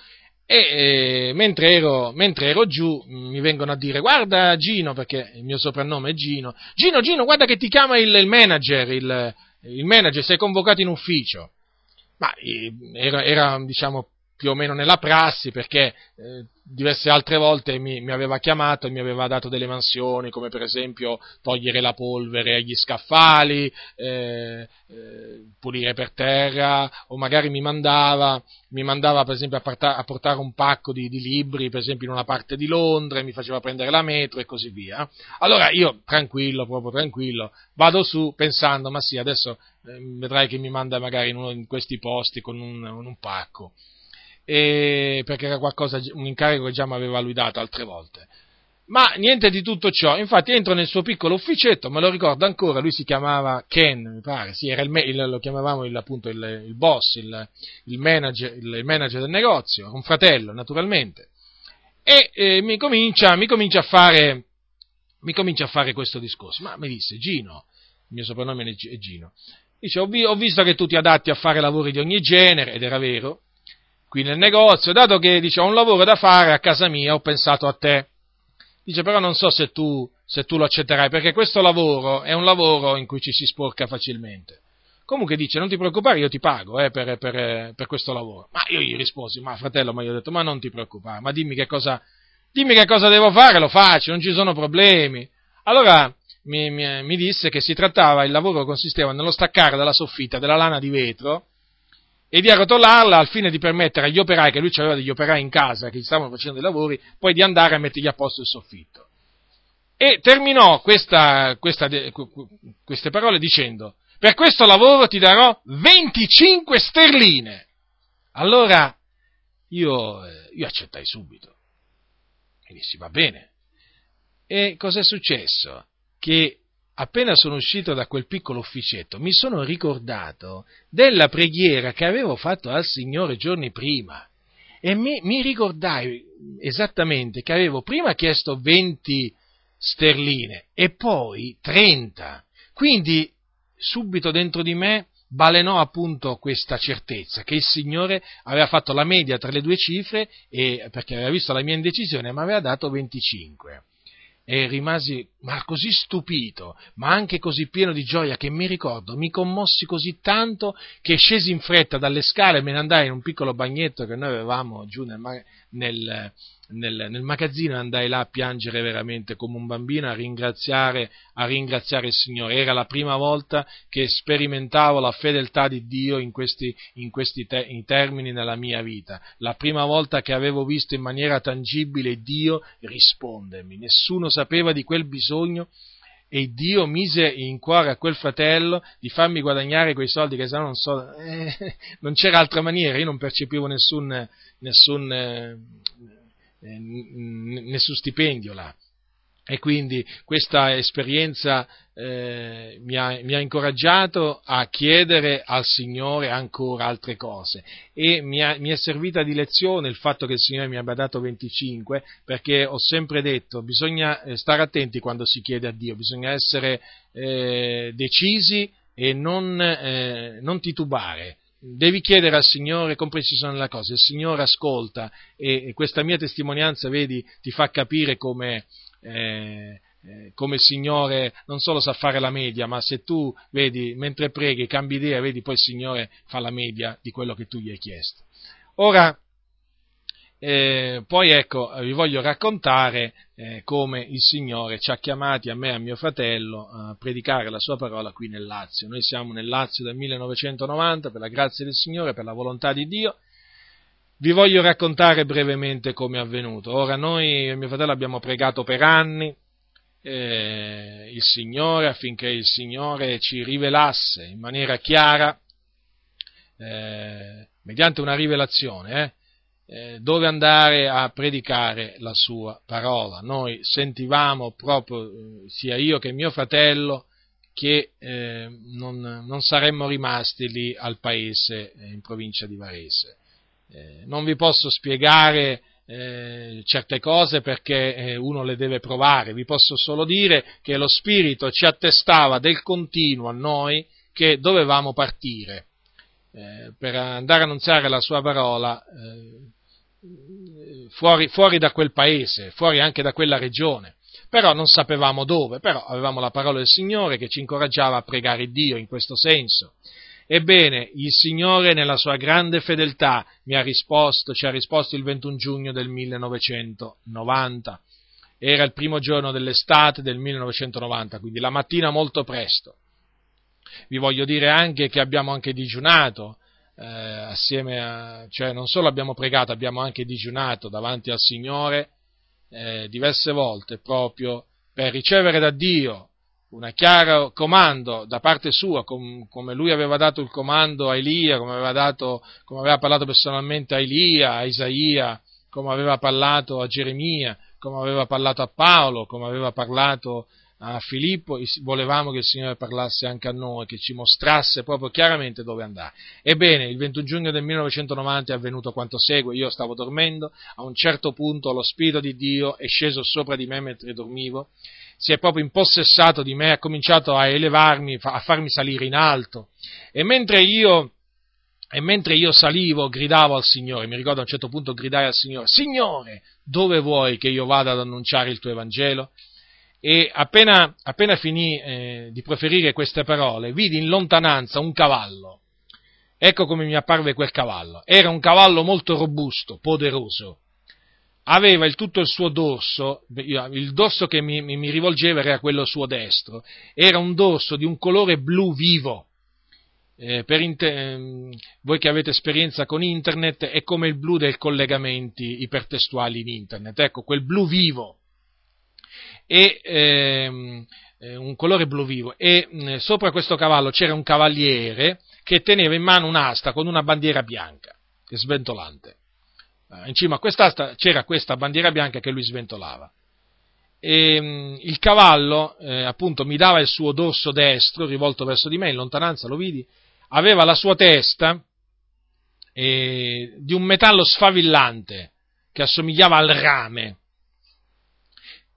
e eh, mentre, ero, mentre, ero, giù mi vengono a dire guarda Gino, perché il mio soprannome è Gino, Gino, Gino, guarda che ti chiama il, il manager, il, il, manager, sei convocato in ufficio. Ma era, era, diciamo, più o meno nella prassi perché eh, diverse altre volte mi, mi, aveva chiamato e mi aveva dato delle mansioni come per esempio togliere la polvere agli scaffali, eh, eh, pulire per terra o magari mi mandava, mi mandava per esempio a, porta, a portare un pacco di, di, libri per esempio in una parte di Londra e mi faceva prendere la metro e così via. Allora io tranquillo, proprio tranquillo, vado su pensando ma sì adesso eh, vedrai che mi manda magari in uno di questi posti con un, un pacco perché era qualcosa, un incarico che già mi aveva lui dato altre volte. Ma niente di tutto ciò, infatti entro nel suo piccolo ufficetto, me lo ricordo ancora, lui si chiamava Ken, mi pare, sì, il, il, lo chiamavamo il, appunto il, boss, il, manager, il, manager, del negozio, un fratello naturalmente, e eh, mi, comincia, mi, comincia fare, mi comincia a fare questo discorso, ma mi disse Gino, il mio soprannome è Gino, dice ho, vi, ho visto che tu ti adatti a fare lavori di ogni genere, ed era vero, qui nel negozio, dato che dice, ho un lavoro da fare a casa mia, ho pensato a te. Dice, però non so se tu, se tu lo accetterai, perché questo lavoro è un lavoro in cui ci si sporca facilmente. Comunque dice, non ti preoccupare, io ti pago eh, per, per, per, questo lavoro. Ma io gli risposi, ma fratello, ma io ho detto, ma non ti preoccupare, ma dimmi che cosa, dimmi che cosa devo fare, lo faccio, non ci sono problemi. Allora mi, mi, mi disse che si trattava, il lavoro consisteva nello staccare dalla soffitta della lana di vetro, e di arrotolarla al fine di permettere agli operai, che lui aveva degli operai in casa che gli stavano facendo dei lavori, poi di andare a mettergli a posto il soffitto. E terminò questa, questa, queste parole dicendo, per questo lavoro ti darò 25 sterline. Allora io, eh, io accettai subito. E dissi, va bene. E cos'è successo? Che appena sono uscito da quel piccolo ufficetto, mi sono ricordato della preghiera che avevo fatto al Signore giorni prima e mi, mi ricordai esattamente che avevo prima chiesto 20 sterline e poi 30. Quindi subito dentro di me balenò appunto questa certezza che il Signore aveva fatto la media tra le due cifre e perché aveva visto la mia indecisione mi aveva dato 25 e rimasi ma così stupito, ma anche così pieno di gioia che mi ricordo, mi commossi così tanto che scesi in fretta dalle scale e me ne andai in un piccolo bagnetto che noi avevamo giù nel, nel, nel, nel magazzino andai là a piangere veramente come un bambino a ringraziare, a ringraziare il Signore. Era la prima volta che sperimentavo la fedeltà di Dio in questi, in questi te, in termini nella mia vita. La prima volta che avevo visto in maniera tangibile Dio rispondermi. Nessuno sapeva di quel bisogno e Dio mise in cuore a quel fratello di farmi guadagnare quei soldi che se no non so, eh, non c'era altra maniera, io non percepivo nessun, nessun eh, nessun stipendio là. E quindi questa esperienza eh, mi, ha, mi, ha, incoraggiato a chiedere al Signore ancora altre cose. E mi, ha, mi, è servita di lezione il fatto che il Signore mi abbia dato 25 perché ho sempre detto bisogna eh, stare attenti quando si chiede a Dio, bisogna essere eh, decisi e non, eh, non titubare devi chiedere al Signore con precisione la cosa, il Signore ascolta e, questa mia testimonianza, vedi, ti fa capire come, eh, eh, come il Signore non solo sa fare la media, ma se tu, vedi, mentre preghi, cambi idea, vedi, poi il Signore fa la media di quello che tu gli hai chiesto. Ora, eh, poi ecco, vi voglio raccontare eh, come il Signore ci ha chiamati a me e a mio fratello a predicare la sua parola qui nel Lazio. Noi siamo nel Lazio del 1990 per la grazia del Signore, per la volontà di Dio. Vi voglio raccontare brevemente come è avvenuto. Ora noi e mio fratello abbiamo pregato per anni eh, il Signore affinché il Signore ci rivelasse in maniera chiara, eh, mediante una rivelazione, eh, dove andare a predicare la sua parola. Noi sentivamo proprio, eh, sia io che mio fratello, che eh, non, non, saremmo rimasti lì al paese eh, in provincia di Varese. Non vi posso spiegare certe cose perché uno le deve provare, vi posso solo dire che lo Spirito ci attestava del continuo a noi che dovevamo partire. Per andare a annunziare la sua parola fuori, fuori da quel paese, fuori anche da quella regione. Però non sapevamo dove, però avevamo la parola del Signore che ci incoraggiava a pregare Dio in questo senso. Ebbene, il Signore nella sua grande fedeltà mi ha risposto, ci ha risposto il 21 giugno del 1990. Era il primo giorno dell'estate del 1990, quindi la mattina molto presto. Vi voglio dire anche che abbiamo anche digiunato, eh, assieme a, cioè non solo abbiamo pregato, abbiamo anche digiunato davanti al Signore eh, diverse volte proprio per ricevere da Dio un chiaro comando da parte sua, com, come lui aveva dato il comando a Elia, come aveva, dato, come aveva parlato personalmente a Elia, a Isaia, come aveva parlato a Geremia, come aveva parlato a Paolo, come aveva parlato a Filippo, volevamo che il Signore parlasse anche a noi, che ci mostrasse proprio chiaramente dove andare. Ebbene, il 21 giugno del 1990 è avvenuto quanto segue, io stavo dormendo, a un certo punto lo Spirito di Dio è sceso sopra di me mentre dormivo, si è proprio impossessato di me, ha cominciato a elevarmi, a farmi salire in alto, e mentre io e mentre io salivo, gridavo al Signore, mi ricordo a un certo punto gridai al Signore, Signore, dove vuoi che io vada ad annunciare il tuo Evangelo? E appena, appena finì eh, di proferire queste parole, vidi in lontananza un cavallo. Ecco come mi apparve quel cavallo. Era un cavallo molto robusto, poderoso. Aveva il tutto il suo dorso, il dorso che mi, mi rivolgeva era quello suo destro, era un dorso di un colore blu vivo. Eh, per inter- ehm, voi che avete esperienza con internet è come il blu dei collegamenti ipertestuali in internet, ecco, quel blu vivo e ehm, eh, un colore blu vivo e mh, sopra questo cavallo c'era un cavaliere che teneva in mano un'asta con una bandiera bianca, sventolante. Eh, in cima a quest'asta c'era questa bandiera bianca che lui sventolava. E, mh, il cavallo, eh, appunto, mi dava il suo dorso destro rivolto verso di me, in lontananza lo vidi, aveva la sua testa eh, di un metallo sfavillante che assomigliava al rame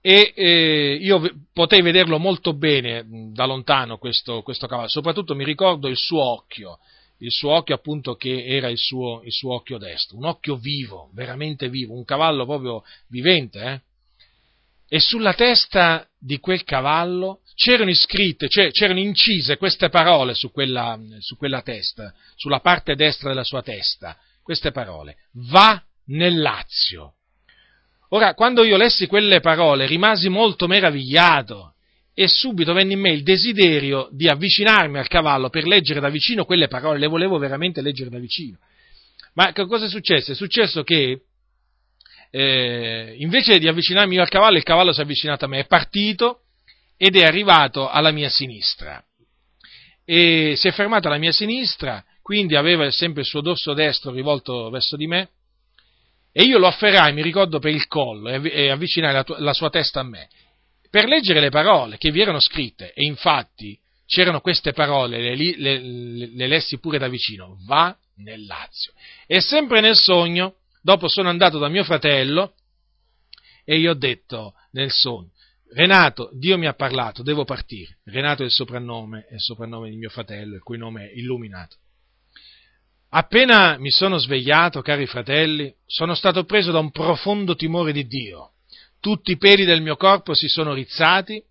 e eh, io potei vederlo molto bene da lontano questo, questo, cavallo, soprattutto mi ricordo il suo occhio, il suo occhio appunto che era il suo, il suo occhio destro, un occhio vivo, veramente vivo, un cavallo proprio vivente, eh? e sulla testa di quel cavallo c'erano iscritte, cioè c'erano incise queste parole su quella, su quella testa, sulla parte destra della sua testa, queste parole, va nel Lazio. Ora, quando io lessi quelle parole, rimasi molto meravigliato e subito venne in me il desiderio di avvicinarmi al cavallo per leggere da vicino quelle parole, le volevo veramente leggere da vicino. Ma che cosa è successo? È successo che eh, invece di avvicinarmi al cavallo, il cavallo si è avvicinato a me, è partito ed è arrivato alla mia sinistra. E si è fermato alla mia sinistra, quindi aveva sempre il suo dorso destro rivolto verso di me, e io lo afferrai, mi ricordo, per il collo e avvicinai la, tua, la sua testa a me, per leggere le parole che vi erano scritte, e infatti c'erano queste parole, le, le, le, le lessi pure da vicino, va nel Lazio. E sempre nel sogno, dopo sono andato da mio fratello e gli ho detto nel sogno, Renato, Dio mi ha parlato, devo partire. Renato è il soprannome, è il soprannome di mio fratello, il cui nome è illuminato. Appena mi sono svegliato, cari fratelli, sono stato preso da un profondo timore di Dio. Tutti i peli del mio corpo si sono rizzati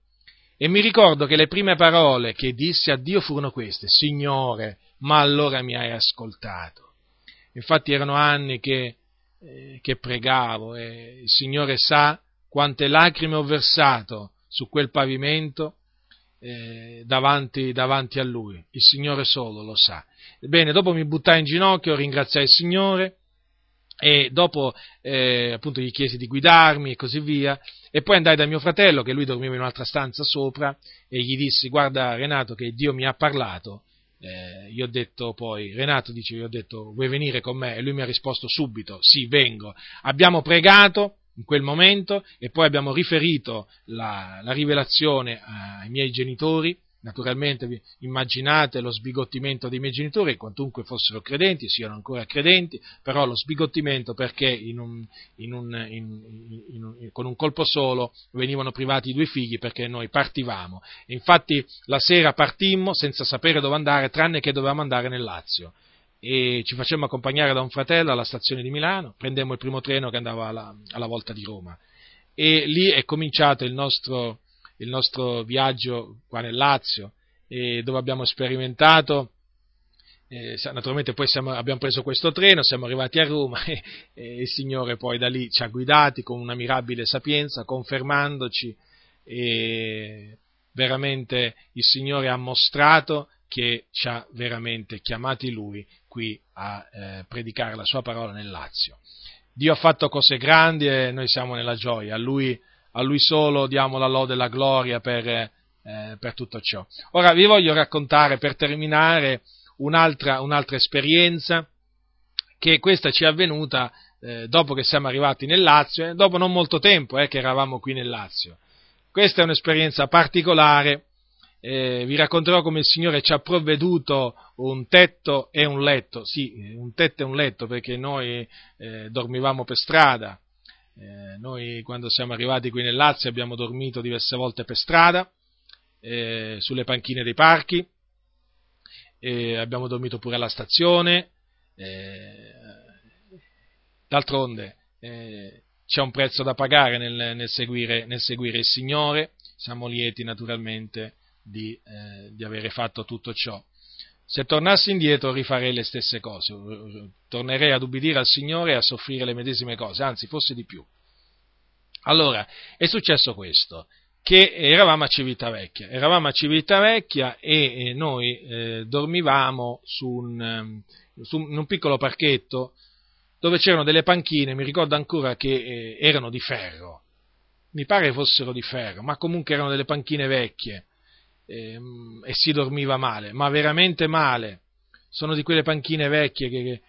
e mi ricordo che le prime parole che dissi a Dio furono queste, Signore, ma allora mi hai ascoltato. Infatti erano anni che, eh, che pregavo e il Signore sa quante lacrime ho versato su quel pavimento eh, davanti, davanti a Lui. Il Signore solo lo sa. Ebbene, dopo mi buttai in ginocchio, ringraziai il Signore e dopo eh, appunto gli chiesi di guidarmi e così via. E poi andai da mio fratello che lui dormiva in un'altra stanza sopra e gli dissi guarda Renato che Dio mi ha parlato. Eh, gli ho detto poi Renato dice gli ho detto vuoi venire con me? E lui mi ha risposto subito sì vengo. Abbiamo pregato in quel momento e poi abbiamo riferito la, la rivelazione ai miei genitori Naturalmente immaginate lo sbigottimento dei miei genitori, quantunque fossero credenti, siano ancora credenti, però lo sbigottimento perché in un, in un, in, con un colpo solo venivano privati i due figli perché noi partivamo. Infatti la sera partimmo senza sapere dove andare, tranne che dovevamo andare nel Lazio. E ci facemmo accompagnare da un fratello alla stazione di Milano, prendemmo il primo treno che andava alla, alla volta di Roma. E lì è cominciato il nostro il nostro viaggio qua nel Lazio, dove abbiamo sperimentato eh, naturalmente poi siamo, abbiamo preso questo treno, siamo arrivati a Roma e, e, il Signore poi da lì ci ha guidati con una mirabile sapienza, confermandoci e veramente il Signore ha mostrato che ci ha veramente chiamati Lui qui a eh, predicare la Sua parola nel Lazio. Dio ha fatto cose grandi e noi siamo nella gioia, a Lui, a lui solo diamo la lode e la gloria per, eh, per tutto ciò. Ora vi voglio raccontare per terminare un'altra, un'altra esperienza che questa ci è avvenuta eh, dopo che siamo arrivati nel Lazio, eh, dopo non molto tempo eh, che eravamo qui nel Lazio. Questa è un'esperienza particolare, eh, vi racconterò come il Signore ci ha provveduto un tetto e un letto, sì, un tetto e un letto perché noi eh, dormivamo per strada, eh, noi quando siamo arrivati qui nel Lazio abbiamo dormito diverse volte per strada, sulle panchine dei parchi, e abbiamo dormito pure alla stazione, eh, d'altronde eh, c'è un prezzo da pagare nel, nel, seguire, nel, seguire, il Signore, siamo lieti naturalmente di, eh, di avere fatto tutto ciò. Se tornassi indietro rifarei le stesse cose, tornerei ad ubbidire al Signore e a soffrire le medesime cose, anzi forse di più. Allora, è successo questo che eravamo a Civitavecchia. Eravamo a Civitavecchia e noi eh, dormivamo su un, ehm, su un, piccolo parchetto dove c'erano delle panchine, mi ricordo ancora che eh, erano di ferro, mi pare fossero di ferro, ma comunque erano delle panchine vecchie eh, e si dormiva male, ma veramente male. Sono di quelle panchine vecchie che, che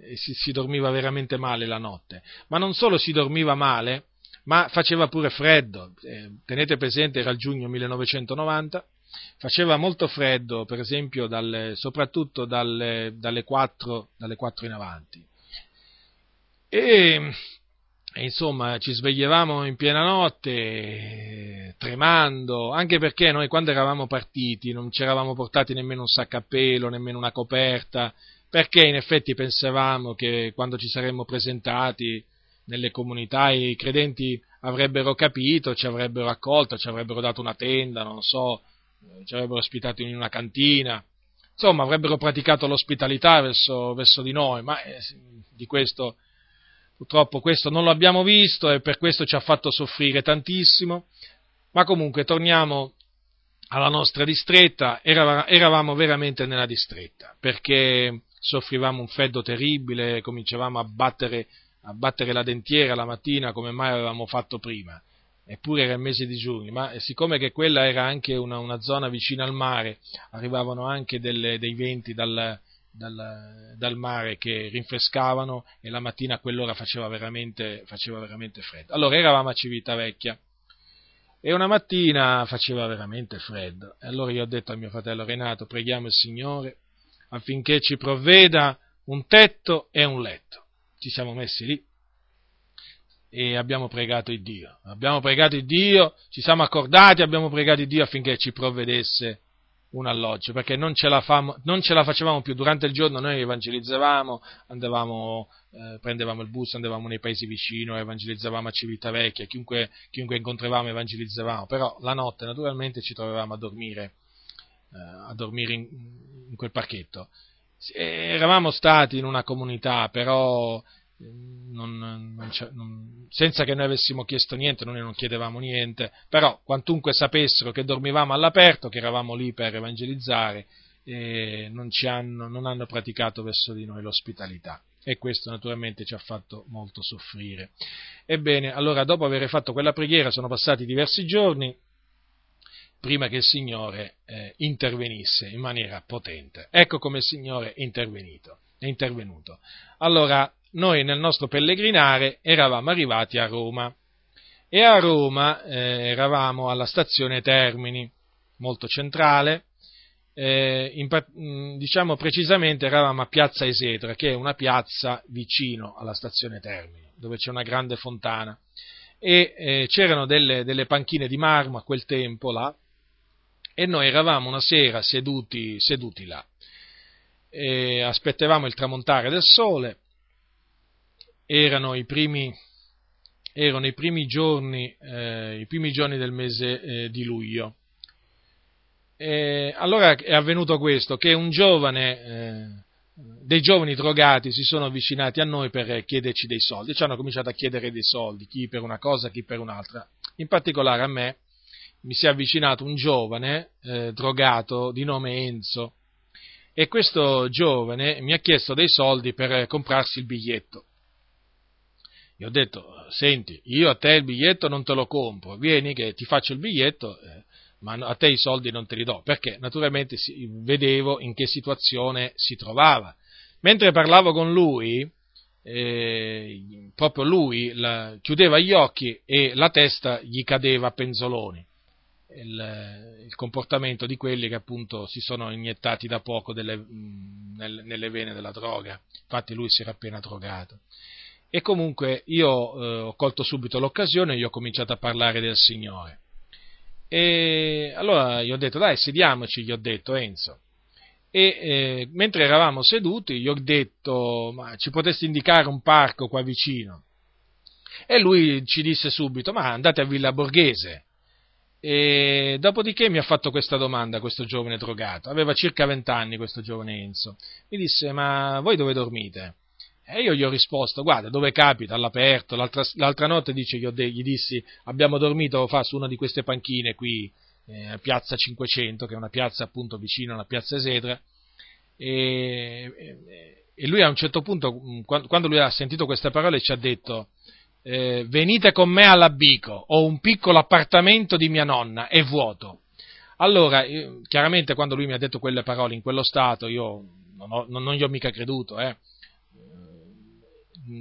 eh, si, si dormiva veramente male la notte. Ma non solo si dormiva male, ma faceva pure freddo, eh, tenete presente era il giugno 1990, faceva molto freddo, per esempio, dalle, soprattutto dalle, dalle, 4, dalle 4 in avanti. E, e, insomma ci svegliavamo in piena notte, tremando, anche perché noi quando eravamo partiti non ci eravamo portati nemmeno un sacco a pelo, nemmeno una coperta, perché in effetti pensavamo che quando ci saremmo presentati nelle comunità i credenti avrebbero capito, ci avrebbero accolto, ci avrebbero dato una tenda, non so, ci avrebbero ospitato in una cantina, insomma avrebbero praticato l'ospitalità verso, verso di noi, ma eh, di questo purtroppo questo non lo abbiamo visto e per questo ci ha fatto soffrire tantissimo, ma comunque torniamo alla nostra distretta, eravamo veramente nella distretta, perché soffrivamo un freddo terribile, cominciavamo a battere a battere la dentiera la mattina come mai avevamo fatto prima, eppure era il mese di giugno, ma siccome che quella era anche una, una zona vicina al mare, arrivavano anche delle, dei venti dal, dal, dal, mare che rinfrescavano e la mattina a quell'ora faceva veramente, faceva veramente freddo. Allora eravamo a Civitavecchia e una mattina faceva veramente freddo. E allora io ho detto a mio fratello Renato, preghiamo il Signore affinché ci provveda un tetto e un letto ci siamo messi lì e abbiamo pregato il Dio. Abbiamo pregato il Dio, ci siamo accordati, abbiamo pregato il Dio affinché ci provvedesse un alloggio, perché non ce la, famo, non ce la facevamo più. Durante il giorno noi evangelizzavamo, andavamo, eh, prendevamo il bus, andavamo nei paesi vicino, evangelizzavamo a Civitavecchia, chiunque, chiunque incontravamo evangelizzavamo, però la notte naturalmente ci trovavamo a dormire, eh, a dormire in, in quel parchetto eravamo stati in una comunità, però non, non, non, senza che noi avessimo chiesto niente, noi non chiedevamo niente, però quantunque sapessero che dormivamo all'aperto, che eravamo lì per evangelizzare, eh, non, hanno, non hanno praticato verso di noi l'ospitalità e questo naturalmente ci ha fatto molto soffrire. Ebbene, allora dopo aver fatto quella preghiera sono passati diversi giorni prima che il Signore eh, intervenisse in maniera potente. Ecco come il Signore è intervenuto. È intervenuto. Allora, noi nel nostro pellegrinare eravamo arrivati a Roma e a Roma eh, eravamo alla stazione Termini, molto centrale, eh, in, mm, diciamo precisamente eravamo a Piazza Esetra, che è una piazza vicino alla stazione Termini, dove c'è una grande fontana. E eh, c'erano delle, delle panchine di marmo a quel tempo là, e noi eravamo una sera seduti, seduti là. E aspettavamo il tramontare del sole, erano i primi, erano i primi, giorni, eh, i primi giorni, del mese eh, di luglio. E allora è avvenuto questo, che un giovane, eh, dei giovani drogati si sono avvicinati a noi per chiederci dei soldi, ci hanno cominciato a chiedere dei soldi, chi per una cosa, chi per un'altra. In particolare a me mi si è avvicinato un giovane eh, drogato di nome Enzo e questo giovane mi ha chiesto dei soldi per comprarsi il biglietto. Gli ho detto, senti, io a te il biglietto non te lo compro, vieni che ti faccio il biglietto, eh, ma a te i soldi non te li do, perché naturalmente vedevo in che situazione si trovava. Mentre parlavo con lui, eh, proprio lui la, chiudeva gli occhi e la testa gli cadeva a penzoloni. Il, il, comportamento di quelli che appunto si sono iniettati da poco delle, nelle, nelle vene della droga. Infatti lui si era appena drogato. E comunque io eh, ho colto subito l'occasione e gli ho cominciato a parlare del Signore. E allora gli ho detto, dai, sediamoci, gli ho detto, Enzo. E eh, mentre eravamo seduti, gli ho detto, ma ci potresti indicare un parco qua vicino? E lui ci disse subito, ma andate a Villa Borghese. E dopodiché mi ha fatto questa domanda questo giovane drogato, aveva circa vent'anni questo giovane Enzo. Mi disse, ma voi dove dormite? E io gli ho risposto, guarda, dove capita, all'aperto. L'altra, l'altra notte dice, gli, de- gli, dissi, abbiamo dormito fa, su una di queste panchine qui, eh, a Piazza 500, che è una piazza appunto vicino alla Piazza Esedra. E, e, lui a un certo punto, mm, quando lui ha sentito queste parole, ci ha detto, eh, venite con me all'Abico, ho un piccolo appartamento di mia nonna, è vuoto. Allora, chiaramente quando lui mi ha detto quelle parole in quello stato, io non, ho, non gli ho mica creduto, eh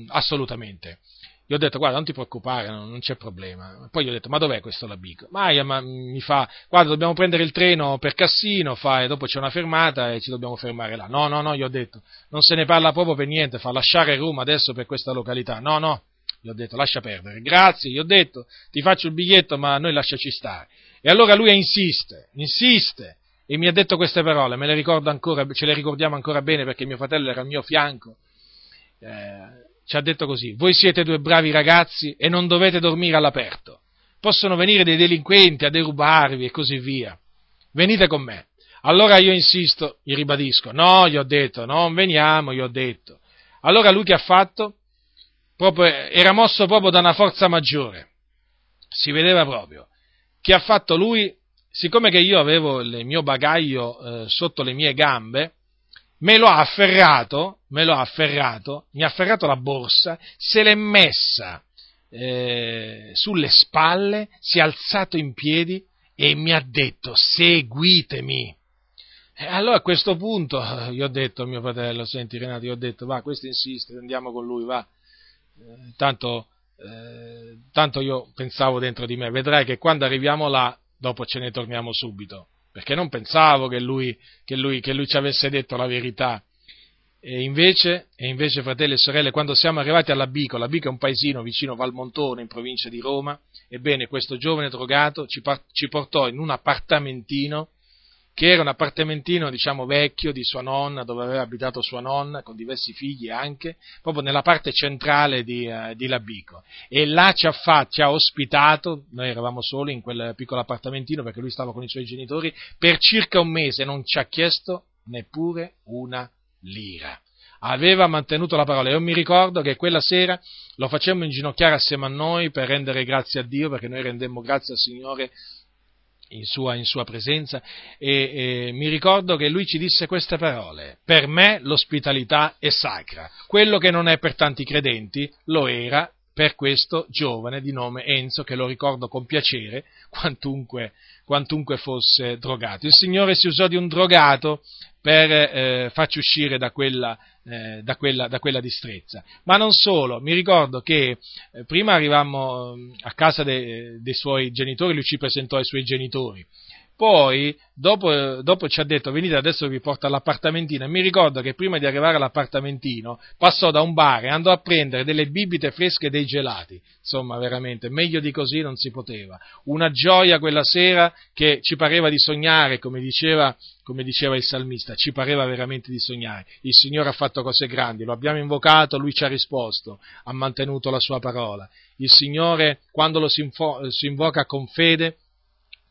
assolutamente. Gli ho detto, guarda, non ti preoccupare, non, non c'è problema. Poi gli ho detto, ma dov'è questo Labico? Maia ma mi fa, guarda, dobbiamo prendere il treno per Cassino, fa, e dopo c'è una fermata e ci dobbiamo fermare là. No, no, no, gli ho detto, non se ne parla proprio per niente, fa lasciare Roma adesso per questa località. No, no, gli ho detto, lascia perdere. Grazie, gli ho detto, ti faccio il biglietto, ma noi lasciaci stare. E allora lui insiste, insiste, e mi ha detto queste parole, me le ricordo ancora, ce le ricordiamo ancora bene perché mio fratello era al mio fianco. Eh, ci ha detto così, voi siete due bravi ragazzi e non dovete dormire all'aperto. Possono venire dei delinquenti a derubarvi e così via. Venite con me. Allora io insisto, gli ribadisco, no, gli ho detto, non veniamo, gli ho detto. Allora lui che ha fatto? Proprio, era mosso proprio da una forza maggiore. Si vedeva proprio. Che ha fatto lui? Siccome che io avevo il mio bagaglio eh, sotto le mie gambe, me lo ha afferrato, me lo ha afferrato, mi ha afferrato la borsa, se l'è messa eh, sulle spalle, si è alzato in piedi e mi ha detto seguitemi. E allora a questo punto gli ho detto a mio fratello, senti Renato, gli ho detto va, questo insiste, andiamo con lui, va. Eh, tanto, eh, tanto io pensavo dentro di me, vedrai che quando arriviamo là, dopo ce ne torniamo subito perché non pensavo che lui, che lui, che lui ci avesse detto la verità. E invece, e invece, fratelli e sorelle, quando siamo arrivati alla Bico, la Bico è un paesino vicino Valmontone, in provincia di Roma, ebbene questo giovane drogato ci, par- ci portò in un appartamentino che era un appartamentino, diciamo, vecchio di sua nonna, dove aveva abitato sua nonna, con diversi figli anche, proprio nella parte centrale di, uh, di Labico. E là ci ha, fatto, ci ha ospitato, noi eravamo soli in quel piccolo appartamentino perché lui stava con i suoi genitori, per circa un mese non ci ha chiesto neppure una lira. Aveva mantenuto la parola. Io mi ricordo che quella sera lo facemmo inginocchiare assieme a noi per rendere grazie a Dio, perché noi rendemmo grazie al Signore in sua, in sua presenza e, e, mi ricordo che lui ci disse queste parole, per me l'ospitalità è sacra, quello che non è per tanti credenti lo era per questo giovane di nome Enzo, che lo ricordo con piacere, quantunque, quantunque fosse drogato. Il Signore si usò di un drogato per eh, farci uscire da quella, eh, da, quella, da quella, distrezza. Ma non solo, mi ricordo che eh, prima arrivammo mm, a casa de, dei suoi genitori, lui ci presentò ai suoi genitori. Poi, dopo, dopo, ci ha detto, venite adesso vi porto all'appartamentino, e mi ricordo che prima di arrivare all'appartamentino passò da un bar e andò a prendere delle bibite fresche e dei gelati. Insomma, veramente, meglio di così non si poteva. Una gioia quella sera che ci pareva di sognare, come diceva, come diceva il salmista, ci pareva veramente di sognare. Il Signore ha fatto cose grandi, lo abbiamo invocato, Lui ci ha risposto, ha mantenuto la sua parola. Il Signore, quando lo si, invoca con fede,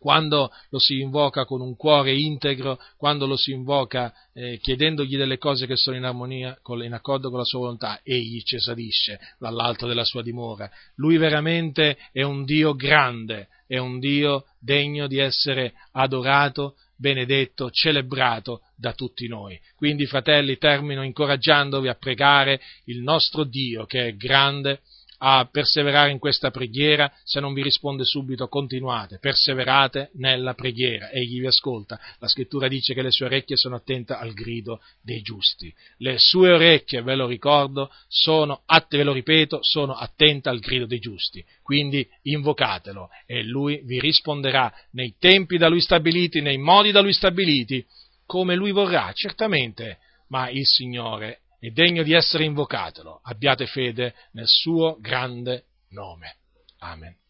quando lo si invoca con un cuore integro, quando lo si invoca eh, chiedendogli delle cose che sono in armonia, in accordo con la sua volontà, egli ci esadisce dall'alto della sua dimora. Lui veramente è un Dio grande, è un Dio degno di essere adorato, benedetto, celebrato da tutti noi. Quindi, fratelli, termino incoraggiandovi a pregare il nostro Dio che è grande, a perseverare in questa preghiera, se non vi risponde subito continuate, perseverate nella preghiera, egli vi ascolta. La scrittura dice che le sue orecchie sono attente al grido dei giusti. Le sue orecchie, ve lo ricordo, sono, ve lo ripeto, sono attente al grido dei giusti. Quindi invocatelo e lui vi risponderà nei tempi da lui stabiliti, nei modi da lui stabiliti, come lui vorrà, certamente, ma il Signore è degno di essere invocatelo. Abbiate fede nel suo grande nome. Amen.